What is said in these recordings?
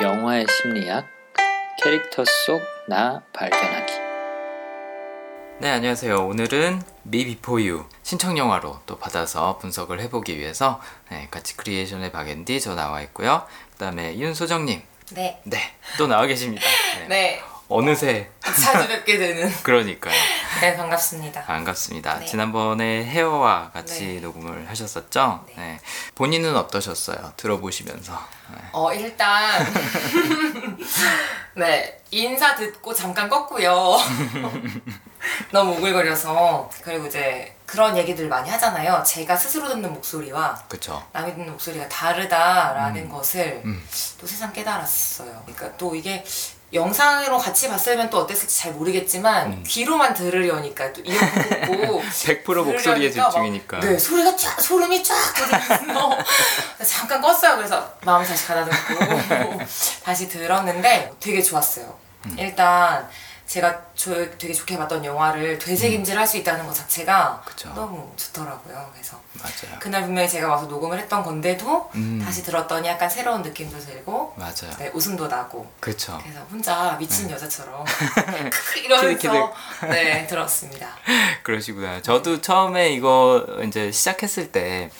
영화의 심리학 캐릭터 속 나 발견하기 네, 안녕하세요. 오늘은 Me Before You 신청 영화로 또 받아서 분석을 해보기 위해서 네, 같이 크리에이션의 박앤디 저 나와 있고요. 그 다음에 윤소정님, 네. 네, 또 나와 계십니다. 네. 네. 어느새 자주 뵙게 되는. 그러니까요. 네, 반갑습니다. 반갑습니다. 네. 지난번에 헤어와 같이 네. 녹음을 하셨었죠? 네. 네. 본인은 어떠셨어요? 들어보시면서. 네. 어, 일단. 네. 인사 듣고 잠깐 껐고요. 너무 오글거려서. 그리고 이제 그런 얘기들 많이 하잖아요. 제가 스스로 듣는 목소리와 그쵸. 남이 듣는 목소리가 다르다라는 음. 것을 음. 또 세상 깨달았어요. 그러니까 또 이게 영상으로 같이 봤으면 또 어땠을지 잘 모르겠지만 음. 귀로만 들으려니까 또 이어폰 듣고 100% 목소리에 들으려니까 막, 집중이니까. 네 소리가 쫙 소름이 쫙 돋으면서 잠깐 껐어요. 그래서 마음 다시 가다듬고 다시 들었는데 되게 좋았어요. 음. 일단 제가 저 되게 좋게 봤던 영화를 되새김질 할 수 있다는 것 자체가 음. 그쵸. 너무 좋더라고요. 그래서 맞아요. 그날 분명히 제가 와서 녹음을 했던 건데도 음. 다시 들었더니 약간 새로운 느낌도 들고 맞아요. 네, 웃음도 나고 그쵸. 그래서 혼자 미친 네. 여자처럼 이러면서. 네 들었습니다. 그러시구나. 저도 처음에 이거 이제 시작했을 때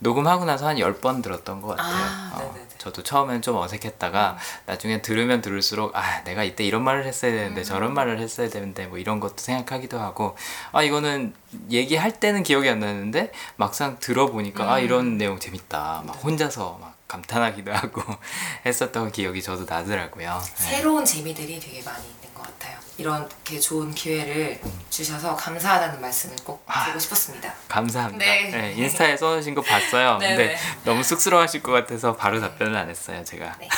녹음하고 나서 한 10번 들었던 것 같아요. 아, 어. 저도 처음엔 좀 어색했다가 나중에 들으면 들을수록 아, 내가 이때 이런 말을 했어야 되는데 음. 저런 말을 했어야 되는데 뭐 이런 것도 생각하기도 하고 아, 이거는 얘기할 때는 기억이 안 나는데 막상 들어보니까 아, 음. 이런 내용 재밌다. 막 혼자서 막 감탄하기도 하고 했었던 기억이 저도 나더라고요. 네. 새로운 재미들이 되게 많이. 이렇게 좋은 기회를 주셔서 감사하다는 말씀을 꼭 아. 드리고 싶었습니다. 감사합니다. 네. 네, 인스타에 써주신 거 봤어요. 네, 근데 네. 너무 쑥스러워하실 것 같아서 바로 답변을 안 했어요, 제가. 네.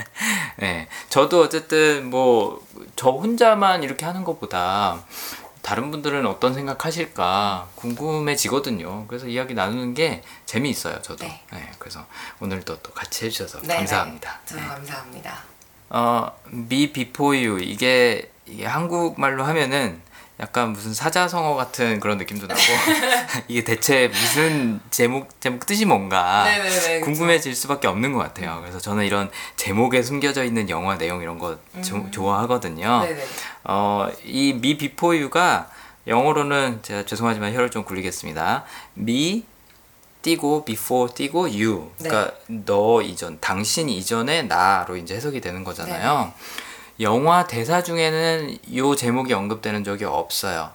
네, 저도 어쨌든 뭐 저 혼자만 이렇게 하는 것보다 다른 분들은 어떤 생각하실까 궁금해지거든요. 그래서 이야기 나누는 게 재미있어요, 저도. 네. 네, 그래서 오늘도 또 같이 해주셔서 네, 감사합니다. 네. 저도 네. 감사합니다. 어, Me Before You 이게 이게 한국말로 하면은 약간 무슨 사자성어 같은 그런 느낌도 나고 이게 대체 무슨 제목 제목 뜻이 뭔가 네네네, 그쵸. 궁금해질 수밖에 없는 것 같아요. 그래서 저는 이런 제목에 숨겨져 있는 영화 내용 이런 거 조- 음. 좋아하거든요. 네네. 어, 이 Me Before You가 영어로는 제가 죄송하지만 혀를 좀 굴리겠습니다. Me 띄고 before 띄고 you. 그러니까 너 이전, 당신 이전에 나로 이제 해석이 되는 거잖아요. 영화 대사 중에는 요 제목이 언급되는 적이 없어요.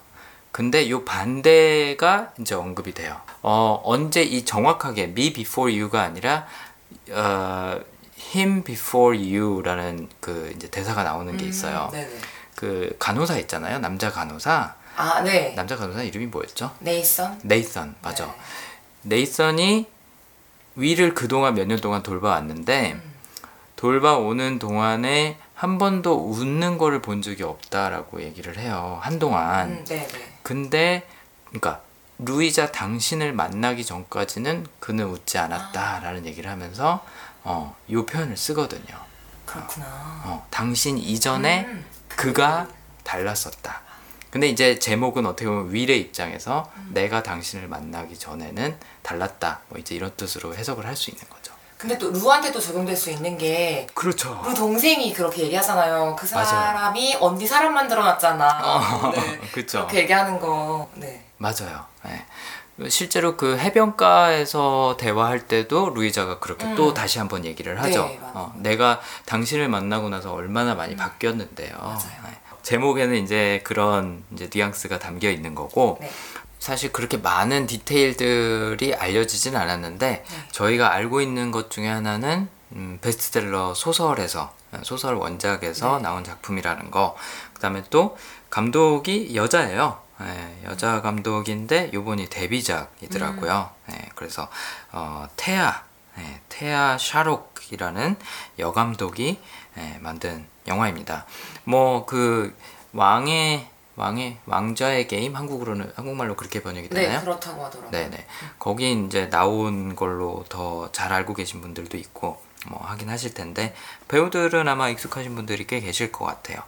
근데 요 반대가 이제 언급이 돼요. 어, 언제 이 정확하게 me before you가 아니라 어, him before you라는 그 이제 대사가 나오는 게 있어요. 음. 그 간호사 있잖아요. 남자 간호사. 아 네. 남자 간호사 이름이 뭐였죠? 네이선. 네이선. 맞아. 네. 네이선이 위를 그동안 몇 년 동안 돌봐왔는데 음. 돌봐오는 동안에 한 번도 웃는 거를 본 적이 없다라고 얘기를 해요. 한동안. 음, 네 네. 근데 그러니까 루이자 당신을 만나기 전까지는 그는 웃지 않았다라는 얘기를 하면서 어, 요 표현을 쓰거든요. 그렇구나. 어, 당신 이전에 음, 그가 달랐었다. 근데 이제 제목은 어떻게 보면 윌의 입장에서 음. 내가 당신을 만나기 전에는 달랐다. 뭐 이제 이런 뜻으로 해석을 할 수 있는 거죠. 근데 또 루한테도 적용될 수 있는 게 그렇죠. 루 동생이 그렇게 얘기하잖아요. 그 맞아요. 사람이 언니 사람 만들어놨잖아. 어, 네. 그쵸. 그렇게 얘기하는 거. 네. 맞아요. 네. 실제로 그 해변가에서 대화할 때도 루이자가 그렇게 음. 또 다시 한번 얘기를 하죠. 네. 어, 내가 당신을 만나고 나서 얼마나 많이 바뀌었는데요. 맞아요. 네. 제목에는 이제 그런 이제 뉘앙스가 담겨 있는 거고 네. 사실 그렇게 많은 디테일들이 알려지진 않았는데 네. 저희가 알고 있는 것 중에 하나는 음, 베스트셀러 소설에서 소설 원작에서 네. 나온 작품이라는 거 그다음에 또 감독이 여자예요. 예, 여자 감독인데 요번이 데뷔작이더라고요. 음. 예, 그래서 어, 테아 예, 테아 샤록이라는 여감독이 예, 만든 영화입니다. 뭐 그 왕의 왕의 왕자의 게임 한국으로는 한국말로 그렇게 번역이 되나요? 네, 그렇다고 하더라고요. 네 네. 거기 이제 나온 걸로 더 잘 알고 계신 분들도 있고 뭐 하긴 하실 텐데 배우들은 아마 익숙하신 분들이 꽤 계실 것 같아요.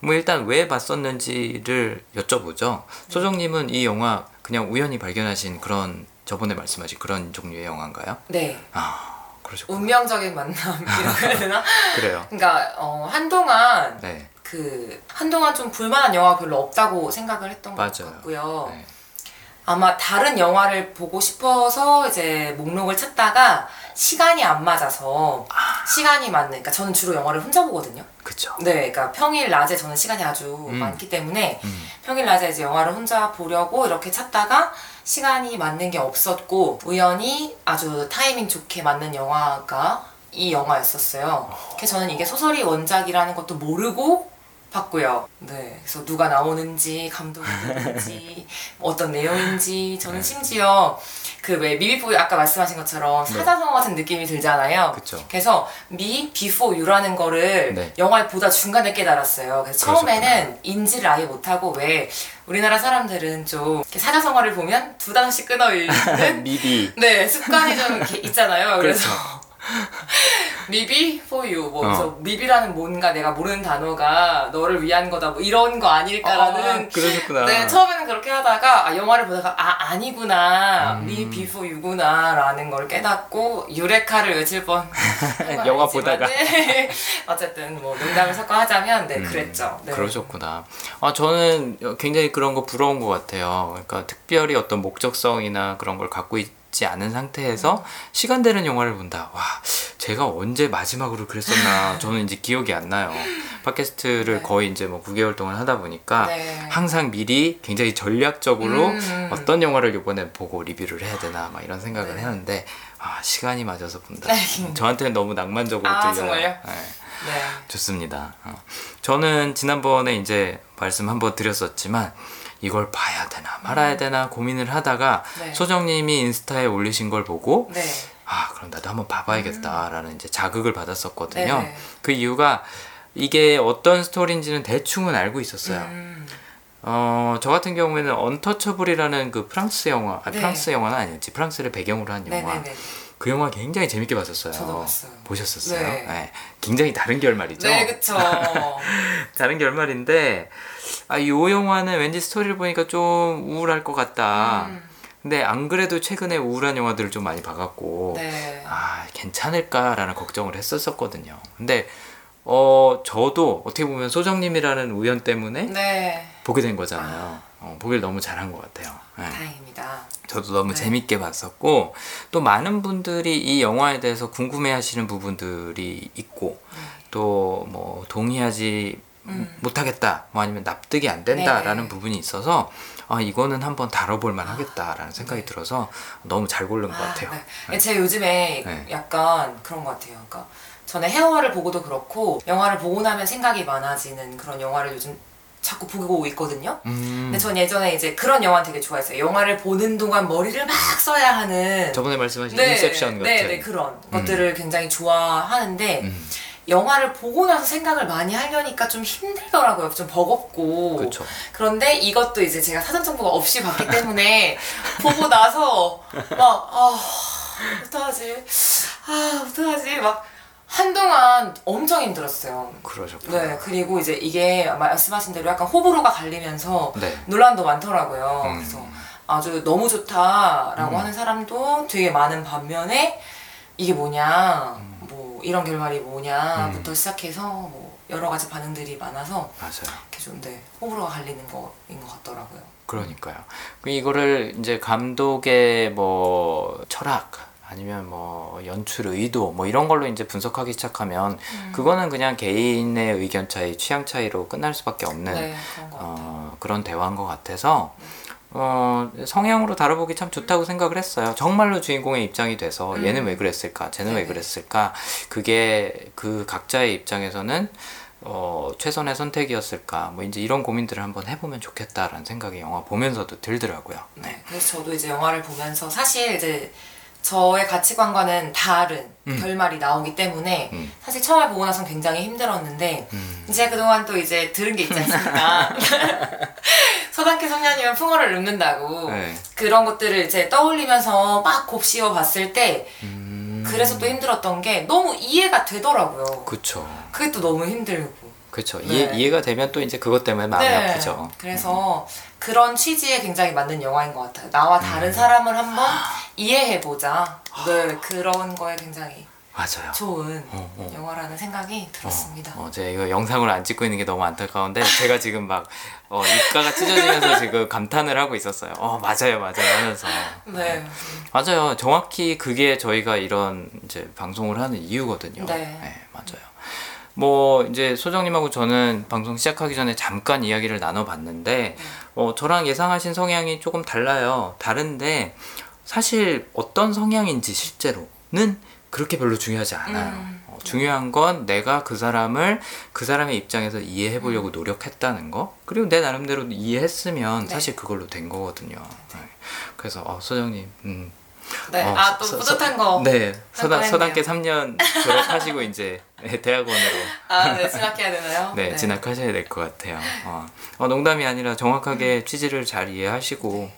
뭐 일단 왜 봤었는지를 여쭤보죠. 소정님은 이 영화 그냥 우연히 발견하신 그런 저번에 말씀하신 그런 종류의 영화인가요? 네. 아 그러셨구나. 운명적인 만남이라고 해야 되나? 그래요. 그러니까 어, 한동안 네. 그 한동안 좀 볼만한 영화가 별로 없다고 생각을 했던 것 맞아요. 같고요. 네. 아마 다른 영화를 보고 싶어서 이제 목록을 찾다가 시간이 안 맞아서 시간이 맞는 그러니까 저는 주로 영화를 혼자 보거든요. 그쵸. 네, 그러니까 평일 낮에 저는 시간이 아주 음. 많기 때문에 음. 평일 낮에 이제 영화를 혼자 보려고 이렇게 찾다가 시간이 맞는 게 없었고 우연히 아주 타이밍 좋게 맞는 영화가 이 영화였었어요. 그래서 저는 이게 소설이 원작이라는 것도 모르고 봤고요. 네, 그래서 누가 나오는지 감독이 누군지 어떤 내용인지 저는 네. 심지어 그 왜 Me Before 아까 말씀하신 것처럼 네. 사자성어 같은 느낌이 들잖아요. 그쵸. 그래서 Me Before You라는 거를 네. 영화를 보다 중간에 깨달았어요. 그래서 처음에는 인지를 아예 못하고 왜 우리나라 사람들은 좀 사자성어를 보면 두 단어씩 끊어 읽는 미비. 네 습관이 좀 있잖아요. 그래서 그렇죠. 미비 for you 뭐 어. 그래서 미비라는 뭔가 내가 모르는 단어가 너를 위한 거다 뭐 이런 거 아닐까라는 아, 그러셨구나. 네 처음에는 그렇게 하다가 아, 영화를 보다가 아 아니구나 음. Me Before You구나라는 걸 깨닫고 유레카를 외칠 뻔 영화 보다가. 네. 어쨌든 뭐 농담을 섞어 하자면 네 음, 그랬죠 네. 그러셨구나. 아, 저는 굉장히 그런 거 부러운 것 같아요. 그러니까 특별히 어떤 목적성이나 그런 걸 갖고 있 지 않은 상태에서 시간 되는 영화를 본다. 와, 제가 언제 마지막으로 그랬었나. 저는 이제 기억이 안 나요. 팟캐스트를 네. 거의 이제 뭐 9개월 동안 하다 보니까 네. 항상 미리 굉장히 전략적으로 음. 어떤 영화를 이번에 보고 리뷰를 해야 되나 막 이런 생각을 네. 했는데 아, 시간이 맞아서 본다. 네. 저한테는 너무 낭만적으로 아, 들려요. 네. 네. 좋습니다. 어. 저는 지난번에 이제 말씀 한번 드렸었지만 이걸 봐야 되나 말아야 되나 고민을 하다가 음. 네. 소정님이 인스타에 올리신 걸 보고 네. 아 그럼 나도 한번 봐봐야겠다라는 이제 자극을 받았었거든요. 음. 네네. 그 이유가 이게 어떤 스토리인지는 대충은 알고 있었어요. 음. 어, 저 같은 경우에는 언터처블이라는 그 프랑스 영화, 아, 네. 프랑스 영화는 아니었지. 프랑스를 배경으로 한 영화. 네네네. 그 영화 굉장히 재밌게 봤었어요. 저도 봤어요. 보셨었어요? 네. 네. 굉장히 다른 결말이죠. 네, 그쵸. 다른 결말인데 아, 이 영화는 왠지 스토리를 보니까 좀 우울할 것 같다. 음, 근데 안 그래도 최근에 우울한 영화들을 좀 많이 봐갖고 네. 아 괜찮을까라는 걱정을 했었었거든요. 근데 어 저도 어떻게 보면 소정님이라는 우연 때문에 네. 보게 된 거잖아요. 어, 보길 너무 잘한 것 같아요. 네. 다행입니다. 저도 너무 네. 재밌게 봤었고 또 많은 분들이 이 영화에 대해서 궁금해하시는 부분들이 있고 또뭐 동의하지 음. 못하겠다 뭐 아니면 납득이 안 된다라는 네. 부분이 있어서 아 이거는 한번 다뤄볼 만하겠다라는 생각이 네. 들어서 너무 잘 고른 것 같아요. 네. 네. 제가 요즘에 네. 약간 그런 것 같아요. 그러니까 전에 헤어를 보고도 그렇고 영화를 보고 나면 생각이 많아지는 그런 영화를 요즘 자꾸 보고 있거든요. 음, 근데 전 예전에 이제 그런 영화 되게 좋아했어요. 영화를 보는 동안 머리를 막 써야 하는 저번에 말씀하신 인셉션 같은 네, 네, 그런 것들을 굉장히 좋아하는데 음, 영화를 보고 나서 생각을 많이 하려니까 좀 힘들더라고요. 좀 버겁고. 그렇죠. 그런데 이것도 이제 제가 사전 정보가 없이 봤기 때문에 보고 나서 막 아, 어떡하지? 아, 어떡하지? 막 한동안 엄청 힘들었어요. 그러셨구나. 네, 그리고 이제 이게 말씀하신 대로 약간 호불호가 갈리면서 네. 논란도 많더라고요. 음. 그래서 아주 너무 좋다라고 음. 하는 사람도 되게 많은 반면에 이게 뭐냐, 음. 뭐 이런 결말이 뭐냐부터 시작해서 뭐 여러 가지 반응들이 많아서 맞아요. 이렇게 좀 네, 호불호가 갈리는 거인 것 같더라고요. 그러니까요. 그 이거를 이제 감독의 뭐 철학 아니면 뭐 연출 의도 뭐 이런 걸로 이제 분석하기 시작하면 음. 그거는 그냥 개인의 의견 차이, 취향 차이로 끝날 수밖에 없는 네, 그런. 어, 그런 대화인 것 같아서 어, 성향으로 다뤄보기 참 좋다고 생각을 했어요. 정말로 주인공의 입장이 돼서 음. 얘는 왜 그랬을까, 쟤는 왜 네네. 그랬을까, 그게 그 각자의 입장에서는 어, 최선의 선택이었을까, 뭐 이제 이런 고민들을 한번 해보면 좋겠다라는 생각이 영화 보면서도 들더라고요. 네, 그래서 저도 이제 영화를 보면서 사실 이제 저의 가치관과는 다른 음. 결말이 나오기 때문에 음. 사실 처음에 보고 나선 굉장히 힘들었는데 음. 이제 그동안 또 이제 들은 게 있지 않습니까? 서당계 성년이면 풍어를 읊는다고 네. 그런 것들을 이제 떠올리면서 막 곱씹어 봤을 때 음. 그래서 또 힘들었던 게 너무 이해가 되더라고요. 그쵸. 그게 또 너무 힘들고. 그쵸. 네. 이해, 이해가 되면 또 이제 그것 때문에 마음이 아프죠. 그래서 그런 취지에 굉장히 맞는 영화인 것 같아요. 나와 음. 다른 사람을 한번 이해해보자. 네, 그런 거에 굉장히 맞아요. 좋은 어, 어. 영화라는 생각이 들었습니다. 어, 제가 이거 영상으로 안 찍고 있는 게 너무 안타까운데 제가 지금 막 어, 입가가 찢어지면서 지금 감탄을 하고 있었어요. 어 맞아요 맞아요 하면서 네. 맞아요 정확히 그게 저희가 이런 이제 방송을 하는 이유거든요. 네. 맞아요. 뭐 이제 소정님하고 저는 방송 시작하기 전에 잠깐 이야기를 나눠봤는데 어, 저랑 예상하신 성향이 조금 달라요. 다른데 사실 어떤 성향인지 실제로는 그렇게 별로 중요하지 않아요. 음. 어, 중요한 건 내가 그 사람을 그 사람의 입장에서 이해해 음. 보려고 노력했다는 거 그리고 내 나름대로 이해했으면 네. 사실 그걸로 된 거거든요. 네. 그래서 어, 소정님 음, 네. 어, 아또 서- 뿌듯한 서- 거. 네. 서당. 서당계 3년 졸업하시고 이제 네, 대학원으로 아, 네. 진학해야 되나요? 네, 진학하셔야 될 것 같아요. 어. 어, 농담이 아니라 음. 정확하게 취지를 잘 이해하시고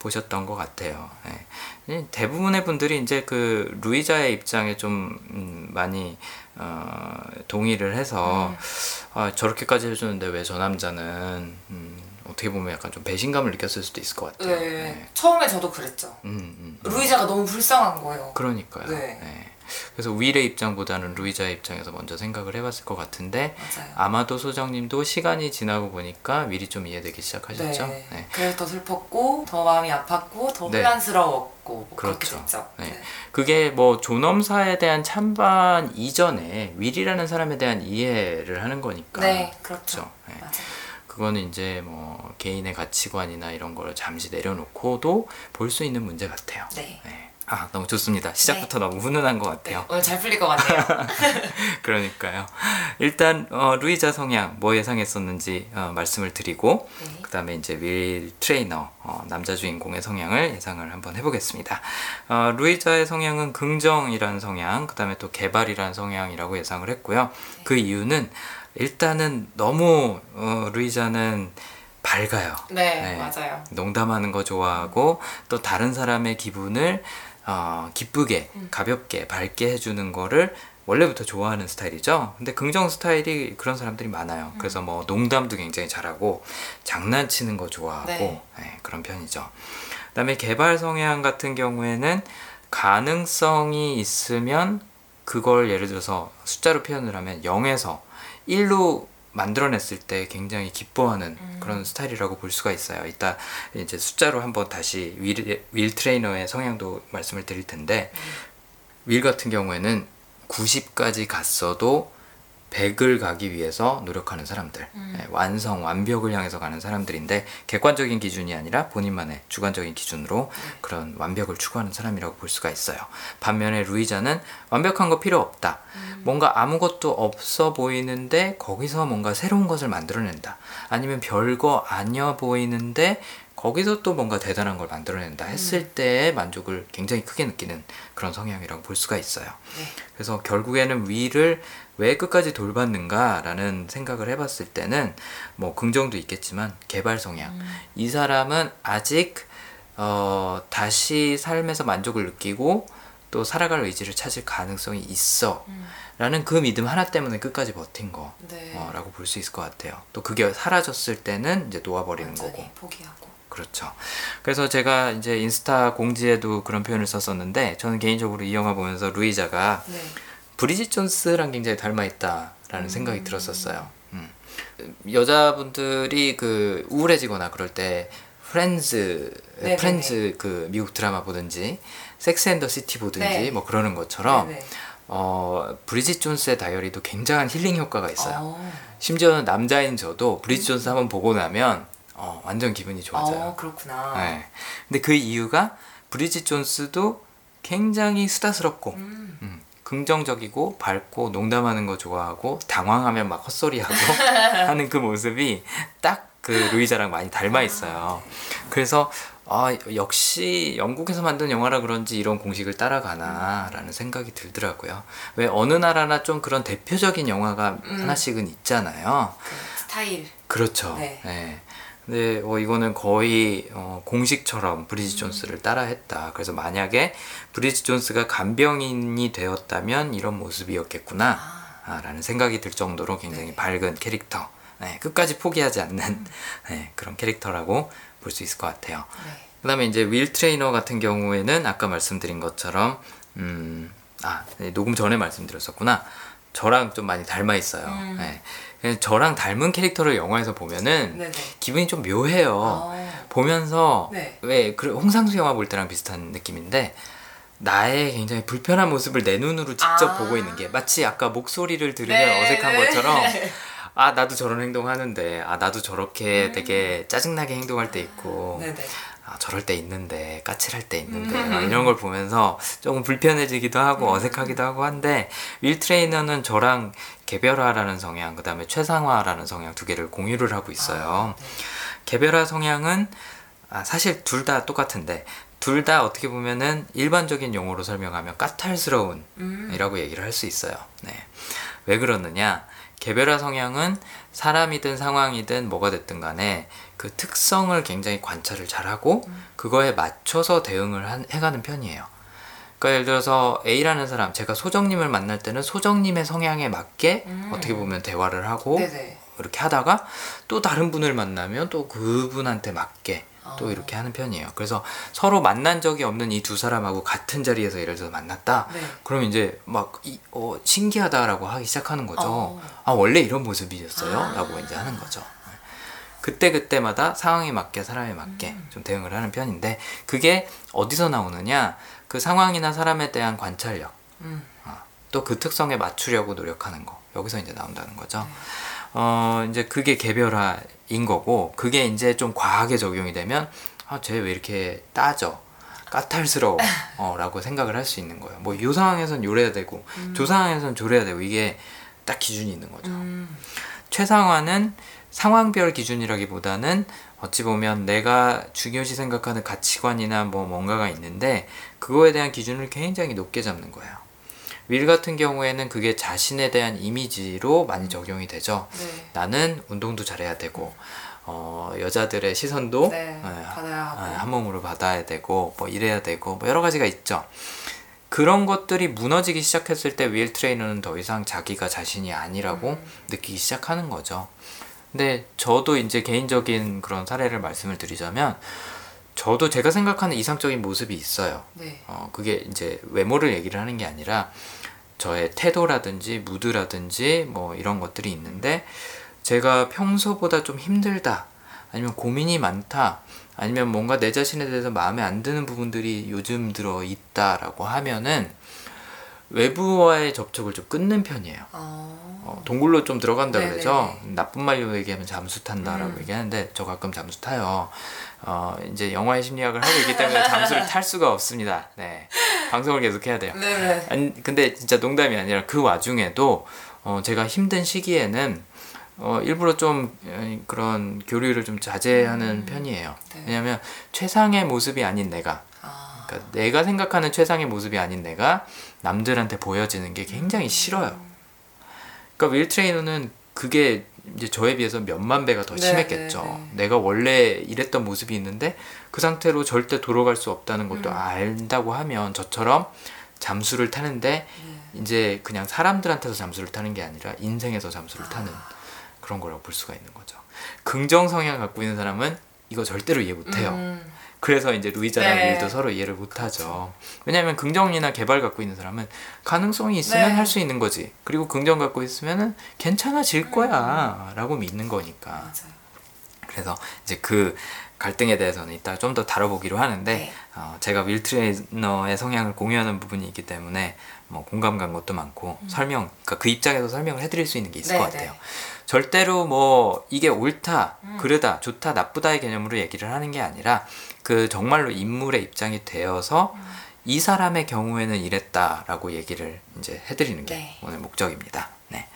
보셨던 것 같아요. 네. 이 대부분의 분들이 이제 그 루이자의 입장에 좀 음, 많이 어, 동의를 해서 음. 아, 저렇게까지 해주는데 왜 저 남자는 음, 어떻게 보면 약간 좀 배신감을 느꼈을 수도 있을 것 같아요. 네. 처음에 저도 그랬죠. 음, 음, 음. 루이자가 너무 불쌍한 거예요. 그러니까요. 네. 네. 그래서 윌의 입장보다는 루이자의 입장에서 먼저 생각을 해봤을 것 같은데 맞아요. 아마도 소정님도 시간이 지나고 보니까 미리 좀 이해되기 시작하셨죠. 네. 네. 그래서 더 슬펐고 더 마음이 아팠고 더 네. 혼란스러웠고 뭐 그렇죠. 됐죠. 네. 그게 뭐 존엄사에 대한 찬반 이전에 윌이라는 사람에 대한 이해를 하는 거니까. 네, 그렇죠. 그렇죠. 네. 맞아요. 그거는 이제 뭐 개인의 가치관이나 이런 걸 잠시 내려놓고도 볼 수 있는 문제 같아요. 네. 네. 아 너무 좋습니다. 시작부터 너무 훈훈한 것 네. 같아요. 오늘 잘 풀릴 것 같네요. 그러니까요. 일단 어, 루이자 성향 뭐 예상했었는지 어, 말씀을 드리고 네. 그다음에 이제 윌 트레이너 어, 남자 주인공의 성향을 예상을 한번 해보겠습니다. 어, 루이자의 성향은 긍정이라는 성향, 그다음에 또 개발이라는 성향이라고 예상을 했고요. 그 이유는 일단은 너무 어, 루이자는 밝아요. 네, 네. 맞아요. 농담하는 거 좋아하고 또 다른 사람의 기분을 어, 기쁘게 음. 가볍게 밝게 해주는 거를 원래부터 좋아하는 스타일이죠. 근데 긍정 스타일이 그런 사람들이 많아요. 음. 그래서 뭐 농담도 굉장히 잘하고 장난치는 거 좋아하고 네. 네, 그런 편이죠. 그다음에 개발 성향 같은 경우에는 가능성이 있으면 그걸 예를 들어서 숫자로 표현을 하면 0에서 1로 만들어냈을 때 굉장히 기뻐하는 음. 그런 스타일이라고 볼 수가 있어요. 이따 이제 숫자로 한번 다시 윌, 윌 트레이너의 성향도 말씀을 드릴 텐데 윌 같은 경우에는 90까지 갔어도 100을 가기 위해서 노력하는 사람들, 음. 네, 완성, 완벽을 향해서 가는 사람들인데 객관적인 기준이 아니라 본인만의 주관적인 기준으로 그런 완벽을 추구하는 사람이라고 볼 수가 있어요. 반면에 루이자는 완벽한 거 필요 없다. 뭔가 아무것도 없어 보이는데 거기서 뭔가 새로운 것을 만들어낸다. 아니면 별거 아니어 보이는데 거기서 또 뭔가 대단한 걸 만들어낸다 했을 때의 만족을 굉장히 크게 느끼는 그런 성향이라고 볼 수가 있어요. 네. 그래서 결국에는 위를 왜 끝까지 돌봤는가라는 생각을 해봤을 때는 뭐 긍정도 있겠지만 개발 성향 이 사람은 아직 어, 다시 삶에서 만족을 느끼고 또 살아갈 의지를 찾을 가능성이 있어 라는 그 믿음 하나 때문에 끝까지 버틴 거 네. 어, 라고 볼수 있을 것 같아요 또 그게 사라졌을 때는 이제 놓아버리는 거고 포기하고. 그렇죠. 그래서 제가 이제 인스타 공지에도 그런 표현을 썼었는데 저는 개인적으로 이 영화 보면서 루이자가 네. 브리짓 존스랑 굉장히 닮아 있다라는 생각이 들었었어요. 음. 여자분들이 그 우울해지거나 그럴 때 Friends 네네네. Friends 그 미국 드라마 보든지 Sex and the City 보든지 네. 뭐 그러는 것처럼 네네. 어 브리짓 존스의 다이어리도 굉장한 힐링 효과가 있어요. 어. 심지어는 남자인 저도 브리짓 존스 한번 보고 나면 어, 완전 기분이 좋아져요. 어, 그렇구나. 네. 근데 그 이유가 브리짓 존스도 굉장히 수다스럽고 음. 음, 긍정적이고 밝고 농담하는 거 좋아하고 당황하면 막 헛소리하고 하는 그 모습이 딱 그 루이자랑 많이 닮아 있어요. 그래서 아 역시 영국에서 만든 영화라 그런지 이런 공식을 따라가나라는 생각이 들더라고요. 왜 어느 나라나 좀 그런 대표적인 영화가 음. 하나씩은 있잖아요. 그 스타일. 그렇죠. 네. 네. 근데 어, 이거는 거의 어, 공식처럼 브리짓 존스를 따라했다. 그래서 만약에 브리짓 존스가 간병인이 되었다면 이런 모습이었겠구나. 아, 라는 생각이 들 정도로 굉장히 네. 밝은 캐릭터. 네, 끝까지 포기하지 않는 네, 그런 캐릭터라고 볼 수 있을 것 같아요. 네. 그 다음에 이제 윌 트레이너 같은 경우에는 아까 말씀드린 것처럼 음, 아 네, 녹음 전에 말씀드렸었구나. 저랑 좀 많이 닮아 있어요. 음. 네. 저랑 닮은 캐릭터를 영화에서 보면은 네네. 기분이 좀 묘해요. 어. 보면서 네. 왜 그 홍상수 영화 볼 때랑 비슷한 느낌인데 나의 굉장히 불편한 모습을 내 눈으로 직접 아. 보고 있는 게 마치 아까 목소리를 들으면 네, 어색한 네. 것처럼 아 나도 저런 행동하는데 아 나도 음. 저렇게 되게 짜증나게 행동할 때 있고 네네. 아 저럴 때 있는데 까칠할 때 있는데 음. 막 이런 걸 보면서 조금 불편해지기도 하고 어색하기도 하고 한데 윌 트레이너는 저랑 개별화라는 성향 그다음에 최상화라는 성향 두 개를 공유를 하고 있어요. 아, 네. 개별화 성향은 아, 사실 둘 다 똑같은데 둘 다 어떻게 보면은 일반적인 용어로 설명하면 까탈스러운 음. 이라고 얘기를 할 수 있어요. 네. 왜 그러느냐? 개별화 성향은 사람이든 상황이든 뭐가 됐든 간에 그 특성을 굉장히 관찰을 잘하고 그거에 맞춰서 대응을 한- 해가는 편이에요. 그러니까 예를 들어서 A라는 사람, 제가 소정님을 만날 때는 소정님의 성향에 맞게 음. 어떻게 보면 대화를 하고 네네. 이렇게 하다가 또 다른 분을 만나면 또 그분한테 맞게 또 어. 이렇게 하는 편이에요. 그래서 서로 만난 적이 없는 이 두 사람하고 같은 자리에서 예를 들어서 만났다. 네. 그럼 이제 막 이, 어, 신기하다라고 하기 시작하는 거죠. 어. 아 원래 이런 모습이었어요? 아. 라고 이제 하는 거죠. 그때 그때마다 상황에 맞게 사람에 맞게 음. 좀 대응을 하는 편인데 그게 어디서 나오느냐? 그 상황이나 사람에 대한 관찰력 음. 또그 특성에 맞추려고 노력하는 거 여기서 이제 나온다는 거죠. 네. 어 이제 그게 개별화인 거고 그게 이제 좀 과하게 적용이 되면 아쟤 왜 이렇게 따져 까탈스러워라고 생각을 할 수 있는 거예요. 뭐이 상황에선 요래야 되고 저 상황에선 저래야 되고 이게 딱 기준이 있는 거죠. 음. 최상화는 상황별 기준이라기보다는 어찌 보면 내가 중요시 생각하는 가치관이나 뭐 뭔가가 있는데 그거에 대한 기준을 굉장히 높게 잡는 거예요. 윌 같은 경우에는 그게 자신에 대한 이미지로 많이 적용이 되죠. 네. 나는 운동도 잘해야 되고 어, 여자들의 시선도 네. 예, 한 몸으로 받아야 되고 뭐 이래야 되고 뭐 여러 가지가 있죠. 그런 것들이 무너지기 시작했을 때 윌 트레이너는 더 이상 자기가 자신이 아니라고 음. 느끼기 시작하는 거죠. 근데 저도 이제 개인적인 그런 사례를 말씀을 드리자면 저도 제가 생각하는 이상적인 모습이 있어요. 네. 어, 그게 이제 외모를 얘기를 하는 게 아니라 저의 태도라든지 무드라든지 뭐 이런 것들이 있는데 제가 평소보다 좀 힘들다 아니면 고민이 많다 아니면 뭔가 내 자신에 대해서 마음에 안 드는 부분들이 요즘 들어 있다라고 하면은 외부와의 접촉을 좀 끊는 편이에요. 어. 어, 동굴로 좀 들어간다 네네네. 그러죠. 나쁜 말로 얘기하면 잠수 탄다라고 음. 얘기하는데 저 가끔 잠수 타요. 어, 이제 영화의 심리학을 하고 있기 때문에 잠수를 탈 수가 없습니다. 네. 방송을 계속 해야 돼요. 네네. 아니, 근데 진짜 농담이 아니라 그 와중에도 어, 제가 힘든 시기에는 어, 일부러 좀 어, 그런 교류를 좀 자제하는 편이에요. 네. 왜냐하면 최상의 모습이 아닌 내가, 아. 그러니까 내가 생각하는 최상의 모습이 아닌 내가 남들한테 보여지는 게 굉장히 싫어요. 그러니까 윌 트레이너는 그게 이제 저에 비해서 몇만 배가 더 네, 심했겠죠. 네, 네. 내가 원래 이랬던 모습이 있는데 그 상태로 절대 돌아갈 수 없다는 것도 음. 안다고 하면 저처럼 잠수를 타는데 네. 이제 그냥 사람들한테서 잠수를 타는 게 아니라 인생에서 잠수를 타는 아. 그런 거라고 볼 수가 있는 거죠. 긍정 성향 갖고 있는 사람은 이거 절대로 이해 못 해요. 음. 그래서 이제 루이자랑 네. 윌도 서로 이해를 못 하죠. 왜냐하면 긍정이나 개발 갖고 있는 사람은 가능성이 있으면 네. 할수 있는 거지. 그리고 긍정 갖고 있으면은 괜찮아질 거야라고 믿는 거니까. 맞아요. 그래서 이제 그 갈등에 대해서는 이따 좀 더 다뤄보기로 하는데 네. 어, 제가 윌 트레이너의 성향을 공유하는 부분이 있기 때문에 뭐 공감 간 것도 많고 설명, 그러니까 그 입장에서 설명을 해드릴 수 있는 게 있을 음. 네, 것 같아요. 네. 절대로 뭐 이게 옳다, 음. 그르다, 좋다, 나쁘다의 개념으로 얘기를 하는 게 아니라 그 정말로 인물의 입장이 되어서 음. 이 사람의 경우에는 이랬다라고 얘기를 이제 해드리는 게 네. 오늘 목적입니다. 네.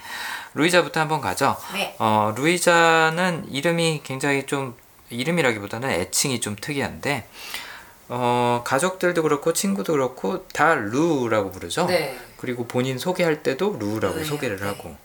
루이자부터 한번 가죠. 네. 어, 루이자는 이름이 굉장히 좀 이름이라기보다는 애칭이 좀 특이한데 어, 가족들도 그렇고 친구도 그렇고 다 루라고 부르죠. 네. 그리고 본인 소개할 때도 루라고 네, 소개를 네. 하고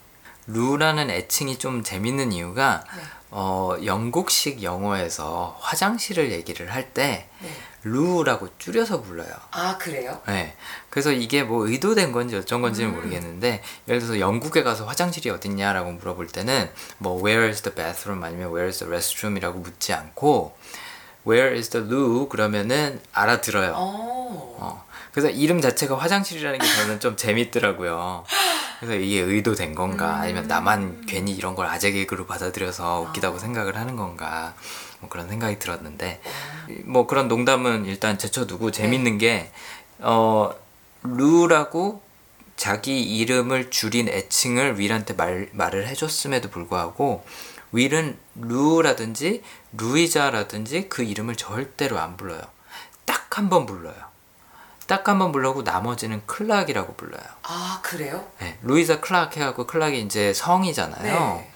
루라는 애칭이 좀 재밌는 이유가 네. 어, 영국식 영어에서 화장실을 얘기를 할때 네. 루라고 줄여서 불러요. 아 그래요? 네. 그래서 이게 뭐 의도된 건지 어쩐 건지는 음. 모르겠는데 예를 들어서 영국에 가서 화장실이 어딨냐라고 물어볼 때는 뭐 where is the bathroom 아니면 where is the restroom이라고 묻지 않고 where is the loo 그러면은 알아들어요. 어. 어. 그래서 이름 자체가 화장실이라는 게 저는 좀 재밌더라고요. 그래서 이게 의도된 건가 아니면 나만 괜히 이런 걸 아재 개그로 받아들여서 웃기다고 생각을 하는 건가 뭐 그런 생각이 들었는데 뭐 그런 농담은 일단 제쳐두고 재밌는 게 어, 루라고 자기 이름을 줄인 애칭을 윌한테 말, 말을 해줬음에도 불구하고 윌은 루라든지 루이자라든지 그 이름을 절대로 안 불러요. 딱 한 번 불러요. 딱 한 번 불러고 나머지는 클락이라고 불러요. 아 그래요? 네, 루이자 클락 해갖고 클락이 이제 성이잖아요. 네.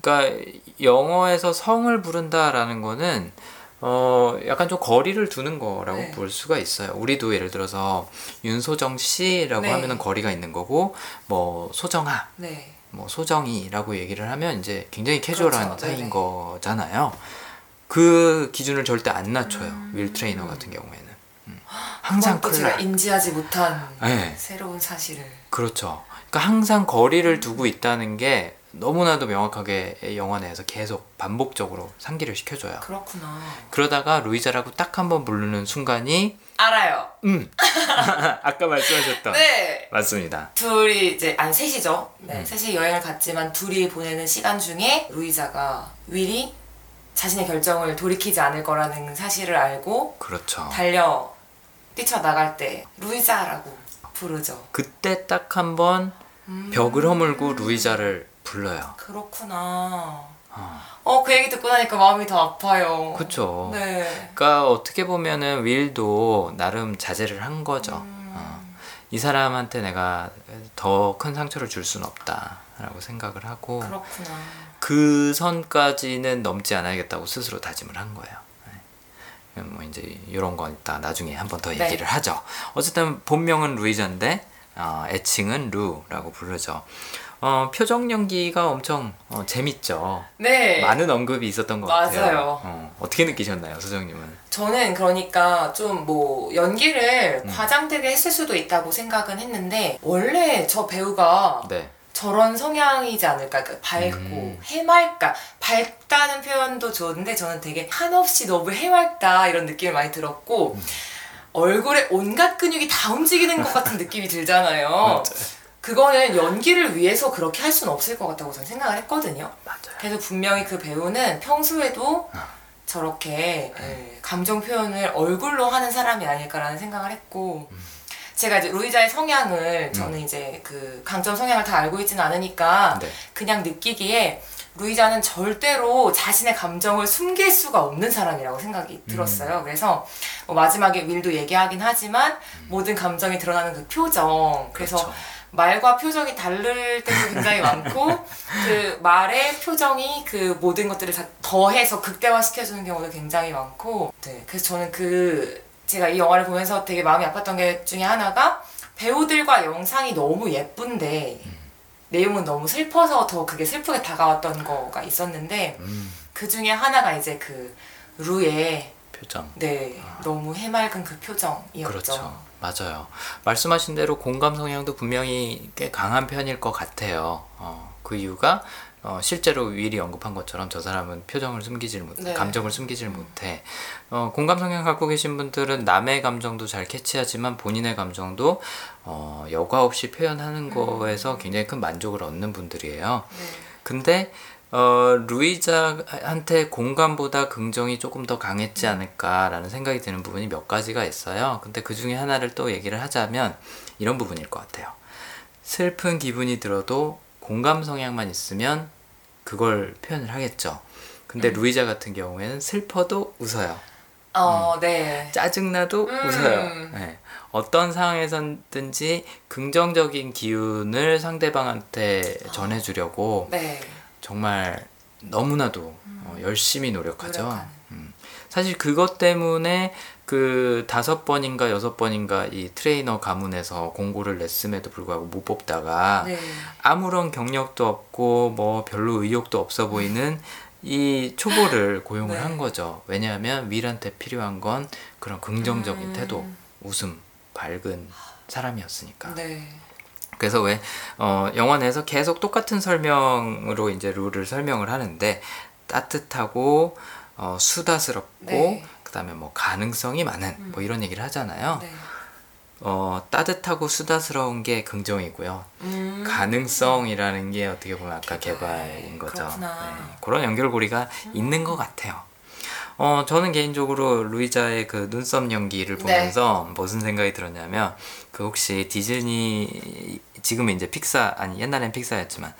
그러니까 영어에서 성을 부른다라는 거는 어 약간 좀 거리를 두는 거라고 네. 볼 수가 있어요. 우리도 예를 들어서 윤소정 씨라고 네. 하면은 거리가 있는 거고 뭐 소정아, 네. 뭐 소정이라고 얘기를 하면 이제 굉장히 캐주얼한 그렇죠. 사이인 네네. 거잖아요. 그 기준을 절대 안 낮춰요. 음. 윌 트레이너 같은 경우에는 음. 항상 또 제가. 인지하지 못한 네. 새로운 사실을. 그렇죠. 그러니까 항상 거리를 두고 있다는 게 너무나도 명확하게 영화 내에서 계속 반복적으로 상기를 시켜줘요. 그렇구나. 그러다가 루이자라고 딱 한 번 부르는 순간이 알아요. 음 아까 말씀하셨던 네. 맞습니다. 둘이 이제 아니 셋이죠. 네, 음. 셋이 여행을 갔지만 둘이 보내는 시간 중에 루이자가 윌이 자신의 결정을 돌이키지 않을 거라는 사실을 알고 그렇죠. 달려 뛰쳐나갈 때 루이자라고 부르죠. 그때 딱 한 번 음. 벽을 허물고 루이자를 불러요. 그렇구나. 어. 어, 그 얘기 듣고 나니까 마음이 더 아파요. 그쵸. 네. 그러니까 어떻게 보면은 윌도 나름 자제를 한 거죠. 음. 어. 이 사람한테 내가 더 큰 상처를 줄 수는 없다라고 생각을 하고 그렇구나. 그 선까지는 넘지 않아야겠다고 스스로 다짐을 한 거예요. 네. 뭐 이제 이런 건 이따 나중에 한 번더 네. 얘기를 하죠. 어쨌든 본명은 루이자인데 어, 애칭은 루라고 부르죠. 어, 표정 연기가 엄청 어, 재밌죠. 네. 많은 언급이 있었던 것 같아요. 맞아요. 어, 어떻게 느끼셨나요, 소정님은? 저는 그러니까 좀 뭐 연기를 음. 과장되게 했을 수도 있다고 생각은 했는데 원래 저 배우가 네. 저런 성향이지 않을까 그 밝고 음. 해맑다 밝다는 표현도 좋은데 저는 되게 한없이 너무 해맑다 이런 느낌을 많이 들었고 음. 얼굴에 온갖 근육이 다 움직이는 것 같은 느낌이 들잖아요. 그거는 연기를 위해서 그렇게 할 수는 없을 것 같다고 저는 생각을 했거든요 맞아요. 그래서 분명히 그 배우는 평소에도 어. 저렇게 네. 예, 감정 표현을 얼굴로 하는 사람이 아닐까라는 생각을 했고 음. 제가 이제 루이자의 성향을 저는 이제 그 강점 성향을 다 알고 있지는 않으니까 네. 그냥 느끼기에 루이자는 절대로 자신의 감정을 숨길 수가 없는 사람이라고 생각이 음. 들었어요. 그래서 뭐 마지막에 윌도 얘기하긴 하지만 모든 감정이 드러나는 그 표정 그래서 음. 그렇죠. 말과 표정이 다를 때도 굉장히 많고 그 말의 표정이 그 모든 것들을 다 더해서 극대화시켜주는 경우도 굉장히 많고 네 그래서 저는 그 제가 이 영화를 보면서 되게 마음이 아팠던 게 중에 하나가 배우들과 영상이 너무 예쁜데 내용은 너무 슬퍼서 더 그게 슬프게 다가왔던 거가 있었는데 음, 그 중에 하나가 이제 그 루의 표정. 네 너무 해맑은 그 표정이었죠. 그렇죠. 맞아요. 말씀하신 대로 공감 성향도 분명히 꽤 강한 편일 것 같아요. 어, 그 이유가 어, 실제로 윌이 언급한 것처럼 저 사람은 표정을 숨기질 못해, 네. 감정을 숨기질 못해. 어, 공감 성향 갖고 계신 분들은 남의 감정도 잘 캐치하지만 본인의 감정도 어, 여과 없이 표현하는 거에서 굉장히 큰 만족을 얻는 분들이에요. 네. 근데 어, 루이자한테 공감보다 긍정이 조금 더 강했지 않을까라는 생각이 드는 부분이 몇 가지가 있어요. 근데 그 중에 하나를 또 얘기를 하자면 이런 부분일 것 같아요. 슬픈 기분이 들어도 공감 성향만 있으면 그걸 표현을 하겠죠. 근데 루이자 같은 경우에는 슬퍼도 웃어요. 어, 네. 짜증나도 음. 웃어요. 네. 어떤 상황에서든지 긍정적인 기운을 상대방한테 전해주려고 네. 정말 너무나도 어, 열심히 노력하죠. 노력하는. 음. 사실 그것 때문에 그 다섯 번인가 여섯 번인가 이 트레이너 가문에서 공고를 냈음에도 불구하고 못 뽑다가 네. 아무런 경력도 없고 뭐 별로 의욕도 없어 보이는 이 초보를 고용을 네. 한 거죠. 왜냐하면 윌한테 필요한 건 그런 긍정적인 음. 태도, 웃음, 밝은 사람이었으니까. 네. 그래서 왜 어, 영화 내에서 계속 똑같은 설명으로 이제 룰을 설명을 하는데 따뜻하고 어, 수다스럽고 네. 그다음에 뭐 가능성이 많은 뭐 이런 얘기를 하잖아요. 네. 어, 따뜻하고 수다스러운 게 긍정이고요. 음. 가능성이라는 게 어떻게 보면 아까 개발. 개발인 거죠. 네, 그런 연결고리가 있는 것 같아요. 어, 저는 개인적으로 루이자의 그 눈썹 연기를 네. 보면서 무슨 생각이 들었냐면 그 혹시 디즈니 지금은 이제 픽사 아니 옛날엔 픽사였지만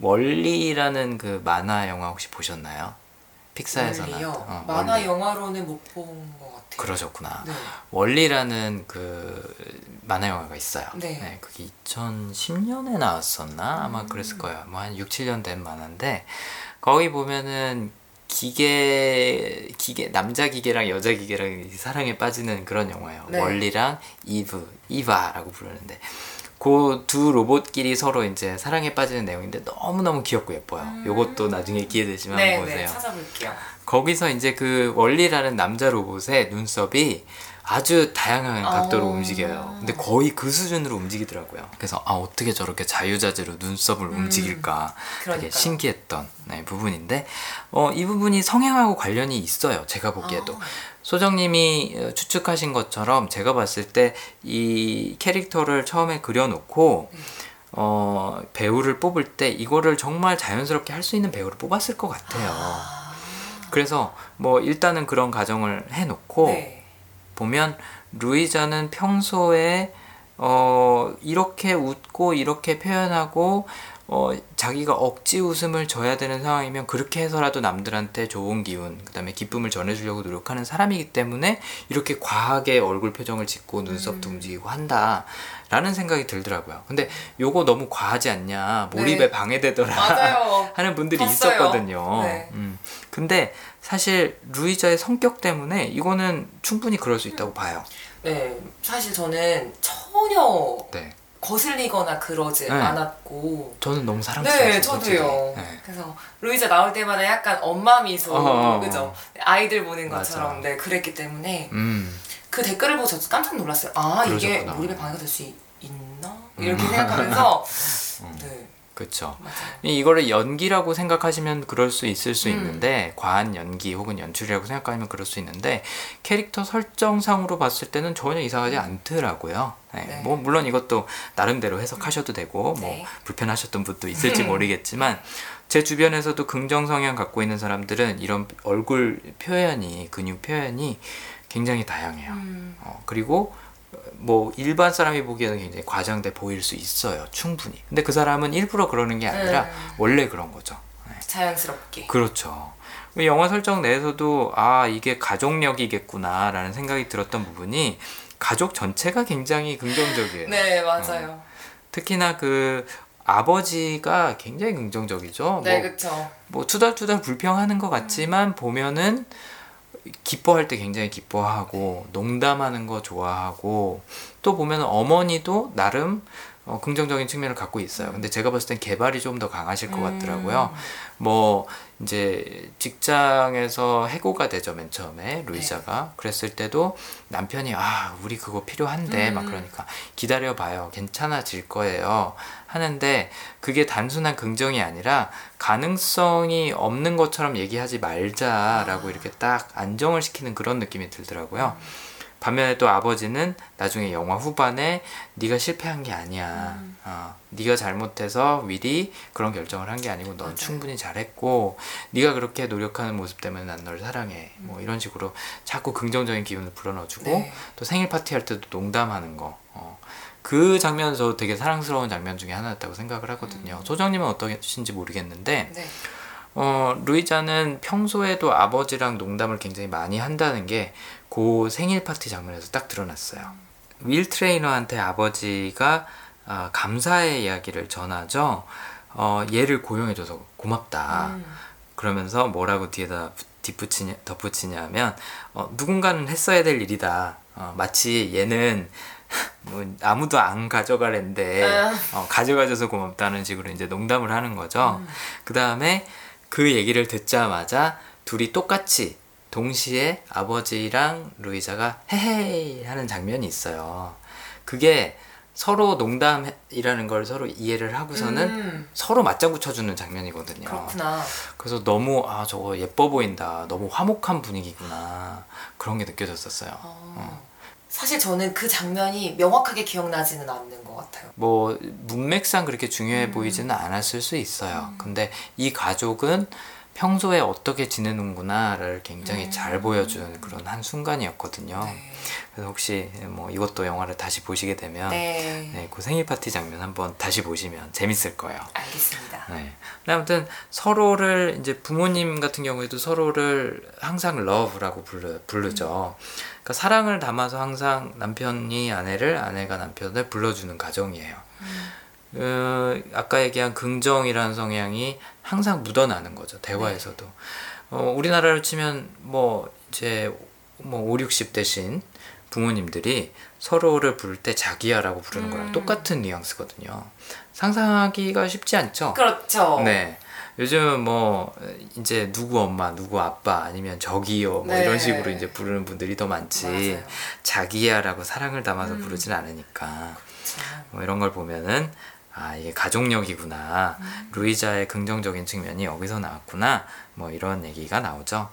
월리라는 그 만화 영화 혹시 보셨나요? 픽사에서 원리요. 나왔던 어, 만화 월리. 영화로는 못 본 것 같아요. 그러셨구나. 네. 월리라는 그 만화 영화가 있어요. 네. 그게 2010년에 나왔었나? 아마 음. 그랬을 거예요. 뭐 한 6, 7년 된 만화인데 거기 보면은 기계 기계 남자 기계랑 여자 기계랑 사랑에 빠지는 그런 영화예요. 네. 월리랑 이브, 이바라고 부르는데 그 두 로봇끼리 서로 이제 사랑에 빠지는 내용인데 너무너무 귀엽고 예뻐요. 요것도 나중에 기회 되시면 네, 한번 네, 보세요. 찾아볼게요. 거기서 이제 그 원리라는 남자 로봇의 눈썹이 아주 다양한 각도로 어. 움직여요. 근데 거의 그 수준으로 움직이더라고요. 그래서 아 어떻게 저렇게 자유자재로 눈썹을 움직일까 되게 음. 그러니까요. 신기했던 네, 부분인데 어, 이 부분이 성향하고 관련이 있어요. 제가 보기에도 아. 소정님이 어, 추측하신 것처럼 제가 봤을 때 이 캐릭터를 처음에 그려놓고 네. 어, 배우를 뽑을 때 이거를 정말 자연스럽게 할 수 있는 배우를 뽑았을 것 같아요. 그래서 뭐 일단은 그런 가정을 해놓고 네. 보면 루이자는 평소에 어 이렇게 웃고 이렇게 표현하고 어 자기가 억지 웃음을 져야 되는 상황이면 그렇게 해서라도 남들한테 좋은 기운 그 다음에 기쁨을 전해주려고 노력하는 사람이기 때문에 이렇게 과하게 얼굴 표정을 짓고 눈썹도 음. 움직이고 한다 라는 생각이 들더라고요. 근데 요거 너무 과하지 않냐 몰입에 네. 방해되더라 맞아요. 하는 분들이 봤어요. 있었거든요. 네. 음. 근데 사실 루이자의 성격 때문에 이거는 충분히 그럴 수 음. 있다고 봐요. 네, 사실 저는 전혀 네. 거슬리거나 그러지 네. 않았고. 저는 너무 사랑스러웠어요. 네, 저도요. 네. 그래서 루이자 나올 때마다 약간 엄마 미소, 어, 어, 어. 그죠? 아이들 보는 맞아. 것처럼 네 그랬기 때문에 음. 그 댓글을 보고 저도 깜짝 놀랐어요. 아 이게 그러셨구나. 몰입에 방해가 될 수 있나? 이렇게 생각하면서 음. 네 그렇죠. 맞아요. 이거를 연기라고 생각하시면 그럴 수 있을 수 음. 있는데 과한 연기 혹은 연출이라고 생각하면 그럴 수 있는데 캐릭터 설정상으로 봤을 때는 전혀 이상하지 않더라고요. 네. 네. 뭐 물론 이것도 나름대로 해석하셔도 되고 뭐 네. 불편하셨던 분도 있을지 모르겠지만 제 주변에서도 긍정 성향 갖고 있는 사람들은 이런 얼굴 표현이 근육 표현이 굉장히 다양해요. 음, 어, 그리고 뭐 일반 사람이 보기에는 굉장히 과장돼 보일 수 있어요. 충분히. 근데 그 사람은 일부러 그러는 게 아니라 음. 원래 그런 거죠. 네. 자연스럽게. 그렇죠. 그 영화 설정 내에서도 아 이게 가족력이겠구나라는 생각이 들었던 부분이 가족 전체가 굉장히 긍정적이에요. 네 맞아요. 특히나 그 아버지가 굉장히 긍정적이죠. 네 뭐, 그쵸. 뭐 투덜투덜 불평하는 것 같지만 보면은 기뻐할 때 굉장히 기뻐하고 농담하는 거 좋아하고 또 보면 어머니도 나름 어, 긍정적인 측면을 갖고 있어요. 근데 제가 봤을 땐 개발이 좀 더 강하실 것 음. 같더라고요. 뭐 이제 직장에서 해고가 되죠 맨 처음에 루이자가 그랬을 때도 남편이 아 우리 그거 필요한데 막 음. 그러니까 기다려 봐요 괜찮아질 거예요 하는데 그게 단순한 긍정이 아니라 가능성이 없는 것처럼 얘기하지 말자라고 아. 이렇게 딱 안정을 시키는 그런 느낌이 들더라고요. 반면에 또 아버지는 나중에 영화 후반에 네가 실패한 게 아니야. 음. 어, 네가 잘못해서 윌이 그런 결정을 한 게 아니고 넌 맞아요. 충분히 잘했고 네가 그렇게 노력하는 모습 때문에 난 널 사랑해. 음. 뭐 이런 식으로 자꾸 긍정적인 기운을 불어넣어주고 네. 또 생일 파티 할 때도 농담하는 거. 어, 그 장면은 저 되게 사랑스러운 장면 중에 하나였다고 생각을 하거든요. 음. 소장님은 어떠신지 모르겠는데 네. 어, 루이자는 평소에도 아버지랑 농담을 굉장히 많이 한다는 게 그 생일 파티 장면에서 딱 드러났어요. 윌 트레이너한테 아버지가 아, 감사의 이야기를 전하죠. 어, 얘를 고용해줘서 고맙다. 음. 그러면서 뭐라고 뒤에다 뒷붙이냐, 덧붙이냐면 어, 누군가는 했어야 될 일이다. 어, 마치 얘는 뭐 아무도 안 가져가랜데 아. 어, 가져가줘서 고맙다는 식으로 이제 농담을 하는 거죠. 음. 그 다음에 그 얘기를 듣자마자 둘이 똑같이 동시에 아버지랑 루이자가 헤헤이 하는 장면이 있어요. 그게 서로 농담이라는 걸 서로 이해를 하고서는 음, 서로 맞장구 쳐주는 장면이거든요. 그렇구나. 그래서 너무 아 저거 예뻐 보인다. 너무 화목한 분위기구나. 그런 게 느껴졌었어요. 어. 사실 저는 그 장면이 명확하게 기억나지는 않는 것 같아요. 뭐 문맥상 그렇게 중요해 음. 보이지는 않았을 수 있어요. 근데 이 가족은 평소에 어떻게 지내는구나를 굉장히 음. 잘 보여준 그런 한 순간이었거든요. 네. 그래서 혹시 뭐 이것도 영화를 다시 보시게 되면 네. 네, 그 생일 파티 장면 한번 다시 보시면 재밌을 거예요. 알겠습니다. 네. 아무튼 서로를 이제 부모님 같은 경우에도 서로를 항상 love라고 부르, 부르죠. 그러니까 사랑을 담아서 항상 남편이 아내를 아내가 남편을 불러주는 가정이에요. 어, 아까 얘기한 긍정이라는 성향이 항상 묻어나는 거죠. 대화에서도. 어, 우리나라로 치면 뭐 이제 뭐 5, 60 대신 부모님들이 서로를 부를 때 자기야라고 부르는 거랑 음. 똑같은 뉘앙스거든요. 상상하기가 쉽지 않죠. 그렇죠. 네. 요즘 뭐 이제 누구 엄마, 누구 아빠 아니면 저기요 뭐 네. 이런 식으로 이제 부르는 분들이 더 많지. 맞아요. 자기야라고 사랑을 담아서 음. 부르진 않으니까. 그렇죠. 뭐 이런 걸 보면은 아 이게 가족력이구나 음. 루이자의 긍정적인 측면이 여기서 나왔구나 뭐 이런 얘기가 나오죠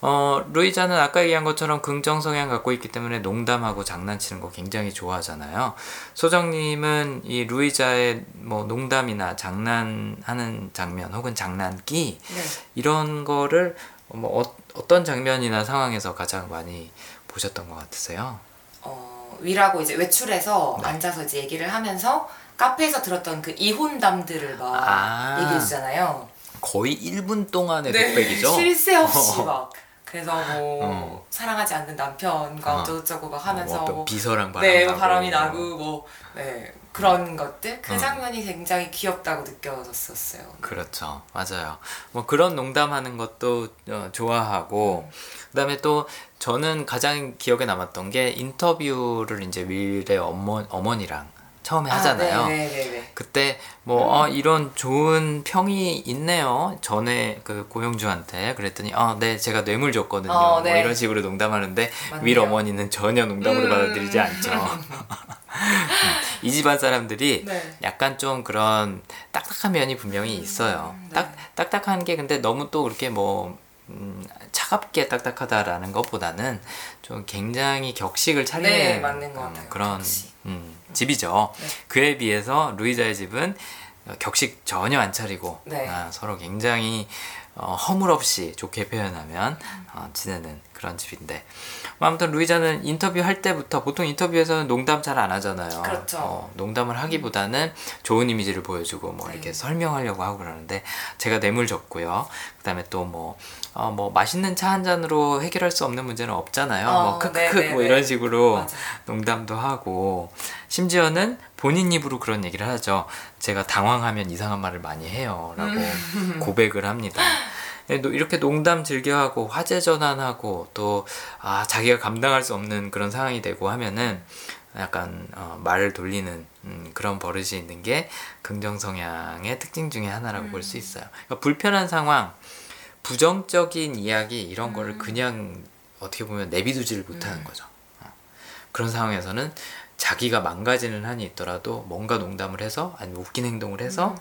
어 루이자는 아까 얘기한 것처럼 긍정 성향 갖고 있기 때문에 농담하고 장난치는 거 굉장히 좋아하잖아요 소정님은 이 루이자의 뭐 농담이나 장난하는 장면 혹은 장난기 네. 이런 거를 뭐 어, 어떤 장면이나 상황에서 가장 많이 보셨던 것 같으세요? 어, 위라고 이제 외출해서 네. 앉아서 이제 얘기를 하면서 카페에서 들었던 그 이혼담들을 막 아. 얘기해 주잖아요. 거의 1분 동안의 독백이죠? 쉴새 없이 막 그래서 뭐 어. 사랑하지 않는 남편과 어. 어쩌고저쩌고 막 하면서 뭐 어떤 뭐 비서랑 바람 네, 나고. 바람이 나고 뭐 네, 그런 것들 그 어. 장면이 굉장히 귀엽다고 느껴졌었어요. 그렇죠 맞아요 뭐 그런 농담하는 것도 어, 좋아하고 그다음에 또 저는 가장 기억에 남았던 게 인터뷰를 이제 윌의 어머, 어머니랑 처음에 하잖아요 네, 네, 네, 네. 그때 뭐 어, 이런 좋은 평이 있네요. 전에 그 고영주한테 그랬더니 어, 네 제가 뇌물 줬거든요. 어, 네. 뭐 이런 식으로 농담하는데. 윌 어머니는 전혀 농담으로 음. 받아들이지 않죠. 이 집안 사람들이 네. 약간 좀 그런 딱딱한 면이 분명히 있어요. 네. 딱 딱딱한 게 근데 너무 또 그렇게 뭐 음, 차갑게 딱딱하다라는 것보다는 좀 굉장히 격식을 차리는 네, 음. 그런 격식. 음, 집이죠. 네. 그에 비해서 루이자의 집은 어, 격식 전혀 안 차리고 네. 아, 서로 굉장히 어, 허물없이 좋게 표현하면 어, 지내는 그런 집인데 뭐 아무튼 루이자는 인터뷰 할 때부터 보통 인터뷰에서는 농담 잘 안 하잖아요. 그렇죠. 어, 농담을 하기보다는 좋은 이미지를 보여주고 뭐 네. 이렇게 설명하려고 하고 그러는데 제가 뇌물 줬고요. 그다음에 또 뭐 어, 뭐 맛있는 차 한 잔으로 해결할 수 없는 문제는 없잖아요. 어, 뭐 크크크 네네네. 뭐 이런 식으로 맞아요. 농담도 하고 심지어는 본인 입으로 그런 얘기를 하죠. 제가 당황하면 이상한 말을 많이 해요라고 음. 고백을 합니다. 네, 노- 이렇게 농담 즐겨하고 화제 전환하고 또 아, 자기가 감당할 수 없는 그런 상황이 되고 하면은 약간 어, 말을 돌리는 음, 그런 버릇이 있는 게 긍정 성향의 특징 중에 하나라고 볼수 있어요. 그러니까 불편한 상황, 부정적인 이야기 이런 거를 그냥 어떻게 보면 내비두지를 못하는 거죠. 어. 그런 상황에서는 자기가 망가지는 한이 있더라도 뭔가 농담을 해서 아니면 웃긴 행동을 해서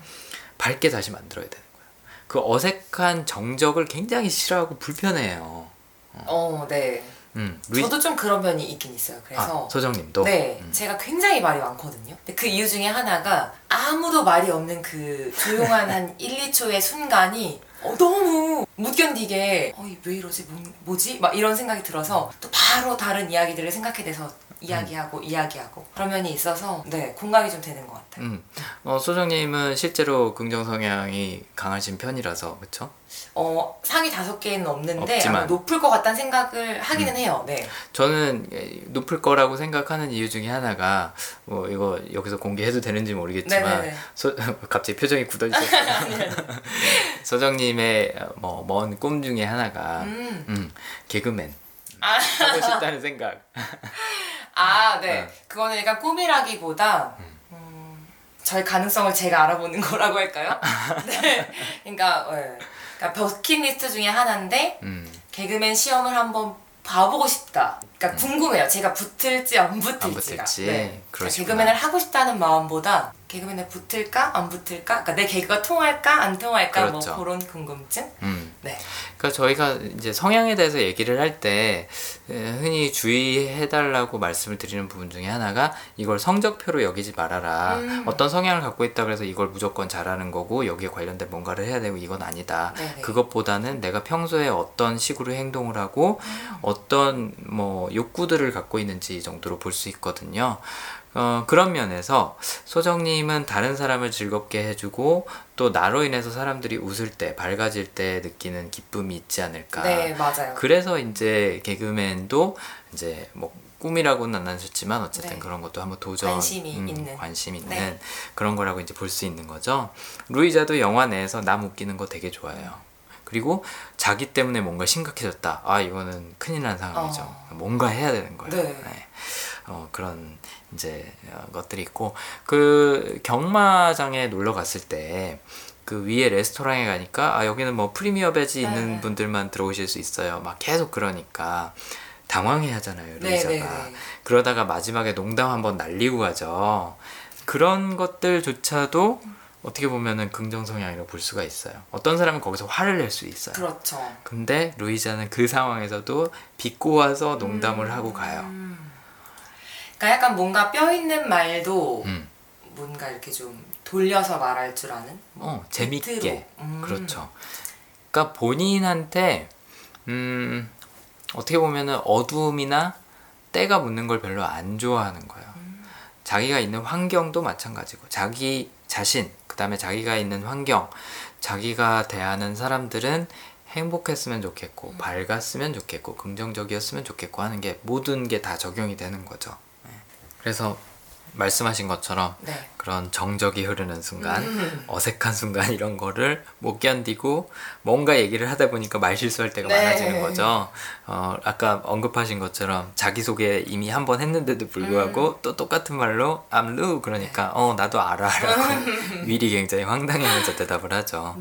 밝게 다시 만들어야 되는 거예요. 그 어색한 정적을 굉장히 싫어하고 불편해해요. 어, 네. 음, 루이- 저도 좀 그런 면이 있긴 있어요. 그래서 아, 소정님도 네, 음. 제가 굉장히 말이 많거든요. 근데 그 이유 중에 하나가 아무도 말이 없는 그 조용한 한 1, 2초의 순간이 어, 너무 못 견디게 어, 왜 이러지? 뭐, 지막 이런 생각이 들어서 또 바로 다른 이야기들을 생각해 내서 이야기하고 이야기하고 그런 면이 있어서 네 공감이 좀 되는 것 같아요. 음. 어, 소정님은 실제로 긍정 성향이 강하신 편이라서 그렇죠? 어 상위 다섯 개는 없는데 없지만. 높을 것 같다는 생각을 하기는 해요. 네. 저는 예, 높을 거라고 생각하는 이유 중에 하나가 뭐 이거 여기서 공개해도 되는지 모르겠지만 네네네. 소, 갑자기 표정이 굳어지셨어요. 소정님의 뭐 먼 꿈 중에 하나가 음. 음, 개그맨 아. 하고 싶다는 생각. 아, 네. 네. 그거는 약간 꿈이라기보다 음, 저의 가능성을 제가 알아보는 거라고 할까요? 네. 그러니까, 네. 그러니까 버킷리스트 중에 하나인데 음, 개그맨 시험을 한번 봐보고 싶다. 그러니까 궁금해요. 제가 붙을지 안 붙을지가. 안 붙을지. 네. 그러시구나. 개그맨을 하고 싶다는 마음보다 개그맨에 붙을까 안 붙을까? 그러니까 내 개그가 통할까 안 통할까? 그렇죠. 뭐 그런 궁금증. 음. 네. 그러니까 저희가 이제 성향에 대해서 얘기를 할 때 흔히 주의해달라고 말씀을 드리는 부분 중에 하나가 이걸 성적표로 여기지 말아라. 음. 어떤 성향을 갖고 있다 그래서 이걸 무조건 잘하는 거고 여기에 관련된 뭔가를 해야 되고 이건 아니다. 네네. 그것보다는 내가 평소에 어떤 식으로 행동을 하고 음. 어떤 뭐 욕구들을 갖고 있는지 정도로 볼 수 있거든요. 어, 그런 면에서 소정님은 다른 사람을 즐겁게 해주고 또 나로 인해서 사람들이 웃을 때 밝아질 때 느끼는 기쁨이 있지 않을까. 네, 맞아요. 그래서 이제 개그맨도 이제 뭐 꿈이라고는 안 하셨지만 어쨌든 네. 그런 것도 한번 도전 음, 관심이 있는. 관심 있는 네. 그런 거라고 이제 볼 수 있는 거죠. 루이자도 영화 내에서 남 웃기는 거 되게 좋아해요. 그리고 자기 때문에 뭔가 심각해졌다. 아 이거는 큰일 난 상황이죠. 어. 뭔가 해야 되는 거예요. 네. 어, 그런 이제 어, 것들이 있고 그 경마장에 놀러 갔을 때 그 위에 레스토랑에 가니까 아 여기는 뭐 프리미어 배지 있는 네. 분들만 들어오실 수 있어요. 막 계속 그러니까 당황해 하잖아요, 네, 루이자가. 네, 네. 그러다가 마지막에 농담 한번 날리고 가죠. 그런 것들조차도 어떻게 보면은 긍정 성향이라고 볼 수가 있어요. 어떤 사람은 거기서 화를 낼 수 있어요. 그렇죠. 근데 루이자는 그 상황에서도 비꼬아서 농담을 음. 하고 가요. 그러니까 약간 뭔가 뼈 있는 말도 음. 뭔가 이렇게 좀 돌려서 말할 줄 아는. 어, 재밌게. 음. 그렇죠. 그러니까 본인한테 음, 어떻게 보면은 어두움이나 때가 묻는 걸 별로 안 좋아하는 거예요. 자기가 있는 환경도 마찬가지고 자기 자신, 그다음에 자기가 있는 환경, 자기가 대하는 사람들은 행복했으면 좋겠고 밝았으면 좋겠고 긍정적이었으면 좋겠고 하는 게 모든 게 다 적용이 되는 거죠. 네. 그래서 말씀하신 것처럼 네. 그런 정적이 흐르는 순간, 음. 어색한 순간 이런 거를 못 견디고 뭔가 얘기를 하다 보니까 말 실수할 때가 네. 많아지는 거죠. 어, 아까 언급하신 것처럼 자기소개 이미 한 번 했는데도 불구하고 음. 또 똑같은 말로 I'm Lu 그러니까 어 나도 알아 라고 미리 굉장히 황당해하면서 대답을 하죠.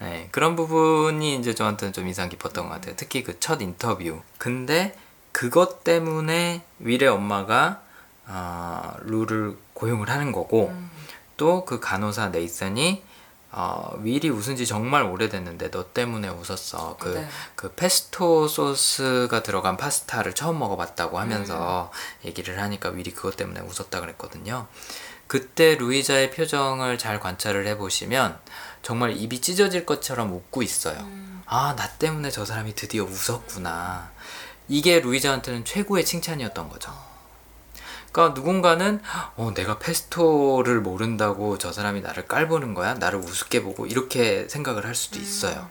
네, 그런 부분이 이제 저한테는 좀 인상 깊었던 것 같아요. 특히 그 첫 인터뷰. 근데 그것 때문에 윌의 엄마가 어, 루를 고용을 하는 거고 음. 또그 간호사 네이선이 어, 윌이 웃은 지 정말 오래됐는데 너 때문에 웃었어. 그, 네. 그 페스토 소스가 들어간 파스타를 처음 먹어봤다고 하면서 얘기를 하니까 윌이 그것 때문에 웃었다 그랬거든요. 그때 루이자의 표정을 잘 관찰을 해보시면 정말 입이 찢어질 것처럼 웃고 있어요. 아, 나 때문에 저 사람이 드디어 웃었구나. 이게 루이자한테는 최고의 칭찬이었던 거죠. 그러니까 누군가는 어, 내가 페스토를 모른다고 저 사람이 나를 깔보는 거야? 나를 우습게 보고 이렇게 생각을 할 수도 있어요.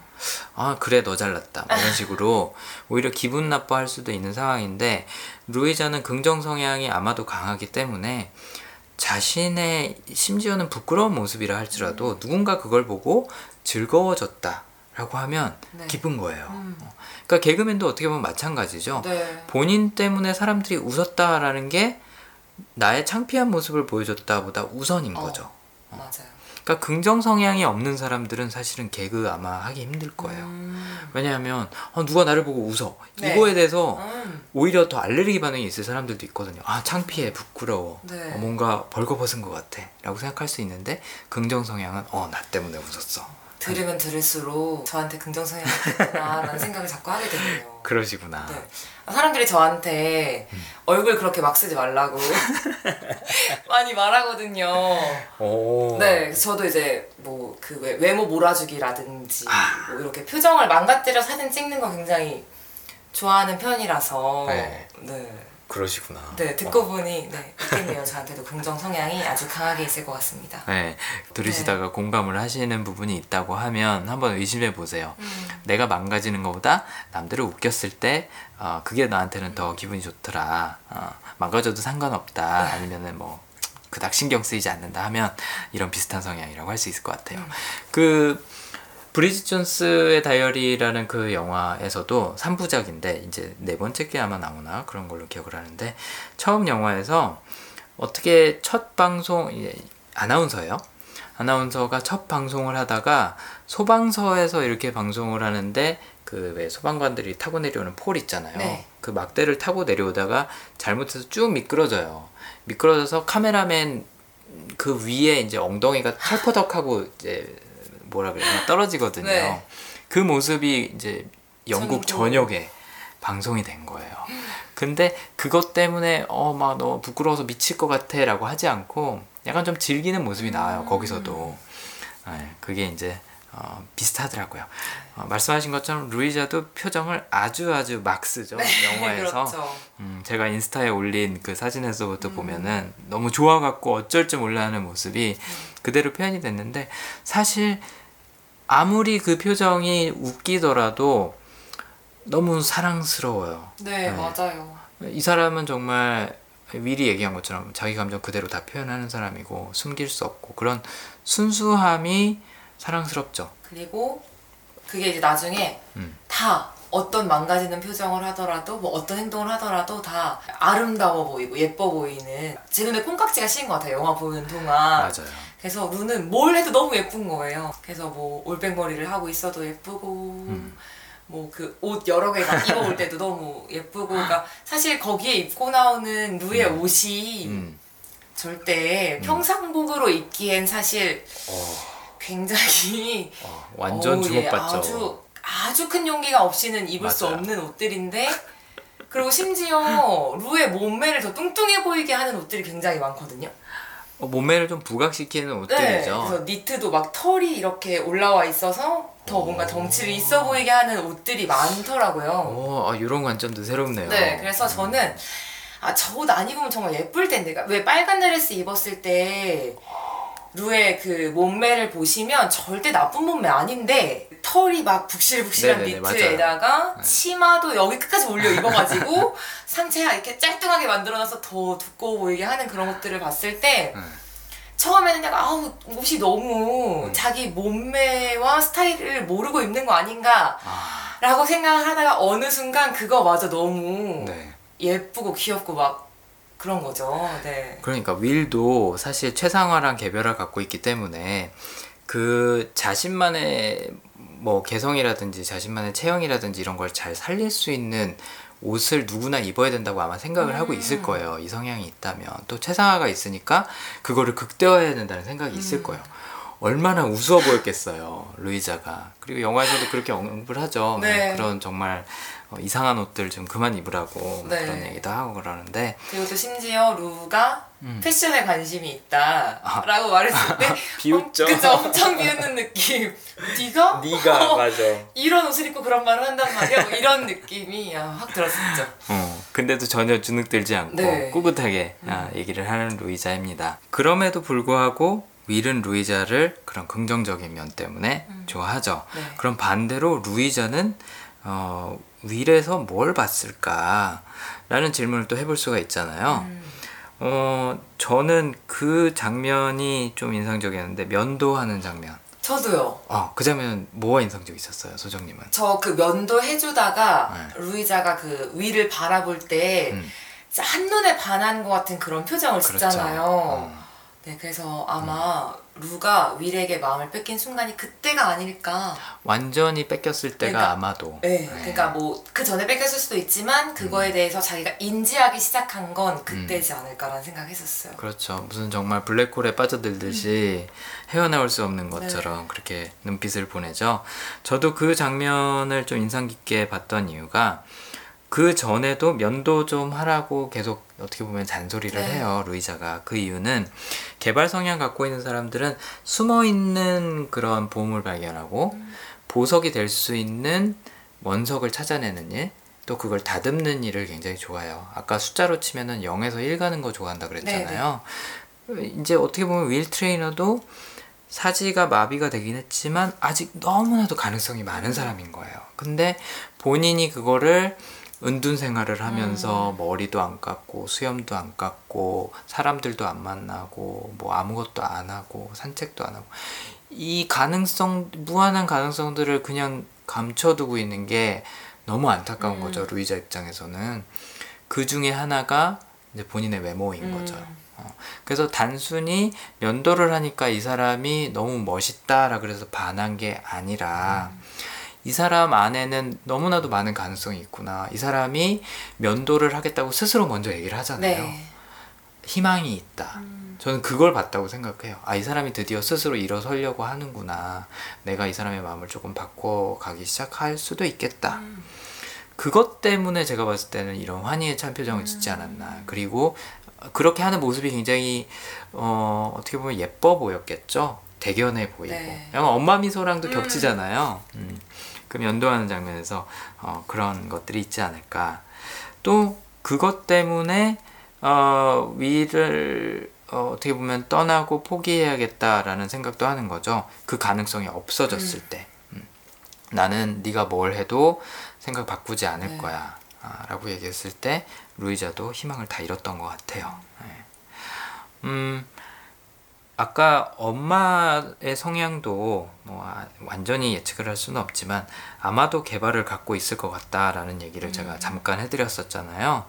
아 그래 너 잘났다 뭐 이런 식으로 오히려 기분 나빠할 수도 있는 상황인데 루이자는 긍정 성향이 아마도 강하기 때문에 자신의 심지어는 부끄러운 모습이라 할지라도 누군가 그걸 보고 즐거워졌다 라고 하면 네. 기쁜 거예요. 음. 어. 그러니까 개그맨도 어떻게 보면 마찬가지죠. 네. 본인 때문에 사람들이 웃었다라는 게 나의 창피한 모습을 보여줬다보다 우선인 어. 거죠. 맞아요. 그러니까 긍정 성향이 없는 사람들은 사실은 개그 아마 하기 힘들 거예요. 음. 왜냐하면 어, 누가 나를 보고 웃어 네. 이거에 대해서 음. 오히려 더 알레르기 반응이 있을 사람들도 있거든요. 아 창피해, 부끄러워, 네. 어, 뭔가 벌거벗은 것 같아.라고 생각할 수 있는데 긍정 성향은 어나 때문에 웃었어. 들으면 들을수록 저한테 긍정 성향이 있구나라는 생각을 자꾸 하게 되네요. 그러시구나. 네. 사람들이 저한테 음. 얼굴 그렇게 막 쓰지 말라고 많이 말하거든요. 오. 네, 저도 이제 뭐 그 외모 몰아주기라든지 아. 뭐 이렇게 표정을 망가뜨려 사진 찍는 거 굉장히 좋아하는 편이라서 네. 네, 그러시구나. 네 듣고 보니 네 있겠네요. 저한테도 긍정 성향이 아주 강하게 있을 것 같습니다. 네, 들으시다가 공감을 하시는 부분이 있다고 하면 한번 의심해 보세요. 음. 내가 망가지는 것보다 남들을 웃겼을 때 어, 그게 나한테는 더 기분이 좋더라. 어, 망가져도 상관없다. 아니면은 뭐 그닥 신경 쓰이지 않는다 하면 이런 비슷한 성향이라고 할 수 있을 것 같아요. 그 브리짓 존스의 다이어리라는 그 영화에서도 3부작인데 이제 네 번째 게 아마 나오나 그런 걸로 기억을 하는데 처음 영화에서 어떻게 첫 방송 아나운서예요. 아나운서가 첫 방송을 하다가 소방서에서 이렇게 방송을 하는데 그 왜 소방관들이 타고 내려오는 폴 있잖아요. 네. 그 막대를 타고 내려오다가 잘못해서 쭉 미끄러져요. 미끄러져서 카메라맨 그 위에 이제 엉덩이가 철퍼덕하고 이제 뭐라 그래야 떨어지거든요. 네. 그 모습이 이제 영국 전국. 전역에 방송이 된 거예요. 근데 그것 때문에 어 막 너무 부끄러워서 미칠 것 같아라고 하지 않고 약간 좀 즐기는 모습이 나와요. 거기서도 네, 그게 이제 어, 비슷하더라고요. 어, 말씀하신 것처럼 루이자도 표정을 아주 아주 막 쓰죠 영화에서. 그렇죠. 음, 제가 인스타에 올린 그 사진에서부터 보면은 너무 좋아갖고 어쩔 줄 몰라하는 모습이 그대로 표현이 됐는데 사실 아무리 그 표정이 웃기더라도 너무 사랑스러워요. 네, 네. 맞아요. 이 사람은 정말 미리 얘기한 것처럼 자기 감정 그대로 다 표현하는 사람이고 숨길 수 없고 그런 순수함이 사랑스럽죠. 그리고 그게 이제 나중에 음. 다 어떤 망가지는 표정을 하더라도 뭐 어떤 행동을 하더라도 다 아름다워 보이고 예뻐 보이는 제 눈에 콩깍지가 씌인 것 같아요 영화 보는 동안 맞아요. 그래서 루는 뭘 해도 너무 예쁜 거예요 그래서 뭐 올백머리를 하고 있어도 예쁘고 음. 뭐그 옷 여러 개 막 입어올 때도 너무 예쁘고 그러니까 사실 거기에 입고 나오는 루의 옷이 음. 절대 평상복으로 입기엔 사실 어, 굉장히 어, 완전 어우, 예, 주목받죠. 아주 아주 큰 용기가 없이는 입을 수 맞아요. 없는 옷들인데 그리고 심지어 루의 몸매를 더 뚱뚱해 보이게 하는 옷들이 굉장히 많거든요. 어, 몸매를 좀 부각시키는 네. 옷들이죠. 그래서 니트도 막 털이 이렇게 올라와 있어서 더 뭔가 덩치를 있어 보이게 하는 옷들이 많더라고요. 오, 아, 이런 관점도 새롭네요. 네, 그래서 저는 아, 저 옷 안 입으면 정말 예쁠 텐데. 그러니까 왜 빨간 드레스 입었을 때 루의 그 몸매를 보시면 절대 나쁜 몸매 아닌데 털이 막 북실북실한 네네네, 니트에다가 네. 치마도 여기 끝까지 올려 입어가지고 상체가 이렇게 짤뚱하게 만들어놔서 더 두꺼워 보이게 하는 그런 옷들을 봤을 때 네. 처음에는 약간 아우 옷이 너무 음. 자기 몸매와 스타일을 모르고 입는 거 아닌가 아, 라고 생각을 하다가 어느 순간 그거 마저 너무 네. 예쁘고 귀엽고 막 그런 거죠. 네. 그러니까 윌도 사실 최상화랑 개별을 갖고 있기 때문에 그 자신만의 뭐 개성이라든지 자신만의 체형이라든지 이런 걸 잘 살릴 수 있는 옷을 누구나 입어야 된다고 아마 생각을 하고 음. 있을 거예요. 이 성향이 있다면 또 최상화가 있으니까 그거를 극대화해야 된다는 생각이 있을 음. 거예요. 얼마나 우스워 보였겠어요, 루이자가. 그리고 영화에서도 그렇게 언급을 하죠. 네. 그런 정말 어, 이상한 옷들 좀 그만 입으라고 네. 그런 얘기도 하고 그러는데 그리고 또 심지어 루가 음. 패션에 관심이 있다라고 말했을 때 비웃죠. 어, 그쵸 엄청 비웃는 느낌. 네가 어, 맞아. 이런 옷을 입고 그런 말을 한단 말이야. 뭐 이런 느낌이 야, 확 들었었죠. 어, 근데도 전혀 주눅들지 않고 네. 꿋꿋하게 아, 얘기를 하는 루이자입니다. 그럼에도 불구하고 윌은 루이자를 그런 긍정적인 면 때문에 좋아하죠. 네. 그럼 반대로 루이자는 어, 윌에서 뭘 봤을까? 라는 질문을 또 해볼 수가 있잖아요. 음. 어, 저는 그 장면이 좀 인상적이었는데 면도하는 장면. 저도요. 어, 그 장면 뭐가 인상적 있었어요, 소정님은? 저 그 면도 해주다가 네. 루이자가 그 위를 바라볼 때 음. 진짜 한눈에 반한 것 같은 그런 표정을 그렇죠. 짓잖아요. 어. 네, 그래서 아마 루가 윌에게 마음을 뺏긴 순간이 그때가 아닐까. 완전히 뺏겼을 때가 그러니까, 아마도 네, 그러니까 뭐 그 전에 뺏겼을 수도 있지만 그거에 대해서 자기가 인지하기 시작한 건 그때지 않을까라는 생각했었어요. 그렇죠. 무슨 정말 블랙홀에 빠져들듯이 헤어나올 수 없는 것처럼 그렇게 눈빛을 보내죠. 저도 그 장면을 좀 인상 깊게 봤던 이유가 그 전에도 면도 좀 하라고 계속 어떻게 보면 잔소리를 네. 해요. 루이자가. 그 이유는 개발 성향 갖고 있는 사람들은 숨어 있는 그런 보험을 발견하고 보석이 될 수 있는 원석을 찾아내는 일, 또 그걸 다듬는 일을 굉장히 좋아해요. 아까 숫자로 치면은 0에서 1 가는 거 좋아한다 그랬잖아요. 이제 어떻게 보면 윌 트레이너도 사지가 마비가 되긴 했지만 아직 너무나도 가능성이 많은 사람인 거예요. 근데 본인이 그거를 은둔 생활을 하면서 머리도 안 깎고 수염도 안 깎고 사람들도 안 만나고 뭐 아무것도 안 하고 산책도 안 하고 이 가능성 무한한 가능성들을 그냥 감춰두고 있는 게 너무 안타까운 음. 거죠 루이자 입장에서는 그 중에 하나가 이제 본인의 외모인 음. 거죠. 어, 그래서 단순히 면도를 하니까 이 사람이 너무 멋있다라 그래서 반한 게 아니라 이 사람 안에는 너무나도 많은 가능성이 있구나. 이 사람이 면도를 하겠다고 스스로 먼저 얘기를 하잖아요. 네. 희망이 있다. 음. 저는 그걸 봤다고 생각해요. 아, 이 사람이 드디어 스스로 일어서려고 하는구나. 내가 이 사람의 마음을 조금 바꿔가기 시작할 수도 있겠다. 음. 그것 때문에 제가 봤을 때는 이런 환희의 찬 표정을 짓지 않았나. 그리고 그렇게 하는 모습이 굉장히 어, 어떻게 보면 예뻐 보였겠죠. 대견해 보이고. 네. 약간 엄마 미소랑도 음. 겹치잖아요. 음. 그럼 연도하는 장면에서 어, 그런 것들이 있지 않을까. 또 그것 때문에 어, 위를 어, 어떻게 보면 떠나고 포기해야겠다라는 생각도 하는 거죠. 그 가능성이 없어졌을 때. 음. 나는 네가 뭘 해도 생각 바꾸지 않을 네. 거야. 아, 라고 얘기했을 때 루이자도 희망을 다 잃었던 것 같아요. 네. 음, 아까 엄마의 성향도 뭐 아, 완전히 예측을 할 수는 없지만 아마도 개발을 갖고 있을 것 같다라는 얘기를 제가 잠깐 해드렸었잖아요.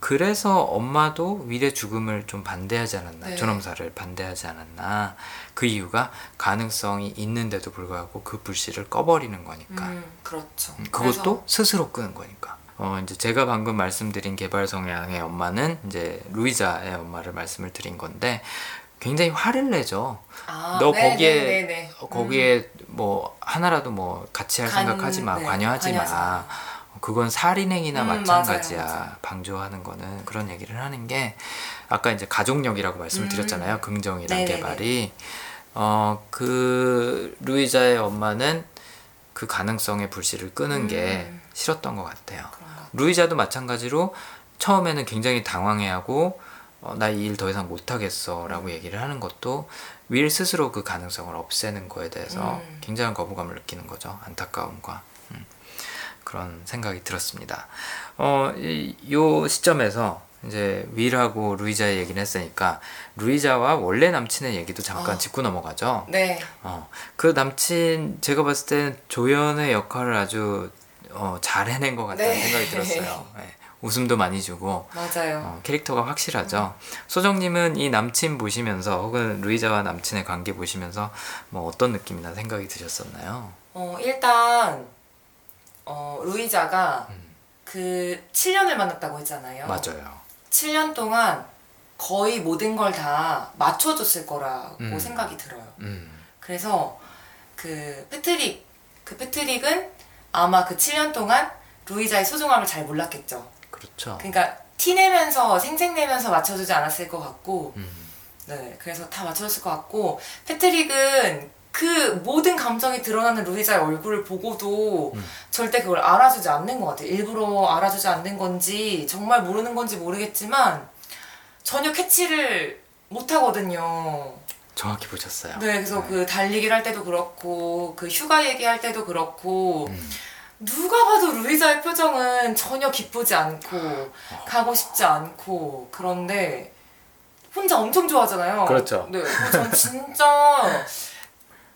그래서 엄마도 윌의 죽음을 좀 반대하지 않았나, 네. 존엄사를 반대하지 않았나. 그 이유가 가능성이 있는데도 불구하고 그 불씨를 꺼버리는 거니까. 음, 그렇죠. 음, 그것도 그래서- 스스로 끄는 거니까. 어, 이제 제가 방금 말씀드린 개발 성향의 엄마는 이제 루이자의 엄마를 말씀을 드린 건데 굉장히 화를 내죠. 아, 너 네, 거기에 네, 네, 네. 어, 거기에 뭐 하나라도 뭐 같이 할 간- 생각하지 마, 네, 관여하지 관여하지 마. 마. 그건 살인행위나 음, 마찬가지야. 맞아요, 맞아요. 방조하는 거는 그런 얘기를 하는 게 아까 이제 가족력이라고 말씀을 음. 드렸잖아요. 긍정이란 네네네. 개발이 어 그 루이자의 엄마는 그 가능성의 불씨를 끄는 게 음. 싫었던 것 같아요. 루이자도 마찬가지로 처음에는 굉장히 당황해하고 어, 나이 일 더 이상 못하겠어 라고 얘기를 하는 것도 윌 스스로 그 가능성을 없애는 거에 대해서 음. 굉장한 거부감을 느끼는 거죠 안타까움과 음, 그런 생각이 들었습니다. 어, 이, 요 시점에서 이제 윌하고 루이자의 얘기를 했으니까 루이자와 원래 남친의 얘기도 잠깐 어. 짚고 넘어가죠. 네. 어, 그 남친 제가 봤을 때는 조연의 역할을 아주 어, 잘 해낸 것 같다는 네. 생각이 들었어요. 네. 웃음도 많이 주고 맞아요. 어, 캐릭터가 확실하죠. 소정님은 이 남친 보시면서 혹은 루이자와 남친의 관계 보시면서 뭐 어떤 느낌이나 생각이 드셨었나요? 어, 일단 어, 루이자가 그 7년을 만났다고 했잖아요. 음. 맞아요. 7년 동안 거의 모든 걸 다 맞춰줬을 거라고 음. 생각이 들어요. 음, 그래서 그 패트릭, 그 패트릭은 아마 그 7년 동안 루이자의 소중함을 잘 몰랐겠죠. 그렇죠. 그러니까 티 내면서 생색 내면서 맞춰주지 않았을 것 같고 음, 네, 그래서 다 맞춰줬을 것 같고 패트릭은 그 모든 감정이 드러나는 루이자의 얼굴을 보고도 음. 절대 그걸 알아주지 않는 것 같아요. 일부러 알아주지 않는 건지 정말 모르는 건지 모르겠지만 전혀 캐치를 못 하거든요. 정확히 보셨어요. 네, 그래서 그 달리기를 할 때도 그렇고 그 휴가 얘기할 때도 그렇고 음, 누가 봐도 루이자의 표정은 전혀 기쁘지 않고 가고 싶지 않고 그런데 혼자 엄청 좋아하잖아요. 그렇죠. 네, 그래서 전 진짜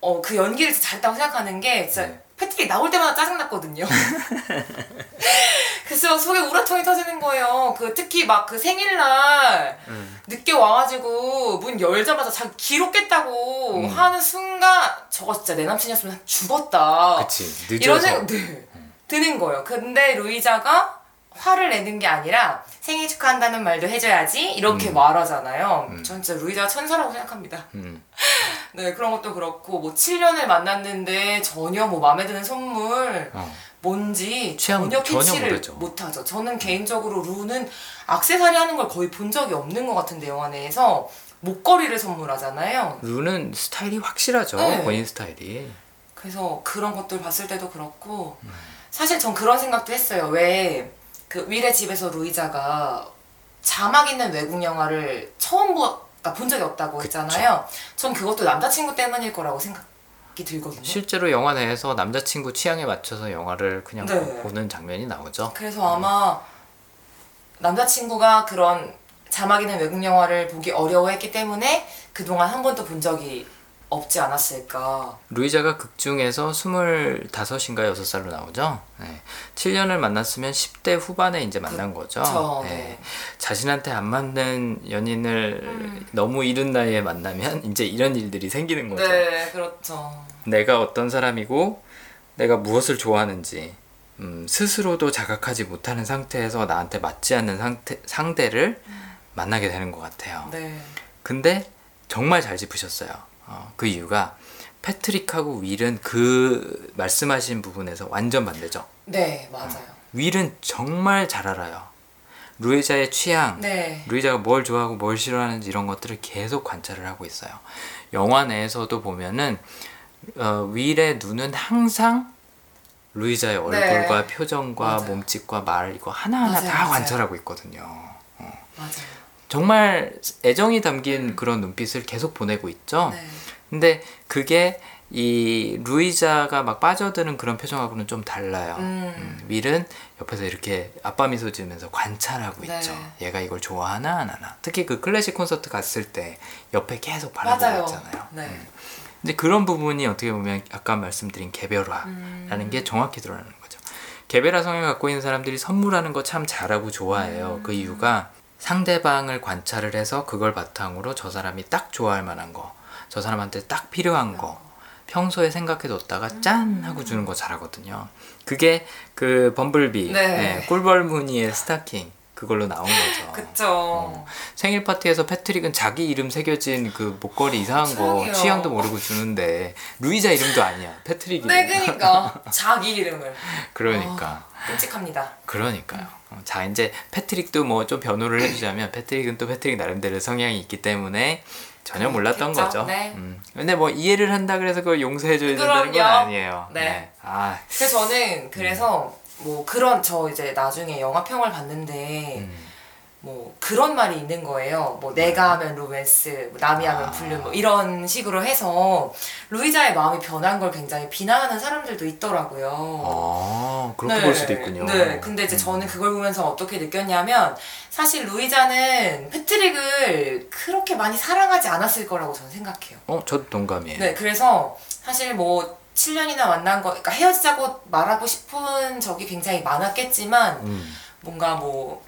어, 그 연기를 진짜 잘했다고 생각하는 게 진짜 네. 패트릭 나올 때마다 짜증났거든요. 그래서 속에 우라통이 터지는 거예요. 그 특히 막 그 생일날 음, 늦게 와가지고 문 열자마자 자기 기록겠다고 음. 하는 순간 저거 진짜 내 남친이었으면 죽었다. 그치. 이런 늦어서. 생각 네, 드는 거예요. 근데 루이자가 화를 내는 게 아니라 생일 축하한다는 말도 해줘야지 이렇게 음. 말하잖아요. 음. 전 진짜 루이자가 천사라고 생각합니다. 음, 네 그런 것도 그렇고 뭐 7년을 만났는데 전혀 뭐 마음에 드는 선물 어. 뭔지 취향 전혀 캐치를. 못하죠. 저는 개인적으로 루는 악세사리 하는 걸 거의 본 적이 없는 것 같은데 영화 내에서 목걸이를 선물하잖아요. 루는 스타일이 확실하죠. 네. 본인 스타일이. 그래서 그런 것들 봤을 때도 그렇고 사실 전 그런 생각도 했어요. 왜 그 윌의 집에서 루이자가 자막 있는 외국 영화를 처음 보, 그러니까 본 적이 없다고 했잖아요. 전 그것도 남자친구 때문일 거라고 생각이 들거든요. 실제로 영화 내에서 남자친구 취향에 맞춰서 영화를 그냥 네. 보는 장면이 나오죠. 그래서 아마 남자친구가 그런 자막 있는 외국 영화를 보기 어려워했기 때문에 그동안 한 번도 본 적이 없지 않았을까. 루이자가 극 중에서 25인가 6살로 나오죠. 네. 7년을 만났으면 10대 후반에 이제 만난 거죠. 그쵸, 네. 네. 자신한테 안 맞는 연인을 음. 너무 이른 나이에 만나면 이제 이런 일들이 생기는 거죠. 네, 그렇죠. 내가 어떤 사람이고 내가 무엇을 좋아하는지 음, 스스로도 자각하지 못하는 상태에서 나한테 맞지 않는 상태, 상대를 만나게 되는 것 같아요. 네. 근데 정말 잘 짚으셨어요. 어, 그 이유가 패트릭하고 윌은 그 말씀하신 부분에서 완전 반대죠. 네, 맞아요. 윌은 정말 잘 알아요. 루이자의 취향, 네. 루이자가 뭘 좋아하고 뭘 싫어하는지 이런 것들을 계속 관찰을 하고 있어요. 영화 내에서도 보면은 어, 윌의 눈은 항상 루이자의 얼굴과 표정과 네. 맞아요. 몸짓과 말 이거 하나하나 맞아요, 다 맞아요. 관찰하고 있거든요. 맞아요. 정말 애정이 담긴 그런 눈빛을 계속 보내고 있죠. 네. 근데 그게 이 루이자가 막 빠져드는 그런 표정하고는 좀 달라요. 음. 음, 윌은 옆에서 이렇게 아빠 미소 지으면서 관찰하고 네. 있죠. 얘가 이걸 좋아하나 안 하나. 특히 그 클래식 콘서트 갔을 때 옆에 계속. 있잖아요. 네. 음. 근데 그런 부분이 어떻게 보면 아까 말씀드린 개별화라는 음. 게 정확히 드러나는 거죠. 개별화 성향을 갖고 있는 사람들이 선물하는 거 참 잘하고 좋아해요. 음. 그 이유가 상대방을 관찰을 해서 그걸 바탕으로 저 사람이 딱 좋아할 만한 거, 저 사람한테 딱 필요한 거, 평소에 생각해 뒀다가 짠 하고 주는 거 잘하거든요. 그게 그 범블비, 네. 네, 꿀벌 무늬의 스타킹 그걸로 나온 거죠. 그쵸. 어. 생일 파티에서 패트릭은 자기 이름 새겨진 그 목걸이 이상한 거 이상해요. 취향도 모르고 주는데 루이자 이름도 아니야. 패트릭 이름. 네, 그니까. 자기 이름을. 그러니까. 끔찍합니다. 그러니까요. 어, 자 이제 패트릭도 뭐 좀 변호를 해주자면 패트릭은 또 패트릭 나름대로 성향이 있기 때문에 전혀 몰랐던 그렇겠죠. 거죠. 네. 음. 근데 뭐 이해를 한다 그래서 그걸 용서해줘야 된다는 건. 아니에요. 네. 아, 그래서 저는 그래서 뭐 그런 저 이제 나중에 영화 평을 봤는데 음. 뭐 그런 말이 있는 거예요. 뭐 내가 하면 로맨스, 뭐 남이 하면 아. 불륜, 뭐 이런 식으로 해서 루이자의 마음이 변한 걸 굉장히 비난하는 사람들도 있더라고요. 어, 그렇게 볼 수도 있군요. 네, 근데 이제 음. 저는 그걸 보면서 어떻게 느꼈냐면 사실 루이자는 패트릭을 그렇게 많이 사랑하지 않았을 거라고 저는 생각해요. 어, 저도 동감이에요. 네, 그래서 사실 뭐 7년이나 만난 거, 그러니까 헤어지자고 말하고 싶은 적이 굉장히 많았겠지만 음. 뭔가 뭐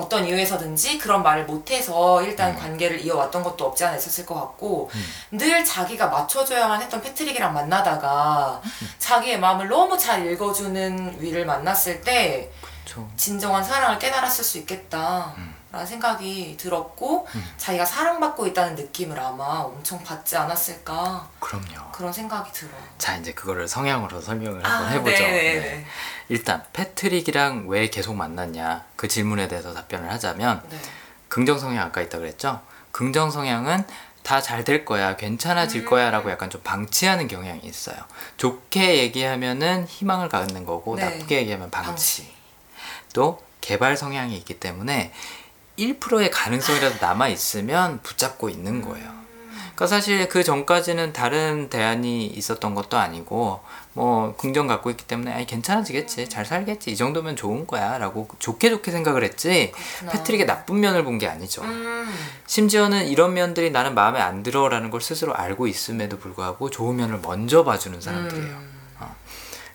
어떤 이유에서든지 그런 말을 못해서 일단 음. 관계를 이어왔던 것도 없지 않아 있었을 것 같고 음. 늘 자기가 맞춰줘야만 했던 패트릭이랑 만나다가 음. 자기의 마음을 너무 잘 읽어주는 위를 만났을 때 그렇죠. 진정한 사랑을 깨달았을 수 있겠다. 음. 라는 생각이 들었고 자기가 사랑받고 있다는 느낌을 아마 엄청 받지 않았을까 그럼요. 그런 생각이 들어요. 자 이제 그거를 성향으로 설명을 아, 한번 해보죠. 네네네. 네. 일단 패트릭이랑 왜 계속 만났냐 그 질문에 대해서 답변을 하자면 네. 긍정 성향 아까 있다 그랬죠. 긍정 성향은 다 잘 될 거야, 괜찮아질 음. 거야 라고 약간 좀 방치하는 경향이 있어요. 좋게 얘기하면은 희망을 갖는 거고 네. 나쁘게 얘기하면 방치. 방치. 또 개발 성향이 있기 때문에 1%의 가능성이라도 남아 있으면 붙잡고 있는 거예요. 그러니까 사실 그 전까지는 다른 대안이 있었던 것도 아니고 뭐 긍정 갖고 있기 때문에 아니 괜찮아지겠지 잘 살겠지 이 정도면 좋은 거야라고 좋게 좋게 생각을 했지 그렇구나. 패트릭의 나쁜 면을 본 게 아니죠. 음, 심지어는 이런 면들이 나는 마음에 안 들어라는 걸 스스로 알고 있음에도 불구하고 좋은 면을 먼저 봐주는 사람들이에요. 음.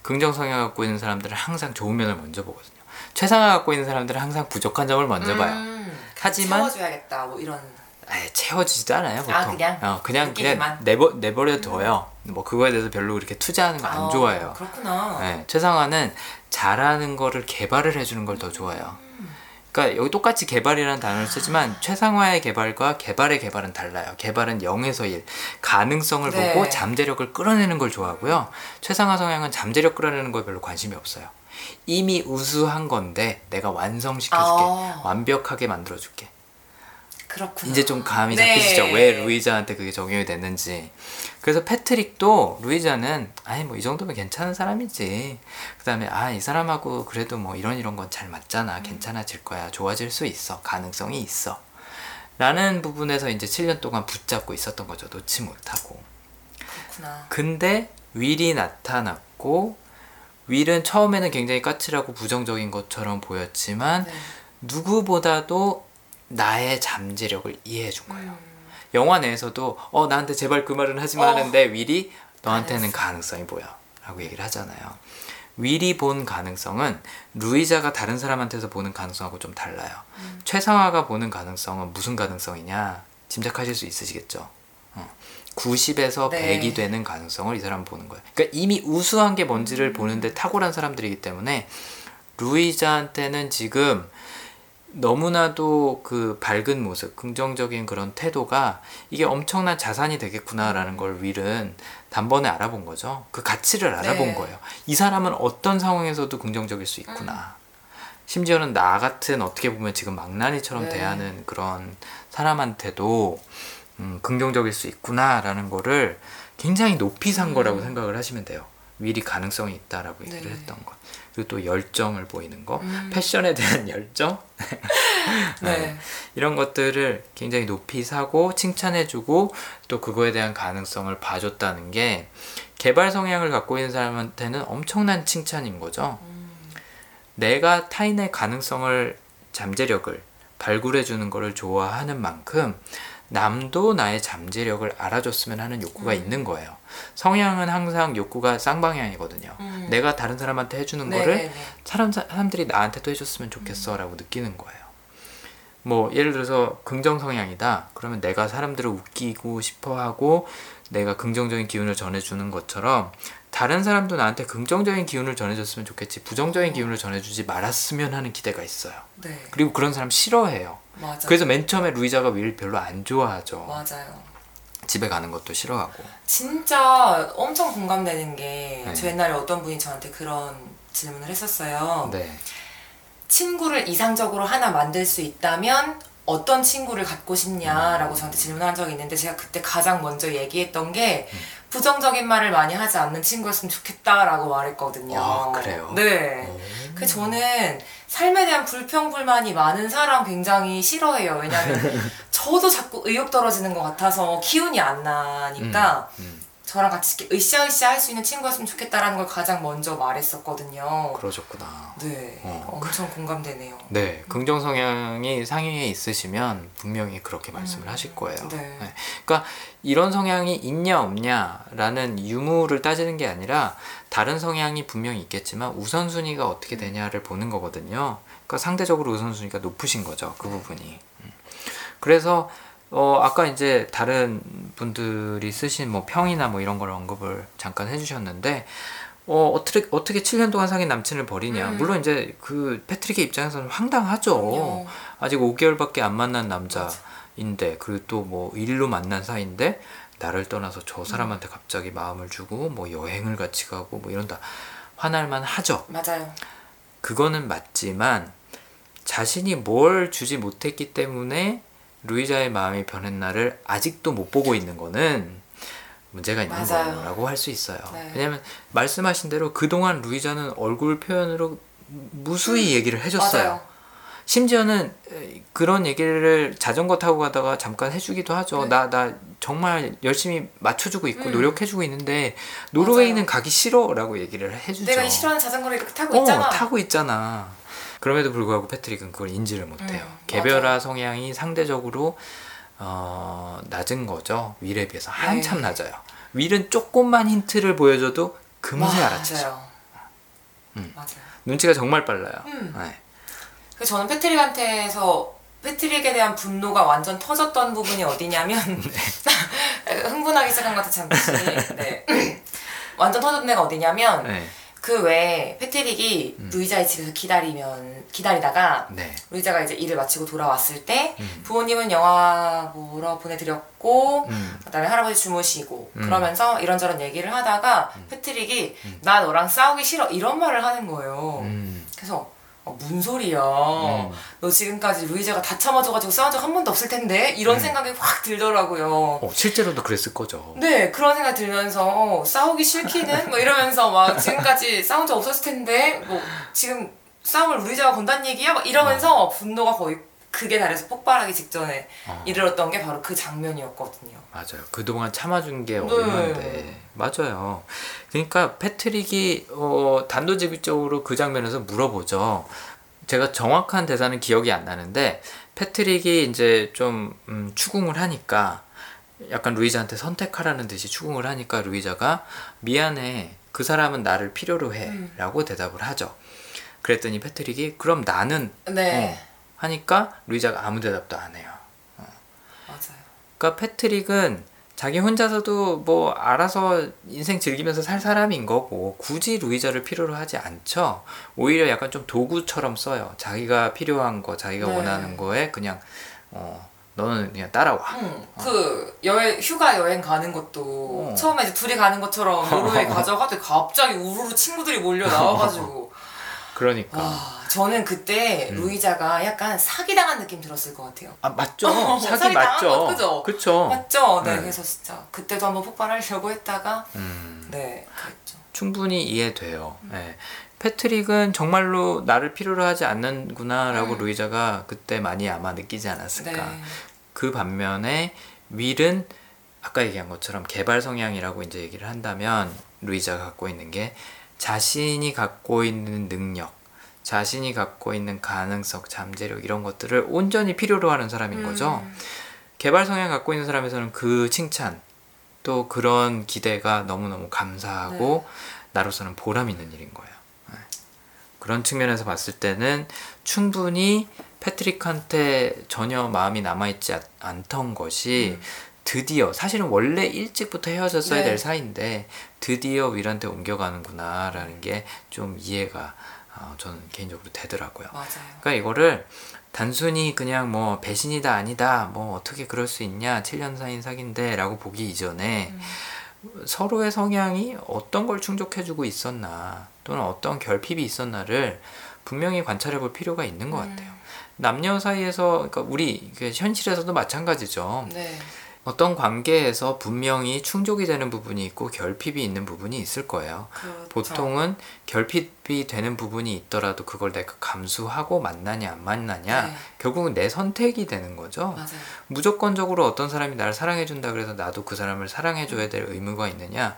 긍정 성향 갖고 있는 사람들은 항상 좋은 면을 먼저 보거든요. 최상화 갖고 있는 사람들은 항상 부족한 점을 먼저 봐요. 음, 하지만 채워줘야겠다 뭐 이런 아예 채워지지도 않아요 보통. 아, 그냥? 어, 그냥 그냥 느끼기만? 내버 내버려 둬요. 뭐 그거에 대해서 별로 그렇게 투자하는 거안 아, 좋아해요. 그렇구나. 네, 최상화는 잘하는 거를 개발을 해주는 걸 더 좋아해요. 그러니까 여기 똑같이 개발이라는 단어를 쓰지만 최상화의 개발과 개발의 개발은 달라요. 개발은 0에서 1, 가능성을 네. 보고 잠재력을 끌어내는 걸 좋아하고요. 최상화 성향은 잠재력 끌어내는 거에 별로 관심이 없어요. 이미 우수한 건데 내가 완성시켜줄게, 아. 완벽하게 만들어줄게. 그렇구나. 이제 좀 감이 네. 잡히시죠? 왜 루이자한테 그게 적용이 됐는지. 그래서 패트릭도 루이자는 아니 뭐 이 정도면 괜찮은 사람이지. 그다음에 아 이 사람하고 그래도 뭐 이런 이런 건 잘 맞잖아. 괜찮아질 거야. 좋아질 수 있어. 가능성이 있어. 라는 부분에서 이제 7년 동안 붙잡고 있었던 거죠. 놓지 못하고. 그렇구나. 근데 윌이 나타났고 윌은 처음에는 굉장히 까칠하고 부정적인 것처럼 보였지만 네. 누구보다도 나의 잠재력을 이해해 준 거예요. 음. 영화 내에서도 어 나한테 제발 그 말은 하지 마 어. 하는데 윌이 너한테는 가능성. 가능성이 보여 라고 얘기를 하잖아요. 윌이 본 가능성은 루이자가 다른 사람한테서 보는 가능성하고 좀 달라요. 음. 최상화가 보는 가능성은 무슨 가능성이냐 짐작하실 수 있으시겠죠? 어. 90에서 네. 100이 되는 가능성을 이 사람은 보는 거예요. 그러니까 이미 우수한 게 음. 뭔지를 보는데 탁월한 사람들이기 때문에 루이자한테는 지금 너무나도 그 밝은 모습, 긍정적인 그런 태도가 이게 엄청난 자산이 되겠구나라는 걸 윌은 단번에 알아본 거죠. 그 가치를 알아본 네. 거예요. 이 사람은 어떤 상황에서도 긍정적일 수 있구나. 심지어는 나 같은 어떻게 보면 지금 망나니처럼 네. 대하는 그런 사람한테도 음, 긍정적일 수 있구나라는 거를 굉장히 높이 산 거라고 생각을 하시면 돼요. 윌이 가능성이 있다라고 얘기를 네. 했던 것. 그리고 또 열정을 보이는 거, 음. 패션에 대한 열정, 네. 이런 것들을 굉장히 높이 사고 칭찬해주고 또 그거에 대한 가능성을 봐줬다는 게 개발 성향을 갖고 있는 사람한테는 엄청난 칭찬인 거죠. 내가 타인의 가능성을 잠재력을 발굴해주는 것을 좋아하는 만큼 남도 나의 잠재력을 알아줬으면 하는 욕구가 있는 거예요. 성향은 항상 욕구가 쌍방향이거든요. 음. 내가 다른 사람한테 해주는 네, 거를 네, 네. 사람, 사람들이 나한테도 해줬으면 좋겠어 라고 느끼는 거예요. 뭐 예를 들어서 긍정 성향이다. 그러면 내가 사람들을 웃기고 싶어 하고 내가 긍정적인 기운을 전해주는 것처럼 다른 사람도 나한테 긍정적인 기운을 전해줬으면 좋겠지 부정적인 기운을 전해주지 말았으면 하는 기대가 있어요. 네. 그리고 그런 사람 싫어해요. 맞아. 그래서 맨 처음에 루이자가 윌 별로 안 좋아하죠. 맞아요. 집에 가는 것도 싫어하고. 진짜 엄청 공감되는 게, 네. 저 옛날에 어떤 분이 저한테 그런 질문을 했었어요. 네. 친구를 이상적으로 하나 만들 수 있다면 어떤 친구를 갖고 싶냐라고 저한테 질문한 적이 있는데 제가 그때 가장 먼저 얘기했던 게 음. 부정적인 말을 많이 하지 않는 친구였으면 좋겠다라고 말했거든요. 아, 그래요? 네. 그 저는 삶에 대한 불평불만이 많은 사람 굉장히 싫어해요. 왜냐하면 저도 자꾸 의욕 떨어지는 것 같아서 기운이 안 나니까 음, 저랑 같이 이렇게 으쌰으쌰 할 수 있는 친구였으면 좋겠다라는 걸 가장 먼저 말했었거든요. 그러셨구나. 네, 어. 엄청 공감되네요. 네, 긍정 성향이 상위에 있으시면 분명히 그렇게 말씀을 음, 하실 거예요. 네. 그러니까 이런 성향이 있냐 없냐라는 유무를 따지는 게 아니라 다른 성향이 분명히 있겠지만 우선순위가 어떻게 되냐를 보는 거거든요. 그러니까 상대적으로 우선순위가 높으신 거죠. 그 부분이. 음. 그래서 어 아까 이제 다른 분들이 쓰신 뭐 평이나 뭐 이런 걸 언급을 잠깐 해주셨는데 어 어떻게 어떻게 7년 동안 사귄 남친을 버리냐. 음. 물론 이제 그 패트릭의 입장에서는 황당하죠. 그럼요. 아직 5개월밖에 안 만난 남자인데 그리고 또 뭐 일로 만난 사이인데 나를 떠나서 저 사람한테 갑자기 마음을 주고 뭐 여행을 같이 가고 뭐 이런다 화날만 하죠. 맞아요. 그거는 맞지만 자신이 뭘 주지 못했기 때문에 루이자의 마음이 변했나를 아직도 못 보고 있는 거는 문제가 있는 맞아요. 거라고 할 수 있어요. 네. 왜냐면 말씀하신 대로 그동안 루이자는 얼굴 표현으로 무수히 얘기를 해줬어요. 음. 맞아요. 심지어는 에, 그런 얘기를 자전거 타고 가다가 잠깐 해주기도 하죠. 네. 나, 나 정말 열심히 맞춰주고 있고 음. 노력해주고 있는데 노르웨이는 맞아요. 가기 싫어라고 얘기를 해주죠. 내가 이 싫어하는 자전거를 이렇게 타고 어, 있잖아. 타고 있잖아. 그럼에도 불구하고 패트릭은 그걸 인지를 못해요. 음, 개별화 맞아요. 성향이 상대적으로 어, 낮은 거죠. 윌에 비해서 한참 네. 낮아요. 윌은 조금만 힌트를 보여줘도 금세 알아채죠. 맞아요. 음. 맞아요. 눈치가 정말 빨라요. 음. 네. 그래서 저는 패트릭한테서 패트릭에 대한 분노가 완전 터졌던 부분이 어디냐면 네. 흥분하기 시작한 것 같아 잠시. 네. 완전 터졌던 데가 어디냐면 네. 그 외에 패트릭이 음. 루이자의 집에서 기다리면 기다리다가 네. 루이자가 이제 일을 마치고 돌아왔을 때 음. 부모님은 영화 보러 보내드렸고 음. 그다음에 할아버지 주무시고 음. 그러면서 이런저런 얘기를 하다가 패트릭이 나 너랑 싸우기 싫어 이런 말을 하는 거예요. 음. 그래서 어, 뭔 소리야? 음. 너 지금까지 루이자가 다 참아줘가지고 싸운 적 한 번도 없을 텐데 이런 생각이 확 들더라고요. 어, 실제로도 그랬을 거죠. 네 그런 생각 들면서 어, 싸우기 싫기는 뭐 이러면서 막 지금까지 싸운 적 없었을 텐데 뭐 지금 싸움을 루이자가 건다는 얘기야? 막 이러면서 분노가 거의 극에 달해서 폭발하기 직전에 어. 이르렀던 게 바로 그 장면이었거든요. 맞아요. 그동안 참아준 게 네. 얼마인데. 맞아요. 그러니까 패트릭이 어, 단도직입적으로 그 장면에서 물어보죠. 제가 정확한 대사는 기억이 안 나는데 패트릭이 이제 좀 음, 추궁을 하니까 약간 루이자한테 선택하라는 듯이 추궁을 하니까 루이자가 미안해. 그 사람은 나를 필요로 해. 음. 라고 대답을 하죠. 그랬더니 패트릭이 그럼 나는 네 어, 하니까 루이자가 아무 대답도 안 해요. 맞아요. 그러니까 패트릭은 자기 혼자서도 뭐 알아서 인생 즐기면서 살 사람인 거고 굳이 루이자를 필요로 하지 않죠. 오히려 약간 좀 도구처럼 써요. 자기가 필요한 거, 자기가 네. 원하는 거에 그냥 어 너는 그냥 따라와. 음, 그 여행 휴가 여행 가는 것도 어. 처음에 이제 둘이 가는 것처럼 노르웨이 가져가도 갑자기 우르르 친구들이 몰려 나와가지고 그러니까 와 저는 그때 음. 루이자가 약간 사기당한 느낌 들었을 것 같아요. 아 맞죠. 어, 사기 사기 맞죠. 거, 그죠? 그쵸. 맞죠? 네, 네. 그래서 진짜 그때도 한번 폭발하려고 했다가 음. 네 그랬죠. 충분히 이해돼요. 예. 패트릭은 정말로 나를 필요로 하지 않는구나라고 음. 루이자가 그때 많이 아마 느끼지 않았을까. 네. 그 반면에 윌은 아까 얘기한 것처럼 개발 성향이라고 이제 얘기를 한다면 루이자가 갖고 있는 게 자신이 갖고 있는 능력, 자신이 갖고 있는 가능성, 잠재력 이런 것들을 온전히 필요로 하는 사람인 거죠. 음, 개발 성향 갖고 있는 사람에서는 그 칭찬 또 그런 기대가 너무너무 감사하고 나로서는 보람 있는 일인 거예요. 네. 그런 측면에서 봤을 때는 충분히 패트릭한테 전혀 마음이 남아있지 않- 않던 것이 드디어 사실은 원래 일찍부터 헤어졌어야 네. 될 사이인데 드디어 윌한테 옮겨가는구나라는 게 좀 이해가 어, 저는 개인적으로 되더라고요. 맞아요. 그러니까 이거를 단순히 그냥 뭐 배신이다 아니다 뭐 어떻게 그럴 수 있냐 7년 사인 사귄데 라고 보기 이전에 음. 서로의 성향이 어떤 걸 충족해주고 있었나 또는 어떤 결핍이 있었나를 분명히 관찰해 볼 필요가 있는 것 같아요. 남녀 사이에서 그러니까 우리 현실에서도 마찬가지죠. 네. 어떤 관계에서 분명히 충족이 되는 부분이 있고 결핍이 있는 부분이 있을 거예요. 그렇죠. 보통은 결핍이 되는 부분이 있더라도 그걸 내가 감수하고 만나냐 안 만나냐 네. 결국은 내 선택이 되는 거죠. 맞아요. 무조건적으로 어떤 사람이 나를 사랑해준다 그래서 나도 그 사람을 사랑해줘야 될 의무가 있느냐?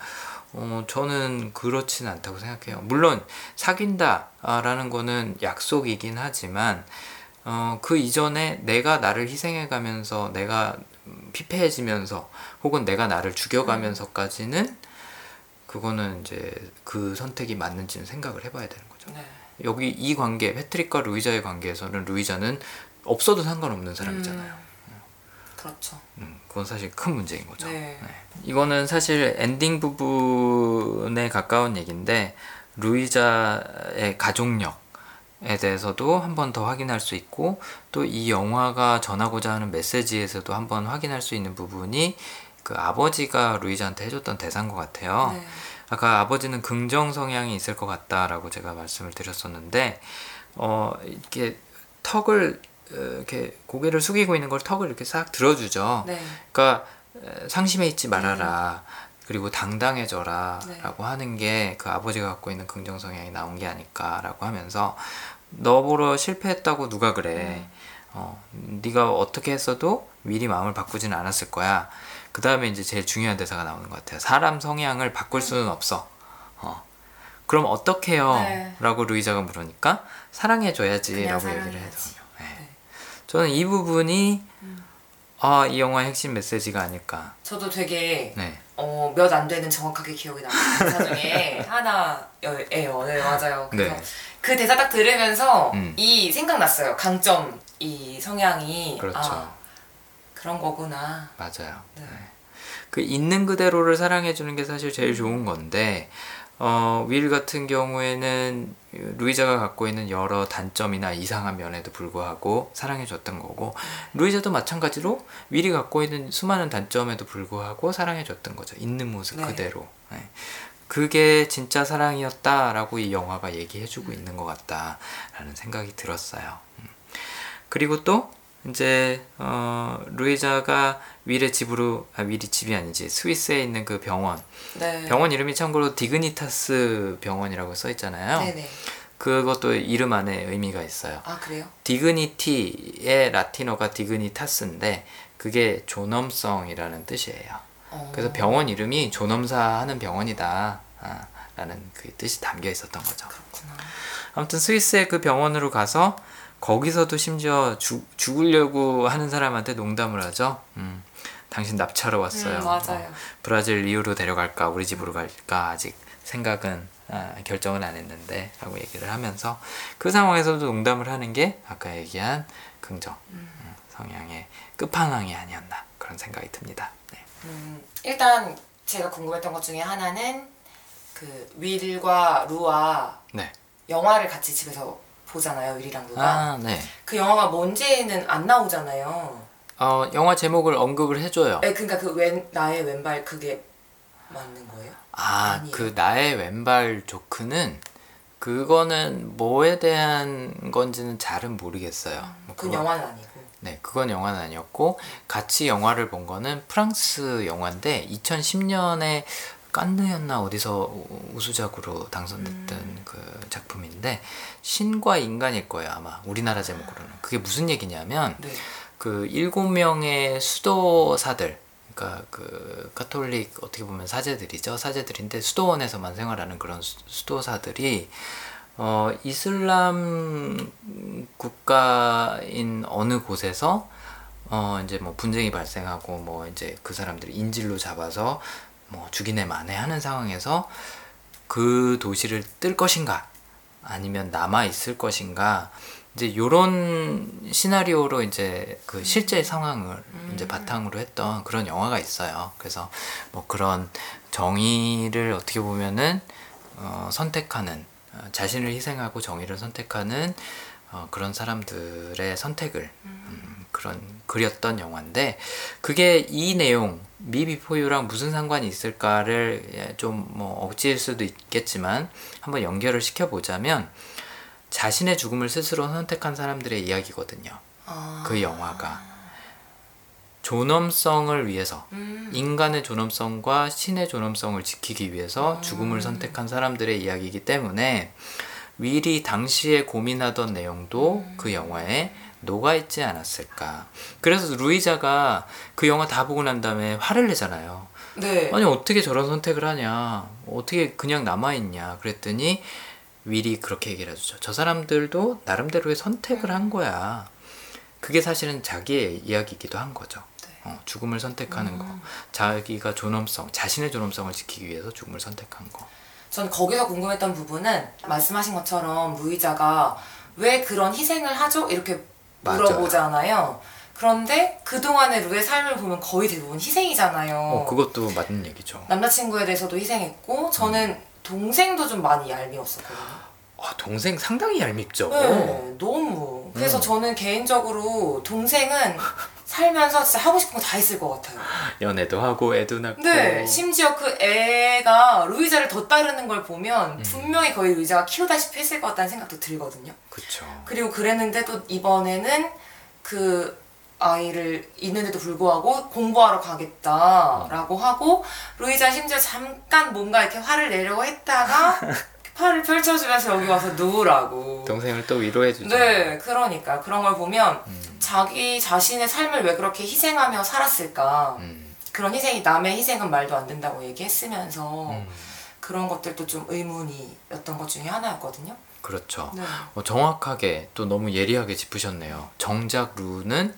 어, 저는 그렇지는 않다고 생각해요. 물론 사귄다라는 거는 약속이긴 하지만 어, 그 이전에 내가 나를 희생해가면서 내가 음, 피폐해지면서 혹은 내가 나를 죽여가면서까지는 그거는 이제 그 선택이 맞는지는 생각을 해봐야 되는 거죠. 네. 여기 이 관계, 패트릭과 루이자의 관계에서는 루이자는 없어도 상관없는 사람이잖아요. 음, 그렇죠. 음, 그건 사실 큰 문제인 거죠. 네. 이거는 사실 엔딩 부분에 가까운 얘기인데 루이자의 가족력에 대해서도 한 번 더 확인할 수 있고 또 이 영화가 전하고자 하는 메시지에서도 한 번 확인할 수 있는 부분이 그 아버지가 루이자한테 해줬던 대사인 것 같아요. 네. 아까 아버지는 긍정 성향이 있을 것 같다라고 제가 말씀을 드렸었는데 어 이렇게 턱을 어, 이렇게 고개를 숙이고 있는 걸 턱을 이렇게 싹 들어주죠. 네. 그러니까 에, 상심해 있지 말아라. 그리고 당당해져라 네. 라고 하는 게 그 아버지가 갖고 있는 긍정 성향이 나온 게 아닐까라고 하면서 너 보러 실패했다고 누가 그래 음. 어, 네가 어떻게 했어도 미리 마음을 바꾸지는 않았을 거야 그 다음에 이제 제일 중요한 대사가 나오는 것 같아요 사람 성향을 바꿀 수는 없어 어. 그럼 어떻게 해요? 네. 라고 루이자가 물으니까 사랑해줘야지 라고 얘기를 사랑해야지. 하더라고요 네. 네. 저는 이 부분이 음. 아, 이 영화의 핵심 메시지가 아닐까 저도 되게 네. 어, 몇 안 되는 정확하게 기억이 나요. 대사 중에 하나예요. 네, 맞아요. 그래서 네. 그 대사 딱 들으면서 음. 이 생각났어요. 강점, 이 성향이. 그렇죠. 아, 그런 거구나. 맞아요. 네. 네. 그 있는 그대로를 사랑해 주는 게 사실 제일 좋은 건데 어, 윌 같은 경우에는 루이자가 갖고 있는 여러 단점이나 이상한 면에도 불구하고 사랑해 줬던 거고 루이자도 마찬가지로 윌이 갖고 있는 수많은 단점에도 불구하고 사랑해 줬던 거죠. 있는 모습 네. 그대로. 네. 그게 진짜 사랑이었다라고 이 영화가 얘기해주고 있는 것 같다라는 생각이 들었어요. 음. 그리고 또 이제 어, 루이자가 윌의 집으로 아 윌이 집이 아니지 스위스에 있는 그 병원 네. 병원 이름이 참고로 디그니타스 병원이라고 써 있잖아요. 네네. 그것도 이름 안에 의미가 있어요. 아, 그래요? dignity의 라틴어가 dignitas인데 그게 존엄성이라는 뜻이에요. 어. 그래서 병원 이름이 존엄사 하는 병원이다. 아, 라는 그 뜻이 담겨 있었던 거죠. 그렇구나. 아무튼 스위스의 그 병원으로 가서 거기서도 심지어 죽, 죽으려고 하는 사람한테 농담을 하죠. 음, 당신 납치하러 왔어요. 음, 맞아요. 어, 브라질 리우로 데려갈까 우리 집으로 갈까 아직 생각은 아, 결정은 안 했는데 라고 얘기를 하면서 그 상황에서도 농담을 하는 게 아까 얘기한 긍정 음, 성향의 끝판왕이 아니었나 그런 생각이 듭니다. 네. 음, 일단 제가 궁금했던 것 중에 하나는 그 윌과 루와 네. 영화를 같이 집에서 보잖아요. 윌이랑 루가. 아, 네. 그 영화가 뭔지는 안 나오잖아요. 어, 영화 제목을 언급을 해줘요. 에 그러니까 그 왼 나의 왼발 그게 맞는 거예요? 아, 아니에요. 그 나의 왼발 조크는 그거는 뭐에 대한 건지는 잘은 모르겠어요. 뭐그 그거- 영화는 아니고. 네, 그건 영화는 아니었고 같이 영화를 본 거는 프랑스 영화인데 2010년에 깐느였나 어디서 우- 우수작으로 당선됐던 음. 그 작품인데 신과 인간일 거예요 아마 우리나라 제목으로는 그게 무슨 얘기냐면 네. 그 일곱 명의 수도사들 그러니까 그 카톨릭 어떻게 보면 사제들이죠 사제들인데 수도원에서만 생활하는 그런 수- 수도사들이 어 이슬람 국가인 어느 곳에서 어 이제 뭐 분쟁이 발생하고 뭐 이제 그 사람들이 인질로 잡아서 뭐 죽이네 만해하는 상황에서 그 도시를 뜰 것인가? 아니면 남아 있을 것인가? 이제 요런 시나리오로 이제 그 실제 상황을 이제 바탕으로 했던 그런 영화가 있어요. 그래서 뭐 그런 정의를 어떻게 보면은 어, 선택하는 어, 자신을 희생하고 정의를 선택하는 어, 그런 사람들의 선택을 음, 그런 그렸던 영화인데 그게 이 내용 미비포유랑 무슨 상관이 있을까를 좀 뭐 억지일 수도 있겠지만 한번 연결을 시켜보자면 자신의 죽음을 스스로 선택한 사람들의 이야기거든요. 아. 그 영화가 존엄성을 위해서 음. 인간의 존엄성과 신의 존엄성을 지키기 위해서 죽음을 선택한 사람들의 이야기이기 때문에 윌이 당시에 고민하던 내용도 그 영화에 녹아 있지 않았을까. 그래서 루이자가 그 영화 다 보고 난 다음에 화를 내잖아요. 네. 아니 어떻게 저런 선택을 하냐 어떻게 그냥 남아 있냐 그랬더니 윌이 그렇게 얘기를 해주죠 저 사람들도 나름대로의 선택을 한 거야 그게 사실은 자기의 이야기이기도 한 거죠 어, 죽음을 선택하는 거 자기가 존엄성 자신의 존엄성을 지키기 위해서 죽음을 선택한 거 전 거기서 궁금했던 부분은 말씀하신 것처럼 루이자가 왜 그런 희생을 하죠? 이렇게 맞아요. 물어보잖아요. 그런데 그동안의 루의 삶을 보면 거의 대부분 희생이잖아요. 어, 그것도 맞는 얘기죠 남자친구에 대해서도 희생했고 저는 동생도 좀 많이 얄미웠었거든요. 아, 동생 상당히 얄밉죠 네, 너무. 그래서 음. 저는 개인적으로 동생은 살면서 진짜 하고 싶은 거다 했을 것 같아요. 연애도 하고 애도 낳고 네, 심지어 그 애가 루이자를 더 따르는 걸 보면 음. 분명히 거의 루이자가 키우다시피 했을 것 같다는 생각도 들거든요. 그쵸 그리고 그랬는데 또 이번에는 그 아이를 있는데도 불구하고 공부하러 가겠다라고 하고 루이자 심지어 잠깐 뭔가 이렇게 화를 내려고 했다가 팔을 펼쳐주면서 여기 와서 누우라고. 동생을 또 위로해주죠 네, 그러니까 그런 걸 보면 음, 자기 자신의 삶을 왜 그렇게 희생하며 살았을까? 음, 그런 희생이 남의 희생은 말도 안 된다고 얘기했으면서 음, 그런 것들도 좀 의문이었던 것 중에 하나였거든요. 그렇죠 네. 어, 정확하게 또 너무 예리하게 짚으셨네요. 정작 루는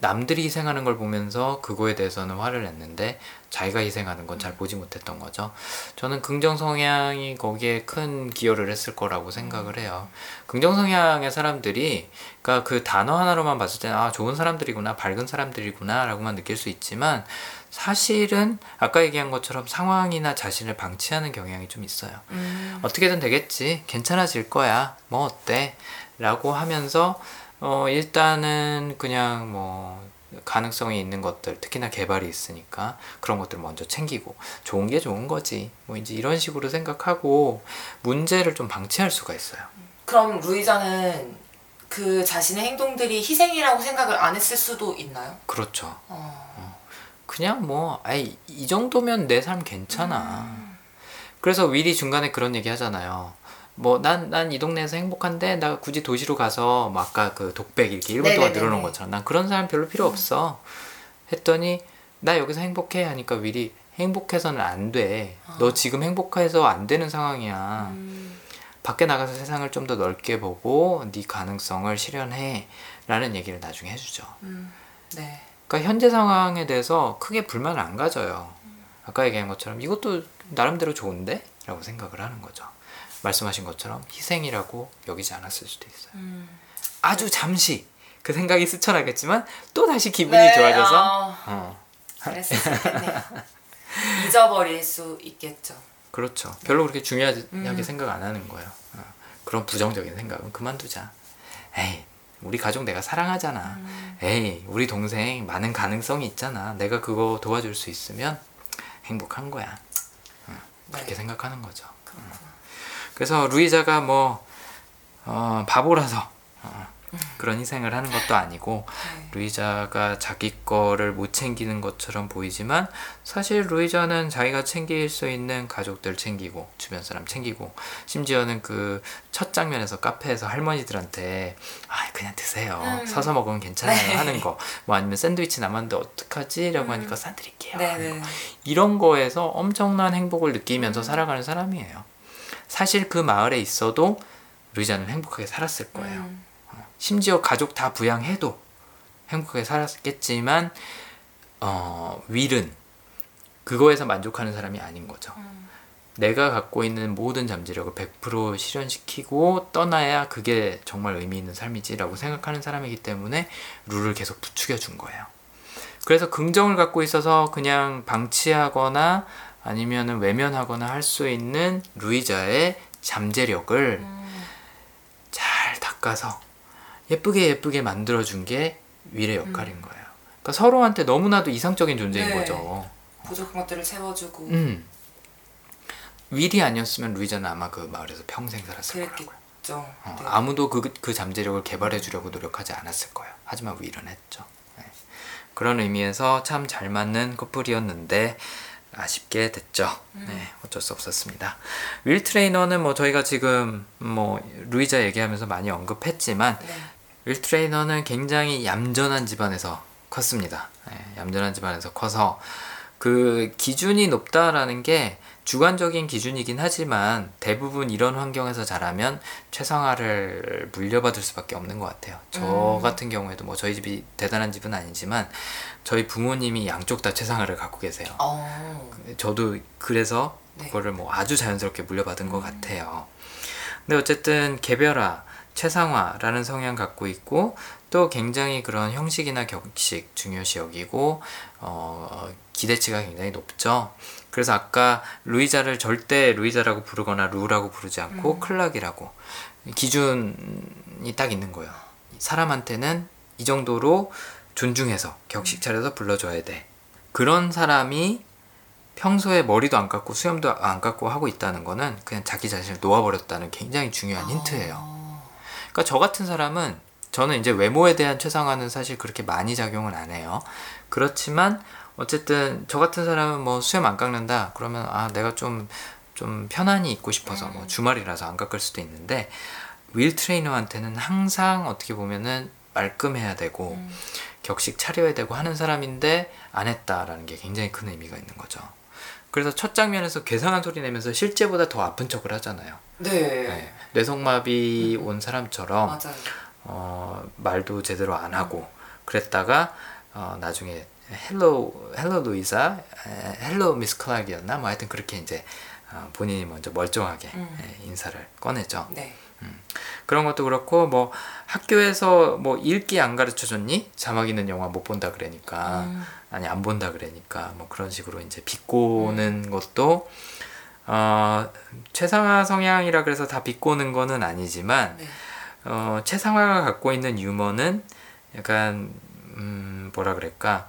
남들이 희생하는 걸 보면서 그거에 대해서는 화를 냈는데 자기가 희생하는 건 잘 보지 못했던 거죠. 저는 긍정 성향이 거기에 큰 기여를 했을 거라고 생각을 해요. 긍정 성향의 사람들이 그러니까 그 단어 하나로만 봤을 때는 아 좋은 사람들이구나 밝은 사람들이구나라고만 느낄 수 있지만 사실은 아까 얘기한 것처럼 상황이나 자신을 방치하는 경향이 좀 있어요. 음, 어떻게든 되겠지. 괜찮아질 거야. 뭐 어때? 라고 하면서 어 일단은 그냥 뭐 가능성이 있는 것들 특히나 개발이 있으니까 그런 것들 먼저 챙기고 좋은 게 좋은 거지. 뭐 이제 이런 식으로 생각하고 문제를 좀 방치할 수가 있어요. 그럼 루이자는 그 자신의 행동들이 희생이라고 생각을 안 했을 수도 있나요? 그렇죠. 어, 그냥 뭐 아이 이 정도면 내 삶 괜찮아. 그래서 윌이 중간에 그런 얘기 하잖아요. 뭐 난 난 이 동네에서 행복한데 나 굳이 도시로 가서 뭐 아까 그 독백 이렇게 1분 동안. 늘어놓은 것처럼 난 그런 사람 별로 필요 없어. 했더니 나 여기서 행복해 하니까 윌이 행복해서는 안 돼. 너 지금 행복해서 안 되는 상황이야. 음, 밖에 나가서 세상을 좀 더 넓게 보고 네 가능성을 실현해 라는 얘기를 나중에 해주죠. 음, 네. 그러니까 현재 상황에 대해서 크게 불만을 안 가져요. 아까 얘기한 것처럼 이것도 나름대로 좋은데? 라고 생각을 하는 거죠. 말씀하신 것처럼 희생이라고 여기지 않았을 수도 있어요. 음. 아주 잠시 그 생각이 스쳐나겠지만 또 다시 기분이 네, 좋아져서 아, 어, 있겠네요. 잊어버릴 수 있겠죠. 그렇죠. 별로 그렇게 중요하게 음. 생각 안 하는 거예요. 어, 그런 부정적인 생각은 그만두자. 에이, 우리 가족 내가 사랑하잖아. 음. 에이, 우리 동생 많은 가능성이 있잖아. 내가 그거 도와줄 수 있으면 행복한 거야. 그렇게 네. 생각하는 거죠. 그래서 루이자가 뭐 어, 바보라서 어, 그런 희생을 하는 것도 아니고 네. 루이자가 자기 거를 못 챙기는 것처럼 보이지만 사실 루이자는 자기가 챙길 수 있는 가족들 챙기고 주변 사람 챙기고 심지어는 그 첫 장면에서 카페에서 할머니들한테 아 그냥 드세요 음. 서서 먹으면 괜찮아요 네. 하는 거 뭐 아니면 샌드위치 남았는데 어떡하지? 라고 음. 하니까 싸드릴게요 하는 네네. 거. 이런 거에서 엄청난 행복을 느끼면서 살아가는 사람이에요 사실 그 마을에 있어도 루이자는 행복하게 살았을 거예요 음. 심지어 가족 다 부양해도 행복하게 살았겠지만 어, 윌은 그거에서 만족하는 사람이 아닌 거죠. 음. 내가 갖고 있는 모든 잠재력을 100% 실현시키고 떠나야 그게 정말 의미 있는 삶이지라고 생각하는 사람이기 때문에 룰을 계속 부추겨 준 거예요. 그래서 긍정을 갖고 있어서 그냥 방치하거나 아니면은 외면하거나 할 수 있는 루이자의 잠재력을 음. 잘 닦아서 예쁘게 예쁘게 만들어 준 게 윌의 역할인 거예요. 그러니까 서로한테 너무나도 이상적인 존재인 네. 거죠. 부족한 것들을 채워주고 음. 윌이 아니었으면 루이자는 아마 그 마을에서 평생 살았을 거라고요. 그랬겠죠. 어, 네. 아무도 그, 그 잠재력을 개발해 주려고 노력하지 않았을 거예요. 하지만 윌은 했죠. 네. 그런 의미에서 참 잘 맞는 커플이었는데 아쉽게 됐죠. 네, 어쩔 수 없었습니다. 윌 트레이너는 뭐 저희가 지금 뭐 루이자 얘기하면서 많이 언급했지만 네. 윌 트레이너는 굉장히 얌전한 집안에서 컸습니다. 네, 얌전한 집안에서 커서 그 기준이 높다라는 게 주관적인 기준이긴 하지만 대부분 이런 환경에서 자라면 최상화를 물려받을 수밖에 없는 것 같아요. 저 음. 같은 경우에도 뭐 저희 집이 대단한 집은 아니지만 저희 부모님이 양쪽 다 최상화를 갖고 계세요. 어. 저도 그래서 네. 그거를 뭐 아주 자연스럽게 물려받은 것 같아요. 근데 어쨌든 개별화, 최상화라는 성향 갖고 있고 또 굉장히 그런 형식이나 격식 중요시 여기고 어, 기대치가 굉장히 높죠. 그래서 아까 루이자를 절대 루이자라고 부르거나 루라고 부르지 않고 음. 클락이라고 기준이 딱 있는 거예요. 사람한테는 이 정도로 존중해서 격식 차려서 불러줘야 돼. 그런 사람이 평소에 머리도 안 깎고 수염도 안 깎고 하고 있다는 거는 그냥 자기 자신을 놓아버렸다는 굉장히 중요한 힌트예요. 어. 그러니까 저 같은 사람은 저는 이제 외모에 대한 최상화는 사실 그렇게 많이 작용은 안 해요. 그렇지만 어쨌든 저 같은 사람은 뭐 수염 안 깎는다 그러면 아 내가 좀좀 편안히 입고 싶어서 뭐 주말이라서 안 깎을 수도 있는데 윌 트레이너한테는 항상 어떻게 보면은 말끔해야 되고 음. 격식 차려야 되고 하는 사람인데 안 했다라는 게 굉장히 큰 의미가 있는 거죠. 그래서 첫 장면에서 괴상한 소리 내면서 실제보다 더 아픈 척을 하잖아요. 네. 네. 뇌성마비 온 사람처럼 맞아요. 어, 말도 제대로 안 하고 그랬다가 어, 나중에 Hello Hello 루이사 에, Hello Miss 클락이었나 뭐 하여튼 그렇게 이제 어, 본인이 먼저 멀쩡하게 음. 예, 인사를 꺼내죠. 네. 그런 것도 그렇고 뭐 학교에서 뭐 읽기 안 가르쳐 줬니? 자막 있는 영화 못 본다 그러니까 음. 아니 안 본다 그러니까 뭐 그런 식으로 이제 비꼬는 것도 어, 최상화 성향이라 그래서 다 비꼬는 거는 아니지만 네. 어, 최상화가 갖고 있는 유머는 약간 음, 뭐라 그럴까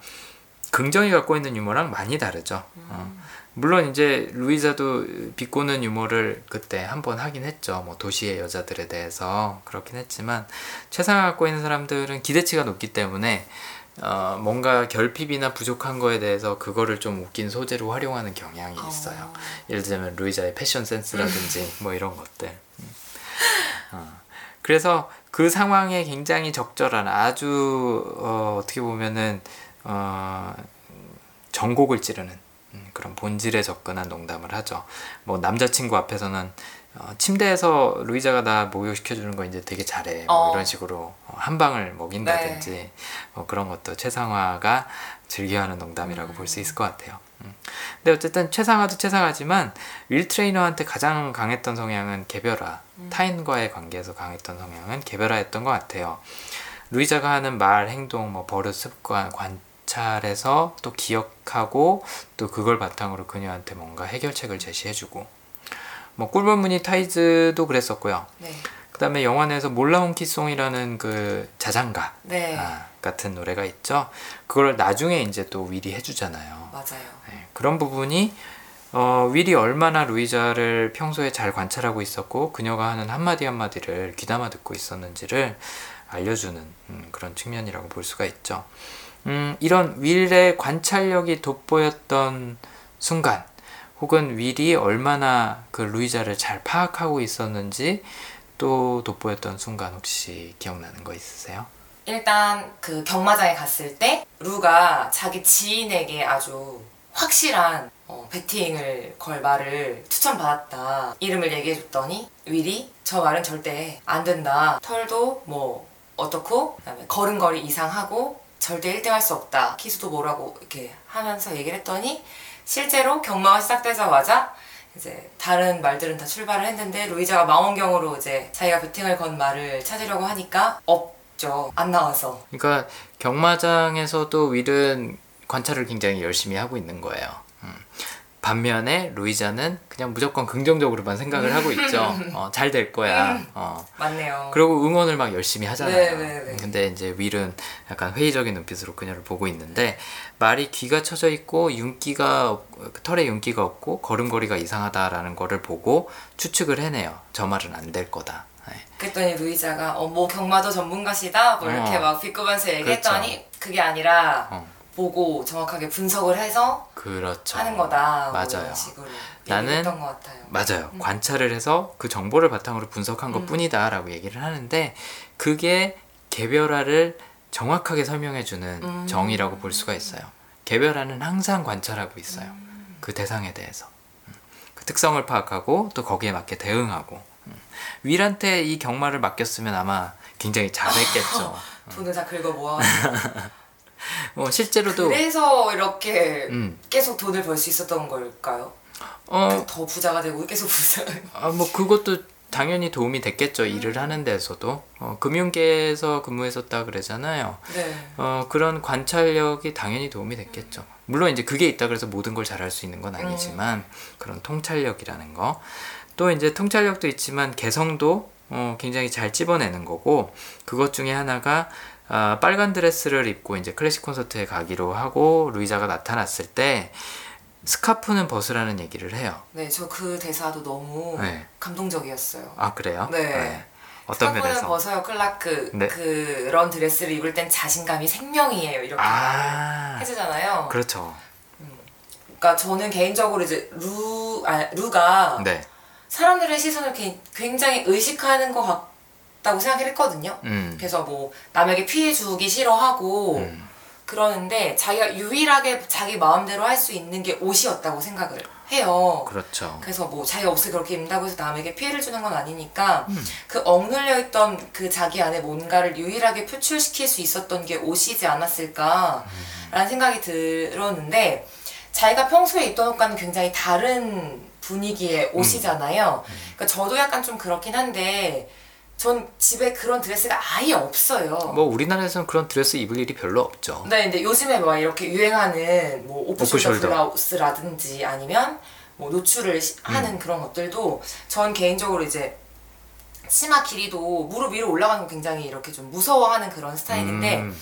긍정이 갖고 있는 유머랑 많이 다르죠. 어. 물론 이제 루이자도 비꼬는 유머를 그때 한 번 하긴 했죠. 뭐 도시의 여자들에 대해서 그렇긴 했지만 최상화 갖고 있는 사람들은 기대치가 높기 때문에 어, 뭔가 결핍이나 부족한 거에 대해서 그거를 좀 웃긴 소재로 활용하는 경향이 있어요. 어. 예를 들면 루이자의 패션 센스라든지 뭐 이런 것들. 음. 어. 그래서 그 상황에 굉장히 적절한 아주 어, 어떻게 보면은 어, 전곡을 찌르는 음, 그런 본질에 접근한 농담을 하죠. 뭐 남자친구 앞에서는 어, 침대에서 루이자가 나 목욕시켜 주는 거 이제 되게 잘해. 뭐 어. 이런 식으로 어, 한 방을 먹인다든지 뭐 그런 것도 최상화가 즐겨하는 농담이라고 볼수 있을 것 같아요. 음. 근데 어쨌든 최상화도 최상화지만 윌 트레이너한테 가장 강했던 성향은 개별화, 타인과의 관계에서 강했던 성향은 개별화였던 것 같아요. 루이자가 하는 말, 행동, 뭐 버릇, 습관, 관점 관찰해서 또 기억하고 또 그걸 바탕으로 그녀한테 뭔가 해결책을 제시해주고 뭐 꿀벌 무늬 타이즈도 그랬었고요. 네. 그다음에 영화 내에서 몰라온 키송이라는 그 자장가 네. 아, 같은 노래가 있죠. 그걸 나중에 이제 또 윌이 해주잖아요. 맞아요. 네, 그런 부분이 어, 윌이 얼마나 루이자를 평소에 잘 관찰하고 있었고 그녀가 하는 한마디 한마디를 귀담아 듣고 있었는지를 알려주는 음, 그런 측면이라고 볼 수가 있죠. 음, 이런 윌의 관찰력이 돋보였던 순간 혹은 윌이 얼마나 그 루이자를 잘 파악하고 있었는지 또 돋보였던 순간 혹시 기억나는 거 있으세요? 일단 그 경마장에 갔을 때 루가 자기 지인에게 아주 확실한 어, 베팅을 걸 말을 추천받았다. 이름을 얘기해줬더니 윌이 저 말은 절대 안 된다. 털도 뭐 어떻고 그다음에 걸음걸이 이상하고 절대 1등 할 수 없다. 키수도 뭐라고 이렇게 하면서 얘기를 했더니 실제로 경마가 시작되자마자 이제 다른 말들은 다 출발을 했는데 루이자가 망원경으로 이제 자기가 베팅을 건 말을 찾으려고 하니까 없죠. 안 나와서. 그러니까 경마장에서도 윌은 관찰을 굉장히 열심히 하고 있는 거예요. 음. 반면에 루이자는 그냥 무조건 긍정적으로만 생각을 하고 있죠. 어, 잘 될 거야. 어. 맞네요. 그리고 응원을 막 열심히 하잖아요. 네, 네, 네. 근데 이제 윌은 약간 회의적인 눈빛으로 그녀를 보고 있는데 말이 귀가 쳐져 있고 윤기가 없- 털에 윤기가 없고 걸음걸이가 이상하다라는 거를 보고 추측을 해내요. 저 말은 안 될 거다. 네. 그랬더니 루이자가 어 뭐 경마도 전문가시다 뭐 이렇게 어. 막 비꼬면서 얘기했더니 그게 아니라 어. 보고 정확하게 분석을 해서 그렇죠. 하는 거다 뭐 맞아요. 식으로 나는- 얘기했던 것 같아요. 맞아요. 관찰을 해서 그 정보를 바탕으로 분석한 것 뿐이다라고 얘기를 하는데 그게 개별화를 정확하게 설명해주는 음. 정의라고 볼 수가 있어요. 개별화는 항상 관찰하고 있어요. 그 대상에 대해서. 음. 그 특성을 파악하고 또 거기에 맞게 대응하고. 음. 윌한테 이 경마를 맡겼으면 아마 굉장히 잘했겠죠. 돈을 다 긁어 모아. 어, 실제로도 그래서 이렇게 음. 계속 돈을 벌 수 있었던 걸까요? 어, 더 부자가 되고 계속 부자. 아, 뭐 그것도 당연히 도움이 됐겠죠. 일을 하는 데서도 어, 금융계에서 근무했었다 그러잖아요. 네. 어, 그런 관찰력이 당연히 도움이 됐겠죠. 물론 이제 그게 있다 그래서 모든 걸 잘할 수 있는 건 아니지만 그런 통찰력이라는 거. 또 이제 통찰력도 있지만 개성도 어, 굉장히 잘 찝어내는 거고 그것 중에 하나가 아, 빨간 드레스를 입고 이제 클래식 콘서트에 가기로 하고 루이자가 나타났을 때 스카프는 벗으라는 얘기를 해요. 네, 저 그 대사도 너무 네. 감동적이었어요. 아 그래요? 네. 어떤 스카프는 면에서? 벗어요, 클라크. 네. 그런 드레스를 입을 땐 자신감이 생명이에요. 이렇게 아 해주잖아요. 그렇죠. 그러니까 저는 개인적으로 이제 루, 아, 루가 네. 사람들의 시선을 개- 굉장히 의식하는 것 같 다고 생각을 했거든요. 음. 그래서 뭐 남에게 피해 주기 싫어하고 음. 그러는데 자기가 유일하게 자기 마음대로 할 수 있는 게 옷이었다고 생각을 해요. 그렇죠. 그래서 뭐 자기가 옷을 그렇게 입는다고 해서 남에게 피해를 주는 건 아니니까 음. 그 억눌려 있던 그 자기 안에 뭔가를 유일하게 표출시킬 수 있었던 게 옷이지 않았을까라는 음. 생각이 들었는데 자기가 평소에 입던 옷과는 굉장히 다른 분위기의 옷이잖아요. 음. 그러니까 저도 약간 좀 그렇긴 한데 전 집에 그런 드레스가 아예 없어요. 뭐 우리나라에서는 그런 드레스 입을 일이 별로 없죠. 네, 근데 요즘에 막 이렇게 유행하는 뭐 off-shoulder. 블라우스라든지 아니면 뭐 노출을 시- 음. 하는 그런 것들도 전 개인적으로 이제 치마 길이도 무릎 위로 올라가는 거 굉장히 이렇게 좀 무서워하는 그런 스타일인데 음,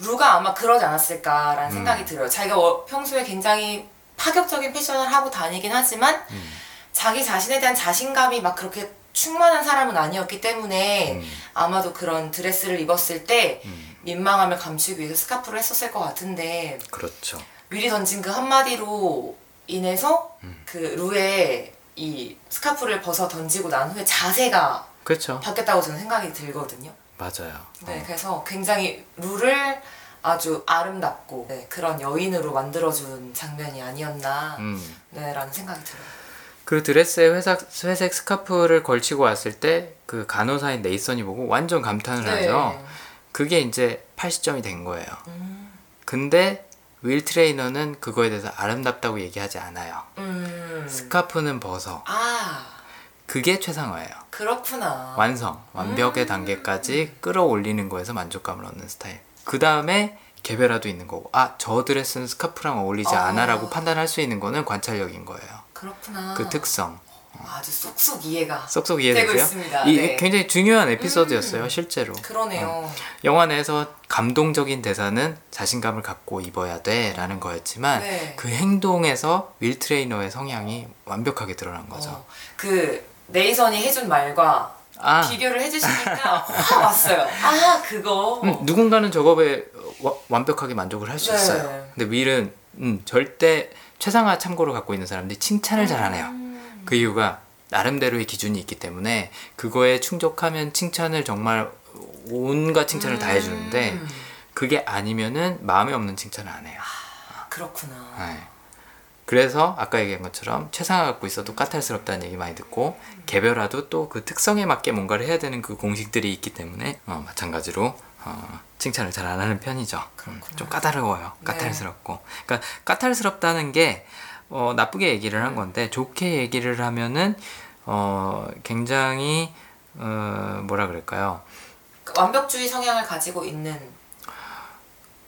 루가 아마 그러지 않았을까라는 음. 생각이 들어요. 자기가 워- 평소에 굉장히 파격적인 패션을 하고 다니긴 하지만 음. 자기 자신에 대한 자신감이 막 그렇게 충만한 사람은 아니었기 때문에 음. 아마도 그런 드레스를 입었을 때 음. 민망함을 감추기 위해서 스카프를 했었을 것 같은데 그렇죠. 윌이 던진 그 한마디로 인해서 음. 그 루의 이 스카프를 벗어 던지고 난 후에 자세가 그렇죠. 바뀌었다고 저는 생각이 들거든요. 맞아요. 네, 어. 그래서 굉장히 루를 아주 아름답고 네, 그런 여인으로 만들어준 장면이 아니었나 음. 네, 라는 생각이 들어요. 그 드레스에 회색, 회색 스카프를 걸치고 왔을 때 그 간호사인 네이선이 보고 완전 감탄을 네. 하죠. 그게 이제 80점이 된 거예요. 음, 근데 윌 트레이너는 그거에 대해서 아름답다고 얘기하지 않아요. 음. 스카프는 벗어. 아, 그게 최상화예요. 그렇구나. 완성, 완벽의 단계까지 끌어올리는 거에서 만족감을 얻는 스타일. 그 다음에 개별화도 있는 거고 아 저 드레스는 스카프랑 어울리지 아. 않아라고 판단할 수 있는 거는 관찰력인 거예요. 그렇구나. 그 특성 아주 쏙쏙 이해가 쏙쏙 되고 이해되세요? 있습니다. 이 네. 굉장히 중요한 에피소드였어요 실제로. 그러네요. 영화 내에서 감동적인 대사는 자신감을 갖고 입어야 돼라는 거였지만 네. 그 행동에서 윌 트레이너의 성향이 완벽하게 드러난 거죠. 어, 그 네이선이 해준 말과 아 비교를 해주시니까 확 왔어요. 아 그거. 음, 누군가는 저거에 와- 완벽하게 만족을 할수 네. 있어요. 근데 윌은 음, 절대 최상화 참고를 갖고 있는 사람들이 칭찬을 잘 안 해요. 음. 그 이유가 나름대로의 기준이 있기 때문에 그거에 충족하면 칭찬을 정말 온갖 칭찬을 다 해주는데 음, 그게 아니면은 마음에 없는 칭찬을 안 해요. 그렇구나. 네. 그래서 아까 얘기한 것처럼 최상화 갖고 있어도 까탈스럽다는 얘기 많이 듣고 개별화도 또 그 특성에 맞게 뭔가를 해야 되는 그 공식들이 있기 때문에 어, 마찬가지로 어, 칭찬을 잘 안 하는 편이죠. 음. 좀 까다로워요. 네. 까탈스럽고. 그러니까 까탈스럽다는 게 어, 나쁘게 얘기를 한 건데 좋게 얘기를 하면은 어, 굉장히 어, 뭐라 그럴까요? 그 완벽주의 성향을 가지고 있는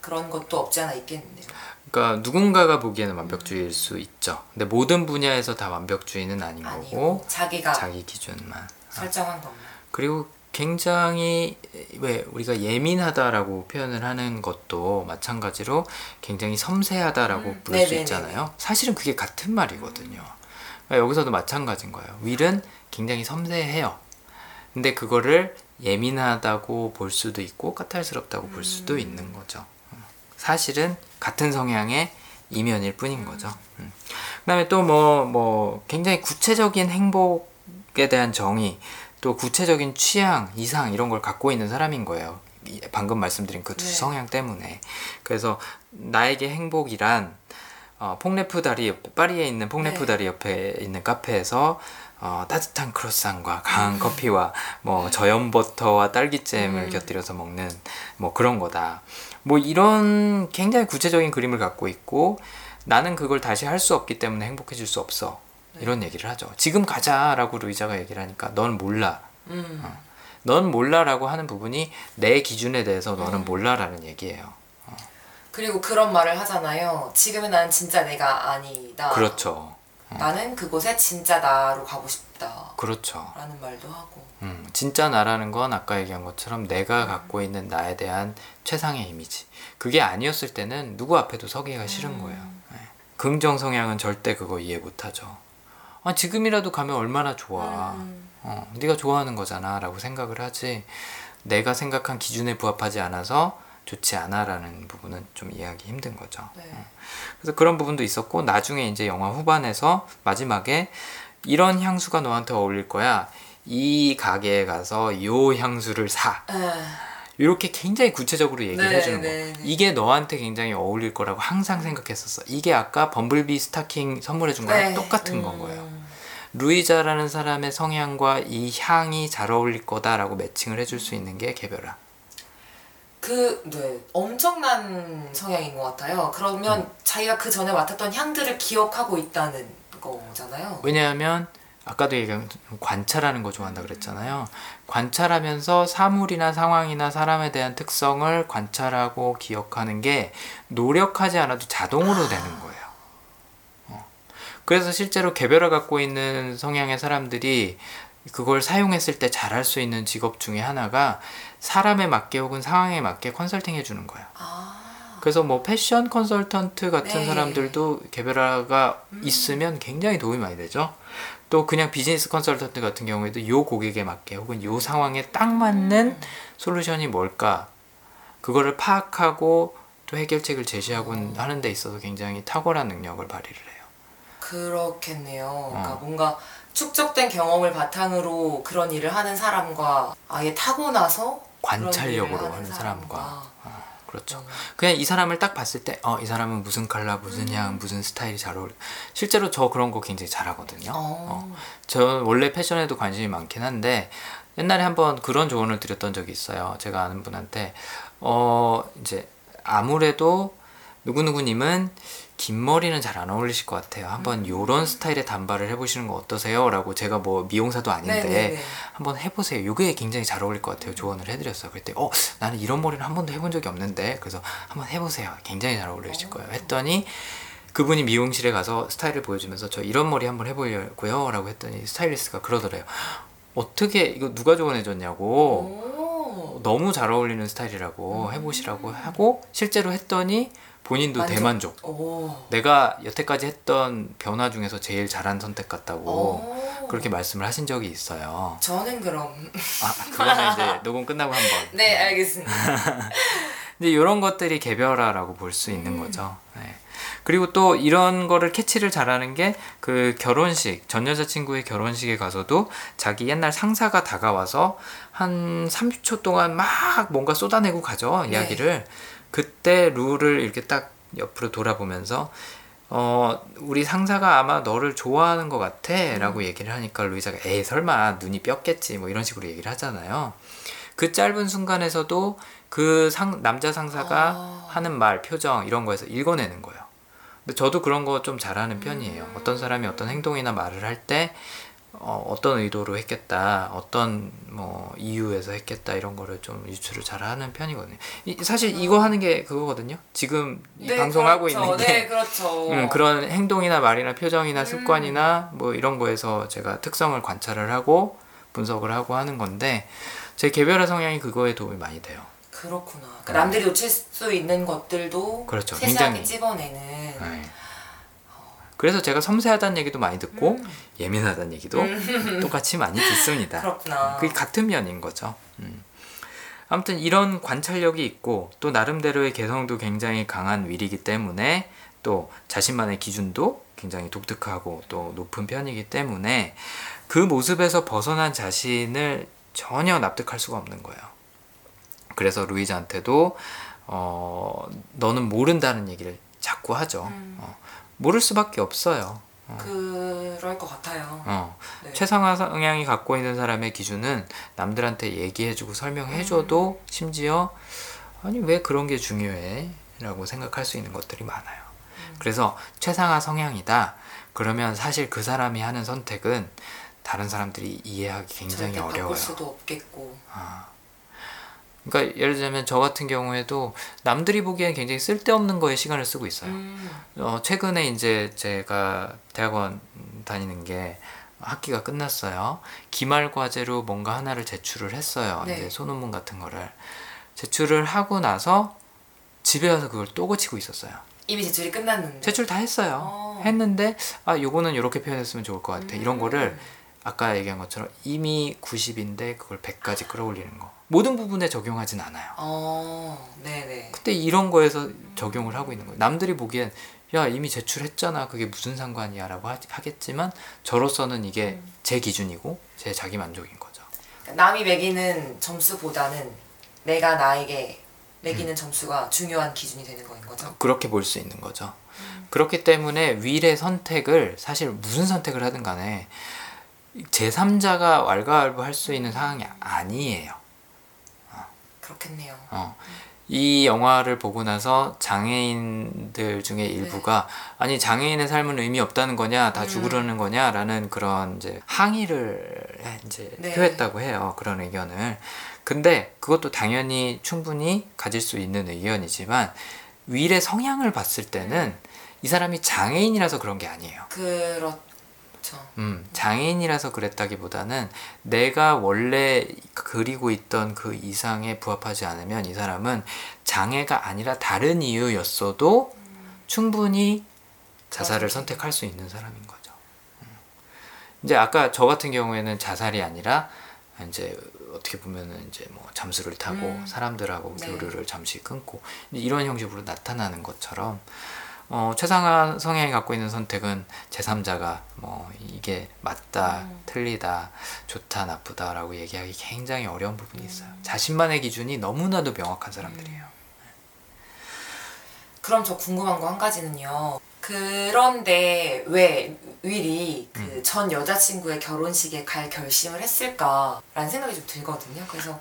그런 것도 없지 않아 있겠는데요. 그러니까 누군가가 보기에는 완벽주의일 수 있죠. 근데 모든 분야에서 다 완벽주의는 아닌 아니고 거고 자기가 자기 기준만. 설정한 것만. 그리고 굉장히 왜 우리가 예민하다라고 표현을 하는 것도 마찬가지로 굉장히 섬세하다라고 음, 부를 수 네네네. 있잖아요. 사실은 그게 같은 말이거든요. 그러니까 여기서도 마찬가지인 거예요. 윌은 굉장히 섬세해요. 근데 그거를 예민하다고 볼 수도 있고 까탈스럽다고 볼 수도 음. 있는 거죠. 음. 사실은 같은 성향의 이면일 뿐인 거죠. 음. 그다음에 또 뭐뭐 굉장히 구체적인 행복에 대한 정의 또 구체적인 취향, 이상 이런 걸 갖고 있는 사람인 거예요. 이- 방금 말씀드린 그두 네. 성향 때문에. 그래서 나에게 행복이란 어, 폭레프 다리 옆, 파리에 있는 폭레프 네. 다리 옆에 있는 카페에서 어, 따뜻한 크로상과 강한 음. 커피와 뭐 저염 버터와 딸기잼을 음. 곁들여서 먹는 뭐 그런 거다. 뭐 이런 굉장히 구체적인 그림을 갖고 있고 나는 그걸 다시 할 수 없기 때문에 행복해질 수 없어. 네. 이런 얘기를 하죠. 지금 가자라고 루이자가 얘기를 하니까 넌 몰라. 음. 넌 몰라라고 하는 부분이 내 기준에 대해서 너는 음. 몰라라는 얘기예요. 그리고 그런 말을 하잖아요. 지금은 난 진짜 내가 아니다. 그렇죠. 나는 그곳에 진짜 나로 가고 싶다. 그렇죠. 라는 말도 하고. 음, 진짜 나라는 건 아까 얘기한 것처럼 내가 갖고 있는 나에 대한 최상의 이미지. 그게 아니었을 때는 누구 앞에도 서기가 싫은 음. 거예요. 네. 긍정 성향은 절대 그거 이해 못하죠. 아, 지금이라도 가면 얼마나 좋아. 음. 어, 네가 좋아하는 거잖아 라고 생각을 하지. 내가 생각한 기준에 부합하지 않아서 좋지 않아라는 부분은 좀 이해하기 힘든 거죠. 네. 그래서 그런 부분도 있었고 나중에 이제 영화 후반에서 마지막에 이런 향수가 너한테 어울릴 거야. 이 가게에 가서 요 향수를 사. 에, 이 렇게 굉장히 구체적으로 얘기를 네, 해주는 네, 거. 네. 이게 너한테 굉장히 어울릴 거라고 항상 생각했었어. 이게 아까 범블비 스타킹 선물해준 거랑 네. 똑같은 음. 건 거예요. 루이자라는 사람의 성향과 이 향이 잘 어울릴 거다라고 매칭을 해줄 수 있는 게 개별화. 그, 네. 엄청난 성향인 것 같아요. 그러면 음. 자기가 그 전에 맡았던 향들을 기억하고 있다는 거잖아요. 왜냐하면 아까도 얘기한 관찰하는 거 좋아한다 그랬잖아요. 관찰하면서 사물이나 상황이나 사람에 대한 특성을 관찰하고 기억하는 게 노력하지 않아도 자동으로 되는 거예요. 어. 그래서 실제로 개별화 갖고 있는 성향의 사람들이 그걸 사용했을 때 잘할 수 있는 직업 중에 하나가 사람에 맞게 혹은 상황에 맞게 컨설팅 해주는 거예요. 아, 그래서 뭐 패션 컨설턴트 같은 네. 사람들도 개별화가 음. 있으면 굉장히 도움이 많이 되죠. 또 그냥 비즈니스 컨설턴트 같은 경우에도 요 고객에 맞게 혹은 요 상황에 딱 맞는 음. 솔루션이 뭘까 그거를 파악하고 또 해결책을 제시하고 어. 하는 데 있어서 굉장히 탁월한 능력을 발휘를 해요. 그렇겠네요. 그러니까 어. 뭔가 축적된 경험을 바탕으로 그런 일을 하는 사람과 아예 타고 나서 그런 관찰력으로 하는 사람과 어, 그렇죠. 음. 그냥 이 사람을 딱 봤을 때, 어, 이 사람은 무슨 컬러, 무슨 향, 무슨 스타일이 잘 어울려. 실제로 저 그런 거 굉장히 잘하거든요. 어. 저 원래 패션에도 관심이 많긴 한데 옛날에 한번 그런 조언을 드렸던 적이 있어요. 제가 아는 분한테 어 이제 아무래도 누구누구님은 긴 머리는 잘 안 어울리실 것 같아요. 한번 음. 요런 스타일의 단발을 해보시는 거 어떠세요? 라고 제가 뭐 미용사도 아닌데 네네네. 한번 해보세요. 요게 굉장히 잘 어울릴 것 같아요. 조언을 해드렸어요. 그랬더니 어 나는 이런 머리는 한 번도 해본 적이 없는데 그래서 한번 해보세요. 굉장히 잘 어울리실 거예요. 했더니 그분이 미용실에 가서 스타일을 보여주면서 저 이런 머리 한번 해보려고요. 라고 했더니 스타일리스트가 그러더래요. 어떻게 이거 누가 조언해줬냐고 오. 너무 잘 어울리는 스타일이라고 해보시라고 하고 실제로 했더니 본인도 만족? 대만족. 오. 내가 여태까지 했던 변화 중에서 제일 잘한 선택 같다고 오. 그렇게 말씀을 하신 적이 있어요. 저는 그럼 아, 그거는 이제 녹음 끝나고 한번. 네 알겠습니다. 근데 이런 것들이 개별화라고 볼 수 있는 거죠. 네. 그리고 또 이런 거를 캐치를 잘하는 게 그 결혼식, 전 여자친구의 결혼식에 가서도 자기 옛날 상사가 다가와서 한 30초 동안 막 뭔가 쏟아내고 가죠. 네. 이야기를. 그때 룰을 이렇게 딱 옆으로 돌아보면서 어, 우리 상사가 아마 너를 좋아하는 것 같아 라고 얘기를 하니까 루이사가 에이 설마 눈이 뼈겠지 뭐 이런 식으로 얘기를 하잖아요. 그 짧은 순간에서도 그 상, 남자 상사가 아. 하는 말, 표정 이런 거에서 읽어내는 거예요. 근데 저도 그런 거 좀 잘하는 편이에요. 어떤 사람이 어떤 행동이나 말을 할 때 어, 어떤 의도로 했겠다, 어떤 뭐 이유에서 했겠다 이런 거를 좀 유추를 잘하는 편이거든요. 이, 사실 이거 하는 게 그거거든요. 지금 이 방송하고 그렇죠. 있는 게 네 그렇죠. 음, 그런 행동이나 말이나 표정이나 습관이나 뭐 이런 거에서 제가 특성을 관찰을 하고 분석을 하고 하는 건데 제 개별화 성향이 그거에 도움이 많이 돼요. 그렇구나. 그러니까 남들이 놓칠 수 있는 것들도 그렇죠. 세세하게 굉장히. 찝어내는. 네. 그래서 제가 섬세하다는 얘기도 많이 듣고 예민하다는 얘기도 똑같이 많이 듣습니다. 그렇구나. 그게 같은 면인 거죠. 음. 아무튼 이런 관찰력이 있고 또 나름대로의 개성도 굉장히 강한 윌이기 때문에 또 자신만의 기준도 굉장히 독특하고 또 높은 편이기 때문에 그 모습에서 벗어난 자신을 전혀 납득할 수가 없는 거예요. 그래서 루이즈한테도 어, 너는 모른다는 얘기를 자꾸 하죠. 음. 어, 모를 수밖에 없어요. 그럴 것 같아요. 어. 네. 최상화 성향이 갖고 있는 사람의 기준은 남들한테 얘기해주고 설명해줘도 음. 심지어 아니 왜 그런 게 중요해? 라고 생각할 수 있는 것들이 많아요. 음. 그래서 최상화 성향이다. 그러면 사실 그 사람이 하는 선택은 다른 사람들이 이해하기 굉장히 어려워요. 바꿀 수도 없겠고. 아. 그러니까 예를 들자면 저 같은 경우에도 남들이 보기엔 굉장히 쓸데없는 거에 시간을 쓰고 있어요. 음. 어, 최근에 이제 제가 대학원 다니는 게 학기가 끝났어요. 기말 과제로 뭔가 하나를 제출을 했어요. 네. 이제 소논문 같은 거를 제출을 하고 나서 집에 와서 그걸 또 고치고 있었어요. 이미 제출이 끝났는데. 제출 다 했어요. 어. 했는데 아 요거는 이렇게 표현했으면 좋을 것 같아. 이런 음. 거를 아까 얘기한 것처럼 이미 90인데 그걸 100까지 끌어올리는 거. 모든 부분에 적용하진 않아요. 어, 네네. 그때 이런 거에서 적용을 하고 있는 거예요. 남들이 보기엔 야 이미 제출했잖아. 그게 무슨 상관이야라고 하, 하겠지만 저로서는 이게 제 기준이고 제 자기 만족인 거죠. 그러니까 남이 매기는 점수보다는 내가 나에게 매기는 음. 점수가 중요한 기준이 되는 거인 거죠. 그렇게 볼 수 있는 거죠. 그렇기 때문에 윌의 선택을 사실 무슨 선택을 하든 간에 제3자가 왈가왈부할 수 있는 상황이 아니에요. 그렇겠네요. 어. 이 영화를 보고 나서 장애인들 중에 일부가 아니 장애인의 삶은 의미 없다는 거냐 다 음. 죽으려는 거냐라는 그런 이제 항의를 이제 네. 표했다고 해요 그런 의견을 근데 그것도 당연히 충분히 가질 수 있는 의견이지만 윌의 성향을 봤을 때는 이 사람이 장애인이라서 그런 게 아니에요 그렇 죠. 음, 장애인이라서 그랬다기보다는 내가 원래 그리고 있던 그 이상에 부합하지 않으면 이 사람은 장애가 아니라 다른 이유였어도 충분히 자살을. 선택할 수 있는 사람인 거죠. 음. 이제 아까 저 같은 경우에는 자살이 아니라 이제 어떻게 보면은 이제 뭐 잠수를 타고 음. 사람들하고 네. 교류를 잠시 끊고 이런 형식으로 나타나는 것처럼 어, 최상화 성향이 갖고 있는 선택은 제3자가 뭐 이게 맞다, 음. 틀리다, 좋다, 나쁘다라고 얘기하기 굉장히 어려운 부분이 음. 있어요. 자신만의 기준이 너무나도 명확한 사람들이에요. 그럼 저 궁금한 거 한 가지는요. 그런데 왜 윌이 음. 그전 여자친구의 결혼식에 갈 결심을 했을까라는 생각이 좀 들거든요. 그래서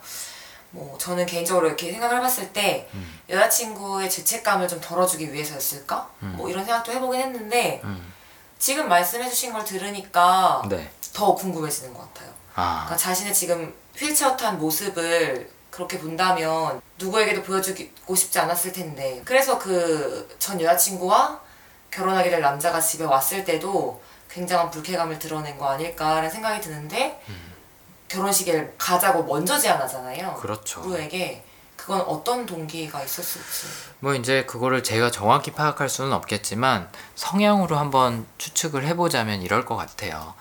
뭐 저는 개인적으로 이렇게 생각을 해봤을 때 음. 여자친구의 죄책감을 좀 덜어주기 위해서였을까? 음. 뭐 이런 생각도 해보긴 했는데 음. 지금 말씀해주신 걸 들으니까 네. 더 궁금해지는 것 같아요. 아, 그러니까 자신의 지금 휠체어 탄 모습을 그렇게 본다면 누구에게도 보여주고 싶지 않았을 텐데 그래서 그 전 여자친구와 결혼하게 될 남자가 집에 왔을 때도 굉장한 불쾌감을 드러낸 거 아닐까라는 생각이 드는데 결혼식을 가자고 먼저 제안하잖아요. 그렇죠. 루에게 그건 어떤 동기가 있었을지. 뭐 이제 그거를 제가 정확히 파악할 수는 없겠지만 성향으로 한번 추측을 해보자면 이럴 것 같아요.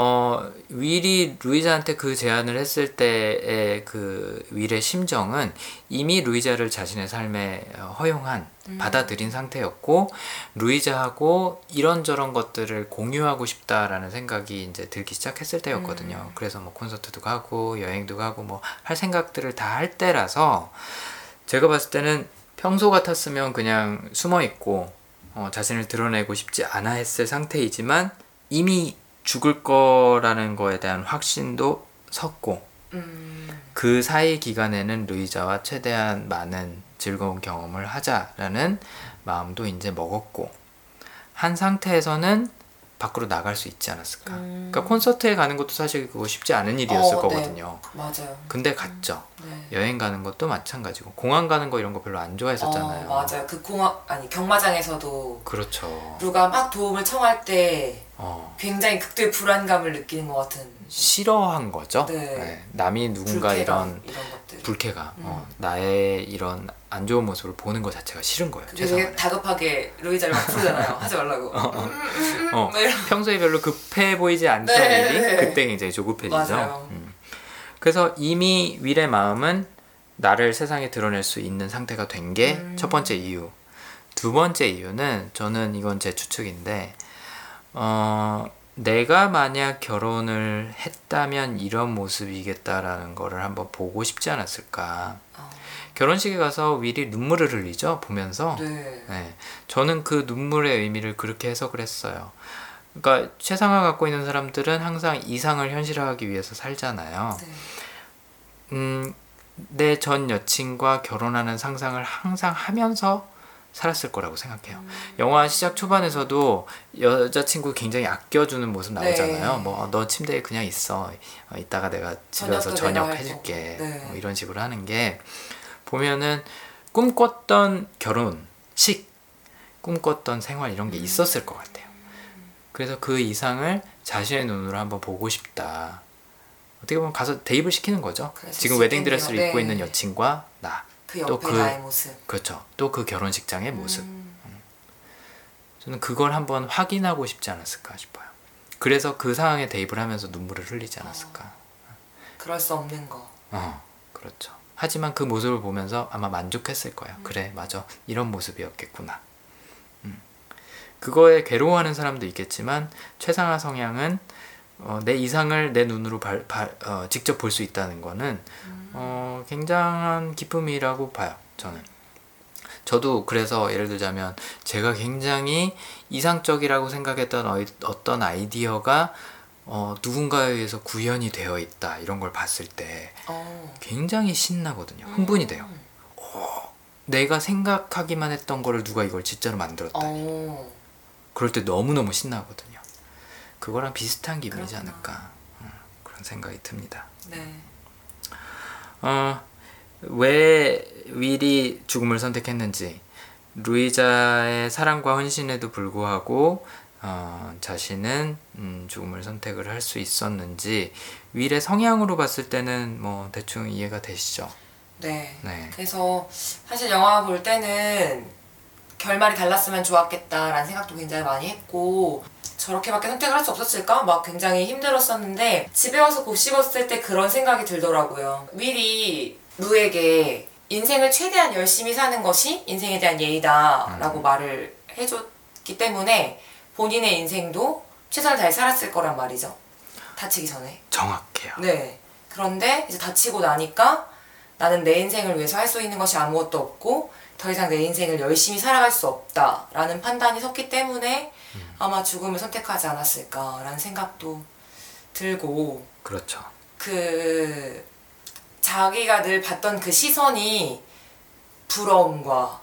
어, 윌이 루이자한테 그 제안을 했을 때의 그 윌의 심정은 이미 루이자를 자신의 삶에 어, 허용한 받아들인 상태였고 루이자하고 이런저런 것들을 공유하고 싶다라는 생각이 이제 들기 시작했을 때였거든요. 그래서 뭐 콘서트도 가고 여행도 가고 뭐 할 생각들을 다 할 때라서 제가 봤을 때는 평소 같았으면 그냥 숨어 있고 어, 자신을 드러내고 싶지 않아 했을 상태이지만 이미 죽을 거라는 거에 대한 확신도 섰고 음, 그 사이 기간에는 루이자와 최대한 많은 즐거운 경험을 하자라는 마음도 이제 먹었고 한 상태에서는 밖으로 나갈 수 있지 않았을까. 음. 그러니까 콘서트에 가는 것도 사실 그거 쉽지 않은 일이었을 어, 네. 거거든요. 맞아요. 근데 갔죠. 네. 여행 가는 것도 마찬가지고 공항 가는 거 이런 거 별로 안 좋아했었잖아요. 어, 맞아요. 그 공항 아니 경마장에서도 그렇죠. 루가 막 도움을 청할 때 어, 굉장히 극도의 불안감을 느끼는 것 같은 싫어한 거죠. 네. 남이 누군가 불쾌감 이런 이런 것들. 불쾌감, 음. 어, 나의 이런 안 좋은 모습을 보는 것 자체가 싫은 거예요. 되게. 다급하게 루이자를 막 부르잖아요. 하지 말라고. 어, 뭐 이런- 평소에 별로 급해 보이지 않던 네, 일이 네. 그때 굉장히 조급해지죠. 맞아요. 음. 그래서 이미 윌의 마음은 나를 세상에 드러낼 수 있는 상태가 된게첫 음. 번째 이유. 두 번째 이유는 저는 이건 제 추측인데 어, 내가 만약 결혼을 했다면 이런 모습이겠다라는 거를 한번 보고 싶지 않았을까. 어, 결혼식에 가서 윌이 눈물을 흘리죠 보면서. 네. 네, 저는 그 눈물의 의미를 그렇게 해석을 했어요. 그러니까 최상화 갖고 있는 사람들은 항상 이상을 현실화하기 위해서 살잖아요. 네. 음, 내 전 여친과 결혼하는 상상을 항상 하면서 살았을 거라고 생각해요. 영화 시작 초반에서도 여자친구 굉장히 아껴주는 모습 나오잖아요. 네. 뭐너 침대에 그냥 있어. 어, 이따가 내가 집에 와서 저녁도 내가 저녁 할 해줄게. 네. 뭐 이런 식으로 하는 게 보면은 꿈꿨던 결혼식, 꿈꿨던 생활 이런 게 음. 있었을 것 같아요. 그래서 그 이상을 자신의 눈으로 한번 보고 싶다. 어떻게 보면 가서 대입을 시키는 거죠. 지금 수 웨딩 드레스를 있겠네요. 입고 네. 있는 여친과 나. 그또 옆에 그- 나의 모습. 그렇죠. 또 그 결혼식장의 모습. 음, 저는 그걸 한번 확인하고 싶지 않았을까 싶어요. 그래서 그 상황에 대입을 하면서 눈물을 흘리지 않았을까. 그럴 수 없는 거. 어, 그렇죠. 하지만 그 모습을 보면서 아마 만족했을 거예요. 그래, 맞아. 이런 모습이었겠구나. 음. 그거에 괴로워하는 사람도 있겠지만 최상화 성향은 어, 내 이상을 내 눈으로 발, 발- 어, 직접 볼 수 있다는 거는 어, 굉장한 기쁨이라고 봐요. 저는. 저도 그래서 예를 들자면 제가 굉장히 이상적이라고 생각했던 어이- 어떤 아이디어가 어, 누군가에 의해서 구현이 되어 있다 이런 걸 봤을 때 어. 굉장히 신나거든요. 흥분이 돼요. 내가 생각하기만 했던 거를 누가 이걸 진짜로 만들었다. 어. 그럴 때 너무너무 신나거든요. 그거랑 비슷한 기분이지 그렇구나. 않을까 음, 그런 생각이 듭니다. 네. 어, 왜 윌이 죽음을 선택했는지 루이자의 사랑과 헌신에도 불구하고 어, 자신은 음, 죽음을 선택을 할 수 있었는지 윌의 성향으로 봤을 때는 뭐 대충 이해가 되시죠? 네. 네. 그래서 사실 영화 볼 때는 결말이 달랐으면 좋았겠다라는 생각도 굉장히 많이 했고 저렇게밖에 선택을 할 수 없었을까? 막 굉장히 힘들었었는데 집에 와서 곱씹었을 때 그런 생각이 들더라고요. 윌이 루에게 인생을 최대한 열심히 사는 것이 인생에 대한 예의다라고 말을 해줬기 때문에 본인의 인생도 최선을 다해 살았을 거란 말이죠. 다치기 전에. 정확해요. 네. 그런데 이제 다치고 나니까 나는 내 인생을 위해서 할 수 있는 것이 아무것도 없고 더 이상 내 인생을 열심히 살아갈 수 없다라는 판단이 섰기 때문에 아마 죽음을 선택하지 않았을까라는 생각도 들고 그렇죠. 그 자기가 늘 봤던 그 시선이 부러움과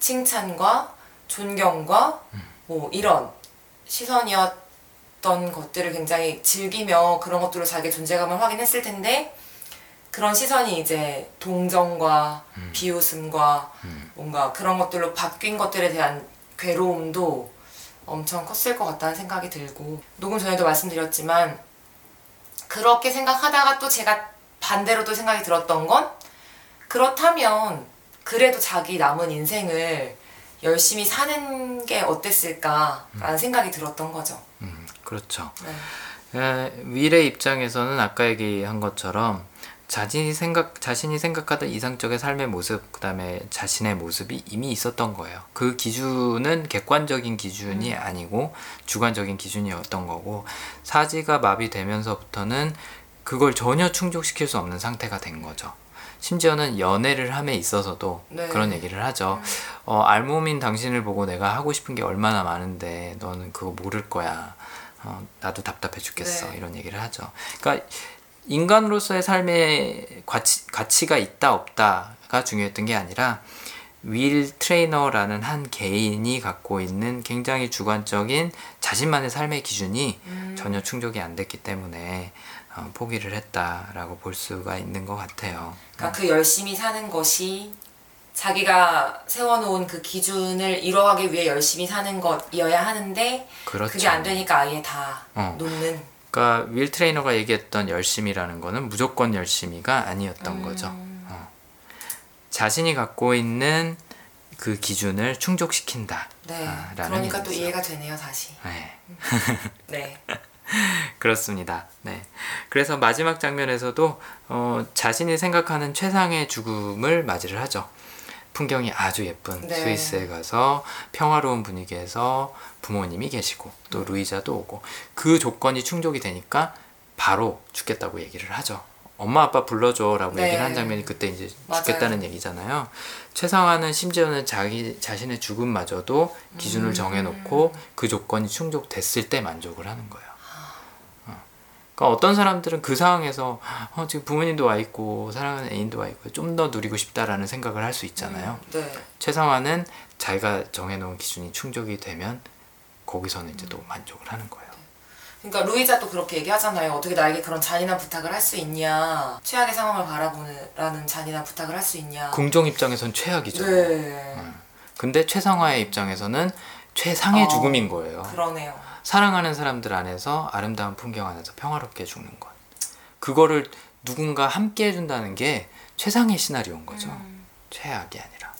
칭찬과 존경과 뭐 이런 시선이었던 것들을 굉장히 즐기며 그런 것들로 자기 존재감을 확인했을 텐데 그런 시선이 이제 동정과 비웃음과 뭔가 그런 것들로 바뀐 것들에 대한 괴로움도 엄청 컸을 것 같다는 생각이 들고 녹음 전에도 말씀드렸지만 그렇게 생각하다가 또 제가 반대로 또 생각이 들었던 건 그렇다면 그래도 자기 남은 인생을 열심히 사는 게 어땠을까라는 생각이 들었던 거죠. 음, 그렇죠. 네. 에, 윌의 입장에서는 아까 얘기한 것처럼 자신이 생각 자신이 생각하던 이상적의 삶의 모습 그다음에 자신의 모습이 이미 있었던 거예요. 그 기준은 객관적인 기준이 아니고 주관적인 기준이었던 거고 사지가 마비되면서부터는 그걸 전혀 충족시킬 수 없는 상태가 된 거죠. 심지어는 연애를 함에 있어서도 네. 그런 얘기를 하죠. 어, 알몸인 당신을 보고 내가 하고 싶은 게 얼마나 많은데 너는 그거 모를 거야. 어, 나도 답답해 죽겠어. 네. 이런 얘기를 하죠. 그러니까 인간으로서의 삶에 가치, 가치가 있다 없다가 중요했던 게 아니라 윌 트레이너라는 한 개인이 갖고 있는 굉장히 주관적인 자신만의 삶의 기준이 전혀 충족이 안 됐기 때문에 어, 포기를 했다라고 볼 수가 있는 것 같아요. 그러니까 그 열심히 사는 것이 자기가 세워놓은 그 기준을 이뤄가기 위해 열심히 사는 것이어야 하는데 그렇죠. 그게 안 되니까 아예 다 어. 놓는 그러니까 윌 트레이너가 얘기했던 열심이라는 거는 무조건 열심이가 아니었던 음. 거죠. 어. 자신이 갖고 있는 그 기준을 충족시킨다. 네. 아, 그러니까 또 얘기죠. 이해가 되네요 다시. 네. 네. 그렇습니다. 네. 그래서 마지막 장면에서도 어, 자신이 생각하는 최상의 죽음을 맞이를 하죠. 풍경이 아주 예쁜 네. 스위스에 가서 평화로운 분위기에서 부모님이 계시고 또 루이자도 오고 그 조건이 충족이 되니까 바로 죽겠다고 얘기를 하죠. 엄마 아빠 불러줘라고 네. 얘기를 한 장면이 그때 이제 맞아요. 죽겠다는 얘기잖아요. 최상화는 심지어는 자기 자신의 죽음마저도 기준을 음. 정해놓고 그 조건이 충족됐을 때 만족을 하는 거예요. 어. 그러니까 어떤 사람들은 그 상황에서 어, 지금 부모님도 와 있고 사랑하는 애인도 와 있고 좀 더 누리고 싶다라는 생각을 할 수 있잖아요. 네. 최상화는 자기가 정해놓은 기준이 충족이 되면 거기서는 이제 또 만족을 하는 거예요. 그러니까 루이자도 그렇게 얘기하잖아요. 어떻게 나에게 그런 잔인한 부탁을 할 수 있냐. 최악의 상황을 바라보는 잔인한 부탁을 할 수 있냐. 긍정 입장에선 최악이죠. 네. 근데 최상화의 입장에서는 최상의 어, 죽음인 거예요. 그러네요. 사랑하는 사람들 안에서 아름다운 풍경 안에서 평화롭게 죽는 것. 그거를 누군가 함께 해준다는 게 최상의 시나리오인 거죠. 음. 최악이 아니라.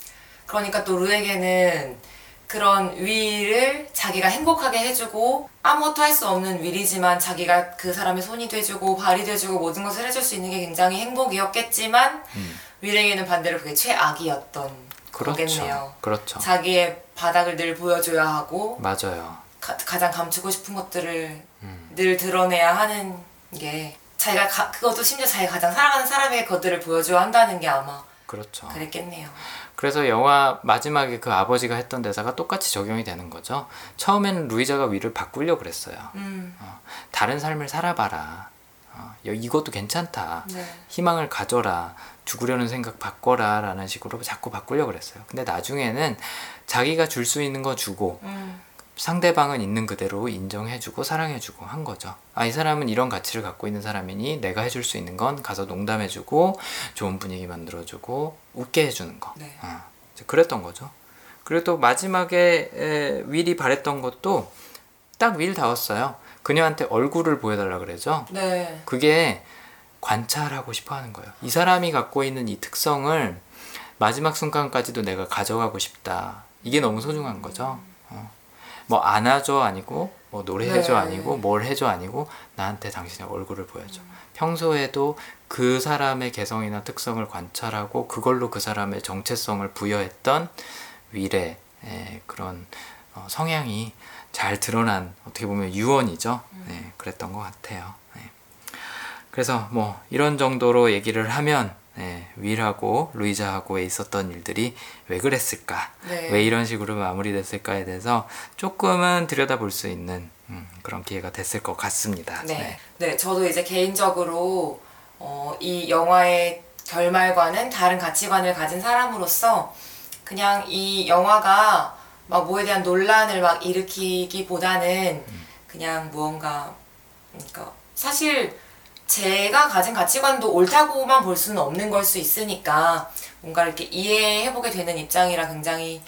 그러니까 또 루에게는 그런 위를 자기가 행복하게 해주고 아무것도 할 수 없는 윌이지만 자기가 그 사람의 손이 돼주고 발이 돼주고 모든 것을 해줄 수 있는 게 굉장히 행복이었겠지만 음. 윌에게는 반대로 그게 최악이었던 그렇죠. 거겠네요. 그렇죠. 자기의 바닥을 늘 보여줘야 하고 맞아요. 가, 가장 감추고 싶은 것들을 음. 늘 드러내야 하는 게 자기가 가, 그것도 심지어 자기가 가장 사랑하는 사람에게 그것들을 보여줘야 한다는 게 아마 그렇죠. 그랬겠네요. 그래서 영화 마지막에 그 아버지가 했던 대사가 똑같이 적용이 되는 거죠. 처음에는 루이자가 위를 바꾸려고 그랬어요. 음, 어, 다른 삶을 살아봐라. 어, 여- 이것도 괜찮다. 네. 희망을 가져라. 죽으려는 생각 바꿔라. 라는 식으로 자꾸 바꾸려고 그랬어요. 근데 나중에는 자기가 줄 수 있는 거 주고 음, 상대방은 있는 그대로 인정해주고 사랑해주고 한 거죠. 아, 이 사람은 이런 가치를 갖고 있는 사람이니 내가 해줄 수 있는 건 가서 농담해주고 좋은 분위기 만들어주고 웃게 해주는 거. 네. 어, 이제 그랬던 거죠. 그리고 또 마지막에 에, 윌이 바랬던 것도 딱 윌다웠어요. 그녀한테 얼굴을 보여달라 그러죠. 네. 그게 관찰하고 싶어 하는 거예요. 이 사람이 갖고 있는 이 특성을 마지막 순간까지도 내가 가져가고 싶다. 이게 너무 소중한 거죠. 어. 뭐 안아줘 아니고 뭐 노래해줘 네. 아니고 뭘 해줘 아니고 나한테 당신의 얼굴을 보여줘. 평소에도 그 사람의 개성이나 특성을 관찰하고 그걸로 그 사람의 정체성을 부여했던 윌의 에, 그런 어, 성향이 잘 드러난 어떻게 보면 유언이죠. 네, 그랬던 것 같아요. 네. 그래서 뭐 이런 정도로 얘기를 하면 네, 윌하고 루이자하고에 있었던 일들이 왜 그랬을까? 네. 왜 이런 식으로 마무리됐을까에 대해서 조금은 들여다볼 수 있는 음, 그런 기회가 됐을 것 같습니다. 네. 네, 저도 이제 개인적으로 어, 이 영화의 결말과는 다른 가치관을 가진 사람으로서 그냥 이 영화가 막 뭐에 대한 논란을 막 일으키기보다는 그냥 무언가 그러니까 사실 제가 가진 가치관도 옳다고만 볼 수는 없는 걸 수 있으니까 뭔가 이렇게 이해해보게 되는 입장이라 굉장히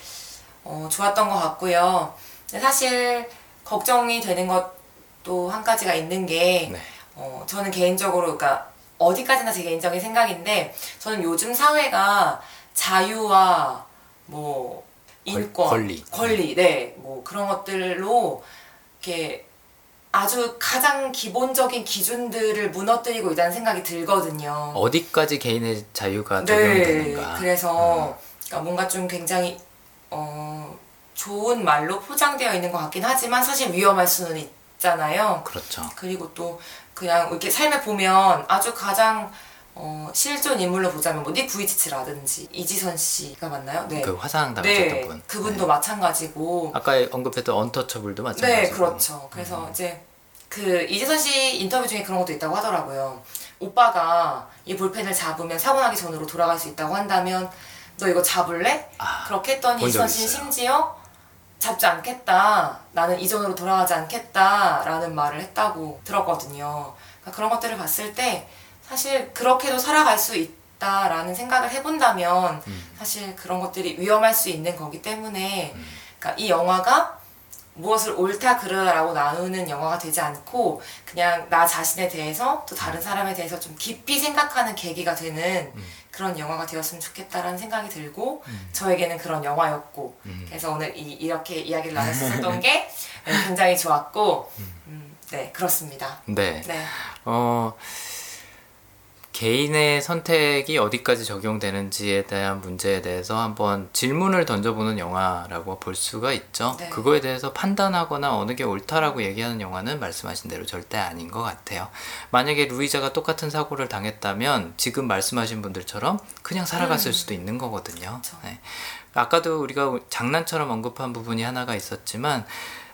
어, 좋았던 것 같고요. 근데 사실 걱정이 되는 것도 한 가지가 있는 게 네. 어, 저는 개인적으로 그러니까 어디까지나 제 개인적인 생각인데 저는 요즘 사회가 자유와 뭐 인권, 권리. 권리, 네, 뭐 그런 것들로 이렇게 아주 가장 기본적인 기준들을 무너뜨리고 있다는 생각이 들거든요. 어디까지 개인의 자유가 적용되는가. 네, 그래서 그러니까 뭔가 좀 굉장히 어, 좋은 말로 포장되어 있는 것 같긴 하지만 사실 위험할 수는 있잖아요. 그렇죠. 그리고 또 그냥 이렇게 삶에 보면 아주 가장 어, 실존 인물로 보자면 뭐 닉 부이치치라든지 이지선 씨가 맞나요? 네. 그 화상 당하셨던 네, 분. 그분도 네. 마찬가지고. 아까 언급했던 언터처블도 마찬가지고. 네, 그렇죠. 그래서 이제 그 이지선 씨 인터뷰 중에 그런 것도 있다고 하더라고요. 오빠가 이 볼펜을 잡으면 사고 나기 전으로 돌아갈 수 있다고 한다면 너 이거 잡을래? 아, 그렇게 했더니 이지선 씨는 있어요. 심지어 잡지 않겠다. 나는 이전으로 돌아가지 않겠다 라는 말을 했다고 들었거든요. 그러니까 그런 것들을 봤을 때 사실 그렇게도 살아갈 수 있다라는 생각을 해본다면 음. 사실 그런 것들이 위험할 수 있는 거기 때문에 그러니까 이 영화가 무엇을 옳다 그르다라고 나누는 영화가 되지 않고 그냥 나 자신에 대해서 또 다른 사람에 대해서 좀 깊이 생각하는 계기가 되는 그런 영화가 되었으면 좋겠다라는 생각이 들고 저에게는 그런 영화였고 그래서 오늘 이, 이렇게 이야기를 나눌 수 있었던 게 굉장히 좋았고 음, 네 그렇습니다. 네. 네. 어, 개인의 선택이 어디까지 적용되는지에 대한 문제에 대해서 한번 질문을 던져보는 영화라고 볼 수가 있죠. 네. 그거에 대해서 판단하거나 어느 게 옳다라고 얘기하는 영화는 말씀하신 대로 절대 아닌 것 같아요. 만약에 루이자가 똑같은 사고를 당했다면 지금 말씀하신 분들처럼 그냥 살아갔을 수도 있는 거거든요. 음. 그쵸. 네. 아까도 우리가 장난처럼 언급한 부분이 하나가 있었지만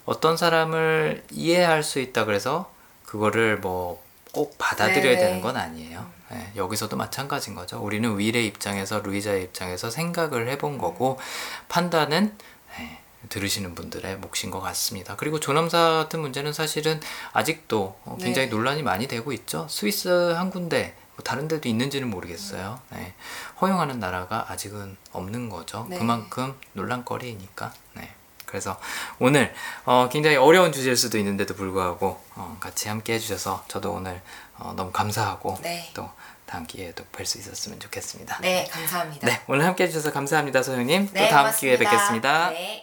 어떤 사람을 이해할 수 있다 그래서 그거를 뭐 꼭 받아들여야 네네. 되는 건 아니에요. 네, 여기서도 마찬가지인 거죠. 우리는 윌의 입장에서 루이자의 입장에서 생각을 해본 거고 판단은 네, 들으시는 분들의 몫인 것 같습니다. 그리고 조남사 같은 문제는 사실은 아직도 어, 굉장히 네. 논란이 많이 되고 있죠. 스위스 한 군데 뭐 다른 데도 있는지는 모르겠어요. 네, 허용하는 나라가 아직은 없는 거죠. 네. 그만큼 논란거리니까. 네. 그래서 오늘 어, 굉장히 어려운 주제일 수도 있는데도 불구하고 어, 같이 함께 해주셔서 저도 오늘 어, 너무 감사하고 네. 또 다음 기회에도 뵐수 있었으면 좋겠습니다. 네 감사합니다. 네, 오늘 함께 해주셔서 감사합니다, 소영님. 네, 또 다음 고맙습니다. 기회에 뵙겠습니다. 네.